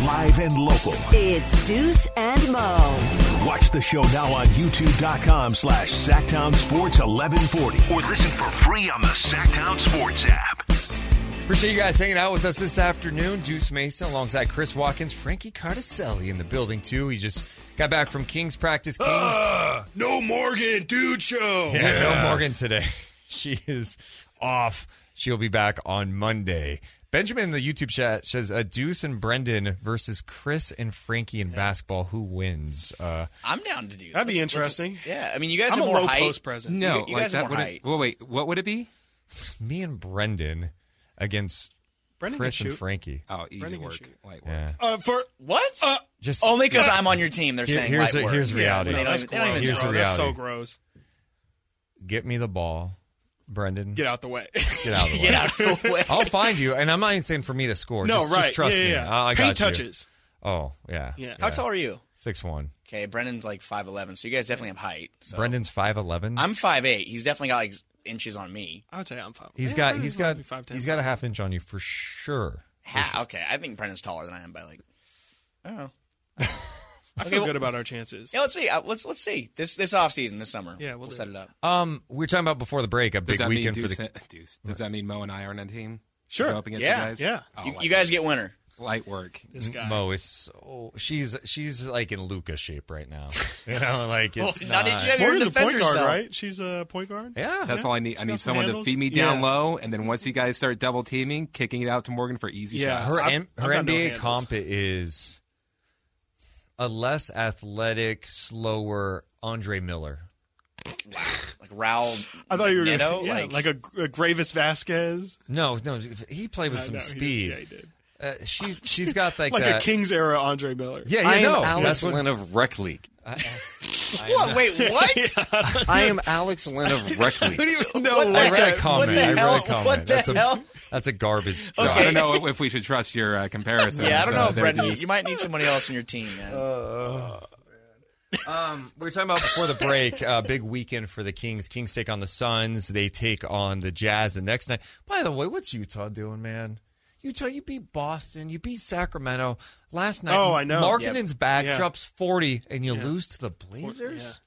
Live and local. It's Deuce and Mo. Watch the show now on youtube.com slash Sactown Sports 1140 or listen for free on the Sactown Sports app. Appreciate you guys hanging out with us this afternoon. Deuce Mason alongside Chris Watkins, Frankie Cartoscelli in the building too. He just got back from Kings practice. Kings. Ah, no Morgan, dude show. Yeah, no Morgan today. She is off. She'll be back on Monday. Benjamin in the YouTube chat says uh, Deuce and Brendan versus Chris and Frankie in basketball. Who wins? Uh, I'm down to do. That. That'd be let's- let's- interesting. yeah, I mean, you guys I'm have a more low height. post present. No, you, you like guys that have more would height. it, well, wait, what would it be? me and Brendan against Brendan Chris can and. Frankie. Oh, easy Brendan can work, shoot. light work. Yeah. Uh, for What? uh, Just Only because I'm on your team. They're Here- saying here's light the- work. here's Yeah, reality. They don't, that's even, they don't even gross. Here's the know. That's so gross. get me the ball, Brendan. Get out the way. Get out of the way. Get out of the way. I'll find you, and I'm not even saying for me to score. no, just, right. Just trust yeah, me. yeah, yeah. I, I Paint got you. touches. Oh yeah. Yeah. How tall are you? Six one. Okay, Brendan's like five eleven, so you guys definitely have height. So. Brendan's five eleven. I'm five eight. He's definitely got like inches on me. I would say I'm five. He's Yeah, got he's got 5'10". he's got a half inch on you for sure. Ha, okay, I think Brendan's taller than I am by like. I don't know. I Okay, feel well- good about our chances. Yeah, let's see. Uh, let's let's see this this off season this summer. Yeah, we'll we'll, do set it. it up. Um, we were talking about before the break a Does big that weekend mean for Deuce, the. Deuce, Does that mean Mo and I are on a team? Sure. Go up against Yeah, you guys? yeah. Oh, you, light you guys get winner. Light work. This guy. Mo is so she's she's like in Luka shape right now. You know, like it's Well, not not. even- You're Morgan's a defend point guard, yourself. right? She's a point guard. yeah, That's all I need. I need someone handles. to feed me down Yeah. low, and then once you guys start double teaming, kicking it out to Morgan for easy Yeah. shots. her I've- M- I've her got no NBA handles. comp is a less athletic, slower Andre Miller. Like Raul. I thought you were Neto, gonna, yeah, like, like, a, a Greivis Vasquez. No, no, he played with I some know, he speed. did, yeah, he did. Uh, she she's got like, Like that. a Kings era Andre Miller. Yeah, yeah, I am Alex that's Lynn of Rec League. What? Wait, what? I am Alex Len of Rec League. I don't even know What what, the I heck? read a What comment. the I read hell? a comment. What the that's hell? a that's a garbage job. I don't know if we should trust your uh, comparison. Yeah, I don't know, there, Brendan. You might need somebody else on your team, man. Um, we were talking about before the break. Uh, big weekend for the Kings. Kings take on the Suns. They take on the Jazz the next night. By the way, what's Utah doing, man? Utah, you beat Boston. You beat Sacramento last night. Oh, I know. Markkanen's back, Yeah. drops forty, and you lose to the Blazers.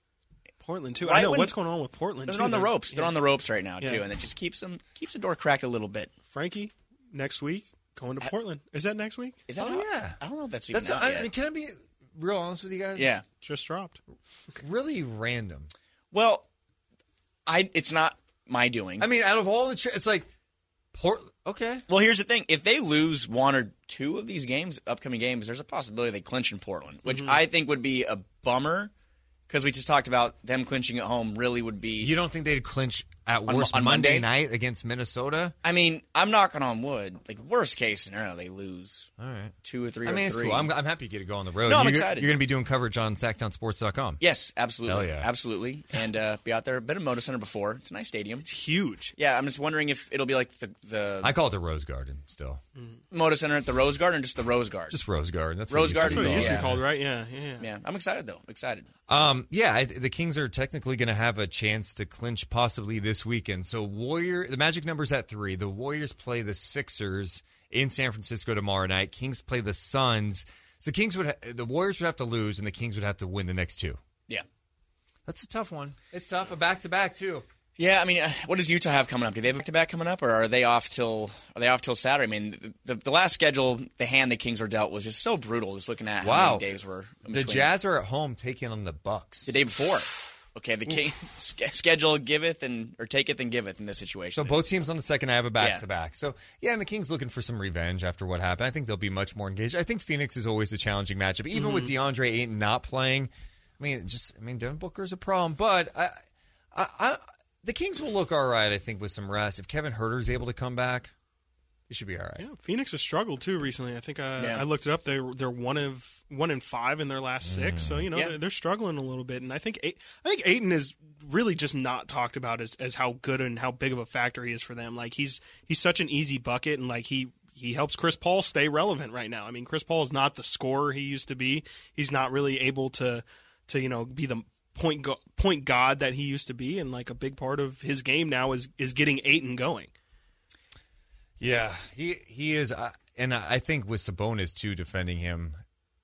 Portland too. Right I know when- what's going on with Portland. They're too. on the They're- ropes. They're on the ropes right now Yeah. too, and it just keeps them keeps the door cracked a little bit. Frankie next week going to Portland. Is that next week? Is that? Oh, out? yeah. I don't know if that's even That's. out I, yet. can I be real honest with you guys? Yeah. Just dropped. Really random. Well, I it's not my doing. I mean, out of all the, tra- it's like Port. Okay. well, here's the thing: if they lose one or two of these games, upcoming games, there's a possibility they clinch in Portland, which Mm-hmm. I think would be a bummer because we just talked about them clinching at home. Really, would be. You don't think they'd clinch at On- worst on Monday Monday? night against Minnesota? I mean, I'm knocking on wood. Like worst case scenario, they lose All right. two or three. I mean, it's three. cool. I'm, I'm happy you get to go on the road. No, I'm you're, excited. You're going to be doing coverage on SactownSports.com. Yes, absolutely. Hell yeah. Absolutely. And uh, be out there. Been to Moda Center before. It's a nice stadium. It's huge. Yeah, I'm just wondering if it'll be like the the I call it the Rose Garden still. Moda Center at the Rose Garden or just the Rose Garden. Just Rose Garden. That's Rose Garden. That's what it used to be called, right? Yeah, yeah. yeah, I'm excited though. Excited. Um, yeah, I, the Kings are technically going to have a chance to clinch possibly this weekend. So Warrior, the magic number's at three. The Warriors play the Sixers in San Francisco tomorrow night. Kings play the Suns. So the Kings would, ha- the Warriors would have to lose, and the Kings would have to win the next two. Yeah. That's a tough one. It's tough. A back to back too. Yeah, I mean, uh, what does Utah have coming up? Do they have a back coming up, or are they off till are they off till Saturday? I mean, the, the, the last schedule, the hand the Kings were dealt was just so brutal. Just looking at how Wow. many days were in The. Jazz are at home taking on the Bucks. the day before. Okay, the king schedule giveth and or taketh and giveth in this situation. So both teams on the second I have a back to back. So yeah, and the Kings looking for some revenge after what happened. I think they'll be much more engaged. I think Phoenix is always a challenging matchup, even with mm-hmm. DeAndre Ayton not playing. I mean, just I mean, Devin Booker's a problem, but I, I, I, the Kings will look all right. I think with some rest. If Kevin Huerter's able to come back, he should be all right. Yeah, Phoenix has struggled too recently. I think uh, Yeah. I looked it up. They they're one of one in five in their last six. So you know Yeah. they're, they're struggling a little bit. And I think A- I think Ayton is really just not talked about as as how good and how big of a factor he is for them. Like he's he's such an easy bucket, and like he he helps Chris Paul stay relevant right now. I mean, Chris Paul is not the scorer he used to be. He's not really able to to you know be the point go- point god that he used to be. And like a big part of his game now is is getting Ayton going. Yeah, he he is, uh, and I I think with Sabonis too defending him,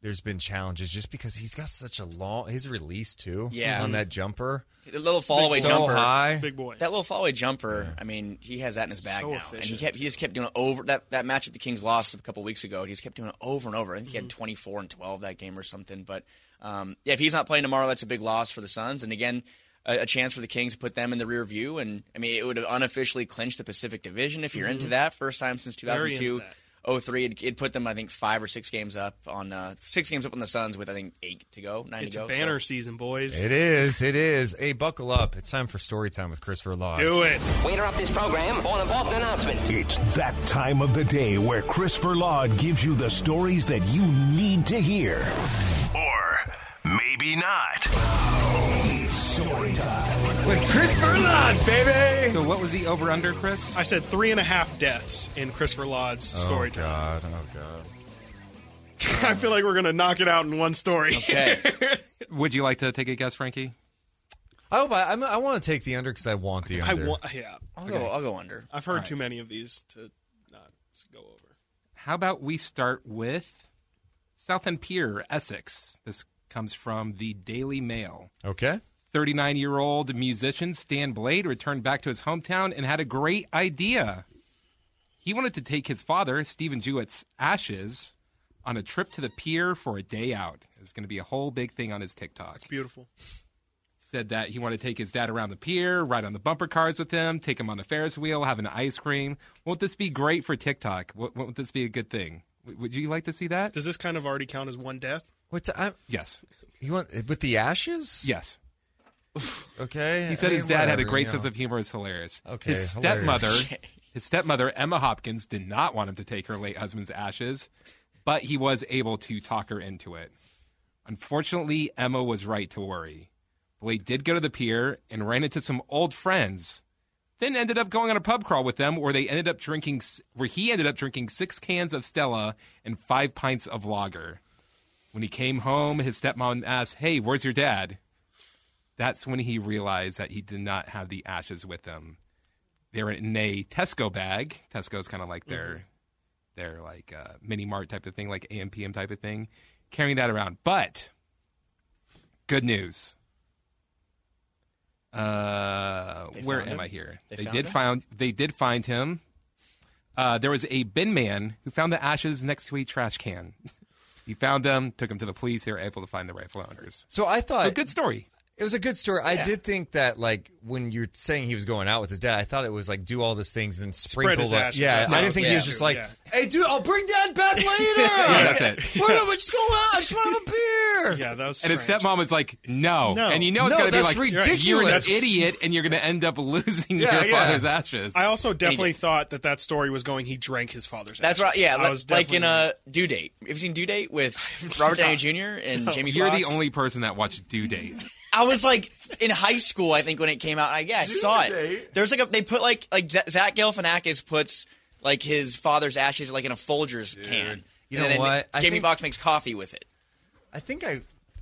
there's been challenges just because he's got such a long his release too. Yeah. on that jumper, the little fallaway so jumper, high. Big boy. That little fallaway jumper, I mean, he has that in his bag So now, and he kept he just kept doing it over that that matchup the Kings lost a couple weeks ago. He just kept doing it over and over. I think he Mm-hmm. had 24 and 12 that game or something. But um, yeah, if he's not playing tomorrow, that's a big loss for the Suns. And again, a, a chance for the Kings to put them in the rear view. And I mean, it would have unofficially clinched the Pacific Division if you're into that. First time since Mm-hmm. 2002. into that. 03, it, it put them, I think, five or six games up on uh, six games up on the Suns with I think eight to go, nine It's to a go. banner So- season, boys. It is, it is. Hey, buckle up! It's time for story time with Chris Verlod. Do it. We interrupt this program for an important announcement. It's that time of the day where Chris Verlod gives you the stories that you need to hear. Or maybe not. It's story time. with Chris Verlod, baby. So what was the over under, Chris? I said three and a half deaths in Chris Verlod's oh, story oh time. God, oh God. I feel like we're gonna knock it out in one story. Okay. Would you like to take a guess, Frankie? I hope I, I'm, I want to take the under because I want the I under. want, yeah. I'll go. I'll go under. I've heard too many of these to not go over. How about we start with Southend Pier, Essex. This comes from the Daily Mail. okay. 39 year old musician Stan Blade returned back to his hometown and had a great idea. He wanted to take his father, Stephen Jewett's ashes, on a trip to the pier for a day out. It's going to be a whole big thing on his TikTok. It's beautiful. Said that he wanted to take his dad around the pier, ride on the bumper cars with him, take him on a Ferris wheel, have an ice cream. Won't this be great for TikTok? Won't won't this be a good thing? Would you like to see that? Does this kind of already count as one death? What's I, Yes. you want with the ashes? Yes. Okay. He said I his mean, dad had a great you sense know. of humor. It's hilarious. Okay, His stepmother, his stepmother Emma Hopkins, did not want him to take her late husband's ashes, but he was able to talk her into it. Unfortunately, Emma was right to worry. Blade did go to the pier and ran into some old friends. Then ended up going on a pub crawl with them, where they ended up drinking, where he ended up drinking six cans of Stella and five pints of lager. When he came home, his stepmom asked, "Hey, where's your dad?" That's when he realized that he did not have the ashes with him. They're in a Tesco bag. Tesco's kind of like their their like uh, mini mart type of thing, like AM PM type of thing, carrying that around. But good news. Uh, They where am him? I here? They They, did him? find they did find him. Uh, there was a bin man who found the ashes next to a trash can. he found them, took them to the police. They were able to find the rightful owners. So I thought So good story. It was a good story. I did think that, like, when you're saying he was going out with his dad, I thought it was like do all these things and then sprinkle. his the- yeah, That's I didn't was think he was just like, yeah. "Hey, dude, I'll bring dad back later." Yeah, that's it. Wait, wait, wait, just go out. I just want to have a beer. Yeah, that was. And his stepmom was like, no. No. And you know it's No, going to be that's like, ridiculous. you're an That's- idiot and you're going to end up losing Yeah, your yeah. father's ashes. I also definitely thought that that story was going. He drank his father's. Ashes. That's ashes. right. Yeah, I li- was like in a due date. Have you seen due date with Robert Downey Jr. and Jamie you're the only person that watched Due Date. I was like in high school, I think, when it came out. I, yeah, I saw it. There's like a they put like like Zach Galifianakis puts like his father's ashes like in a Folgers can. You And know then what? I Jamie think- Foxx makes coffee with it. I think I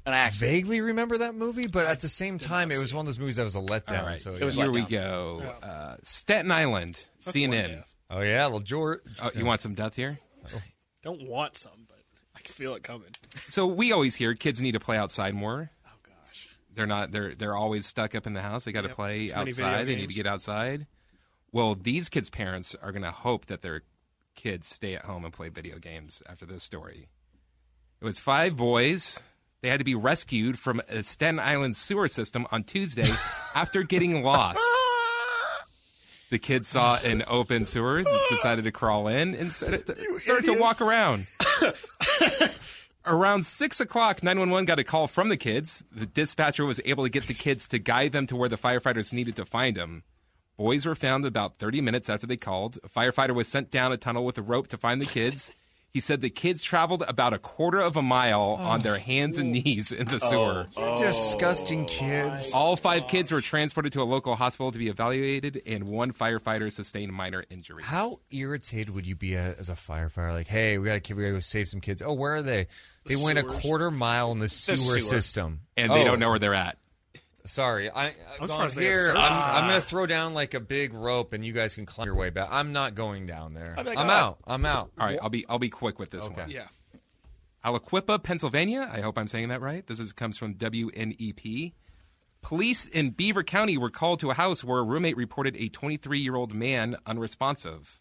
An accident. vaguely remember that movie, but at the same time, it was one of those movies that was a letdown. All right. So It was Here let we go. Uh, Staten Island, one CNN. oh yeah, well George. Oh, you want some death here? Don't want some, but I can feel it coming. So we always hear kids need to play outside more. They're not. They're they're always stuck up in the house. They got to Yep. play Too outside. They need to get outside. Well, these kids' parents are going to hope that their kids stay at home and play video games after this story. It was five boys. They had to be rescued from a Staten Island sewer system on Tuesday after getting lost. The kids saw an open sewer, decided to crawl in, and started to, started to walk around. Around six o'clock, 911 got a call from the kids. The dispatcher was able to get the kids to guide them to where the firefighters needed to find them. Boys were found about 30 minutes after they called. A firefighter was sent down a tunnel with a rope to find the kids. He said the kids traveled about a quarter of a mile on their hands and oh. knees in the oh. sewer. You disgusting kids. All five kids were transported to a local hospital to be evaluated, and one firefighter sustained minor injuries. How irritated would you be as a firefighter? Like, hey, we got to we got to go save some kids. Oh, where are they? They went a quarter mile in the sewer, sewer. system, And they Oh. don't know where they're at. Sorry, I, I'm I'm surprised they had here. I'm, Ah. I'm going to throw down like a big rope, and you guys can climb your way back. I'm not going down there. I'd be like, I'm "Oh." out. I'm out. All right, I'll be I'll be quick with this Okay. one. Yeah. Aliquippa, Pennsylvania. I hope I'm saying that right. This is, comes from WNEP. Police in Beaver County were called to a house where a roommate reported a 23 year old man unresponsive.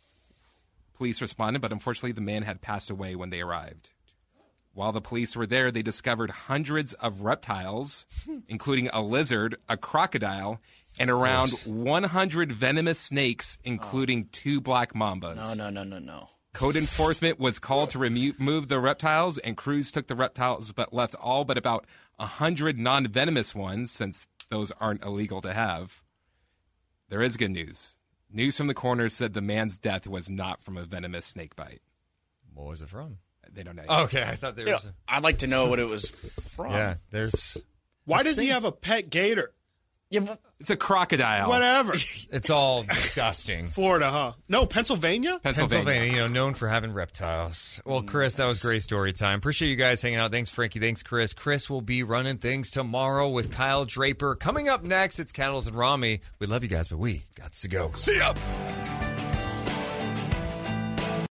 Police responded, but unfortunately, the man had passed away when they arrived. While the police were there, they discovered hundreds of reptiles, including a lizard, a crocodile, and around 100 venomous snakes, oh. including two black mambas. No, no, no, no, no. Code enforcement was called to remove the reptiles, and crews took the reptiles but left all but about 100 non venomous ones, since those aren't illegal to have. There is good news. News from the coroner said the man's death was not from a venomous snake bite. What was it from? They don't know. Okay, I thought there Yeah, was. A, I'd like to know what it was from. yeah, there's. Why does he have a pet gator? Yeah, but It's a crocodile. Whatever. It's all disgusting. Florida, huh? No, Pennsylvania. Pennsylvania, you know, known for having reptiles. Well, Chris, that was great story time. Appreciate you guys hanging out. Thanks, Frankie. Thanks, Chris. Chris will be running things tomorrow with Kyle Draper. Coming up next, it's Cattles and Rami. We love you guys, but we got to go. See ya.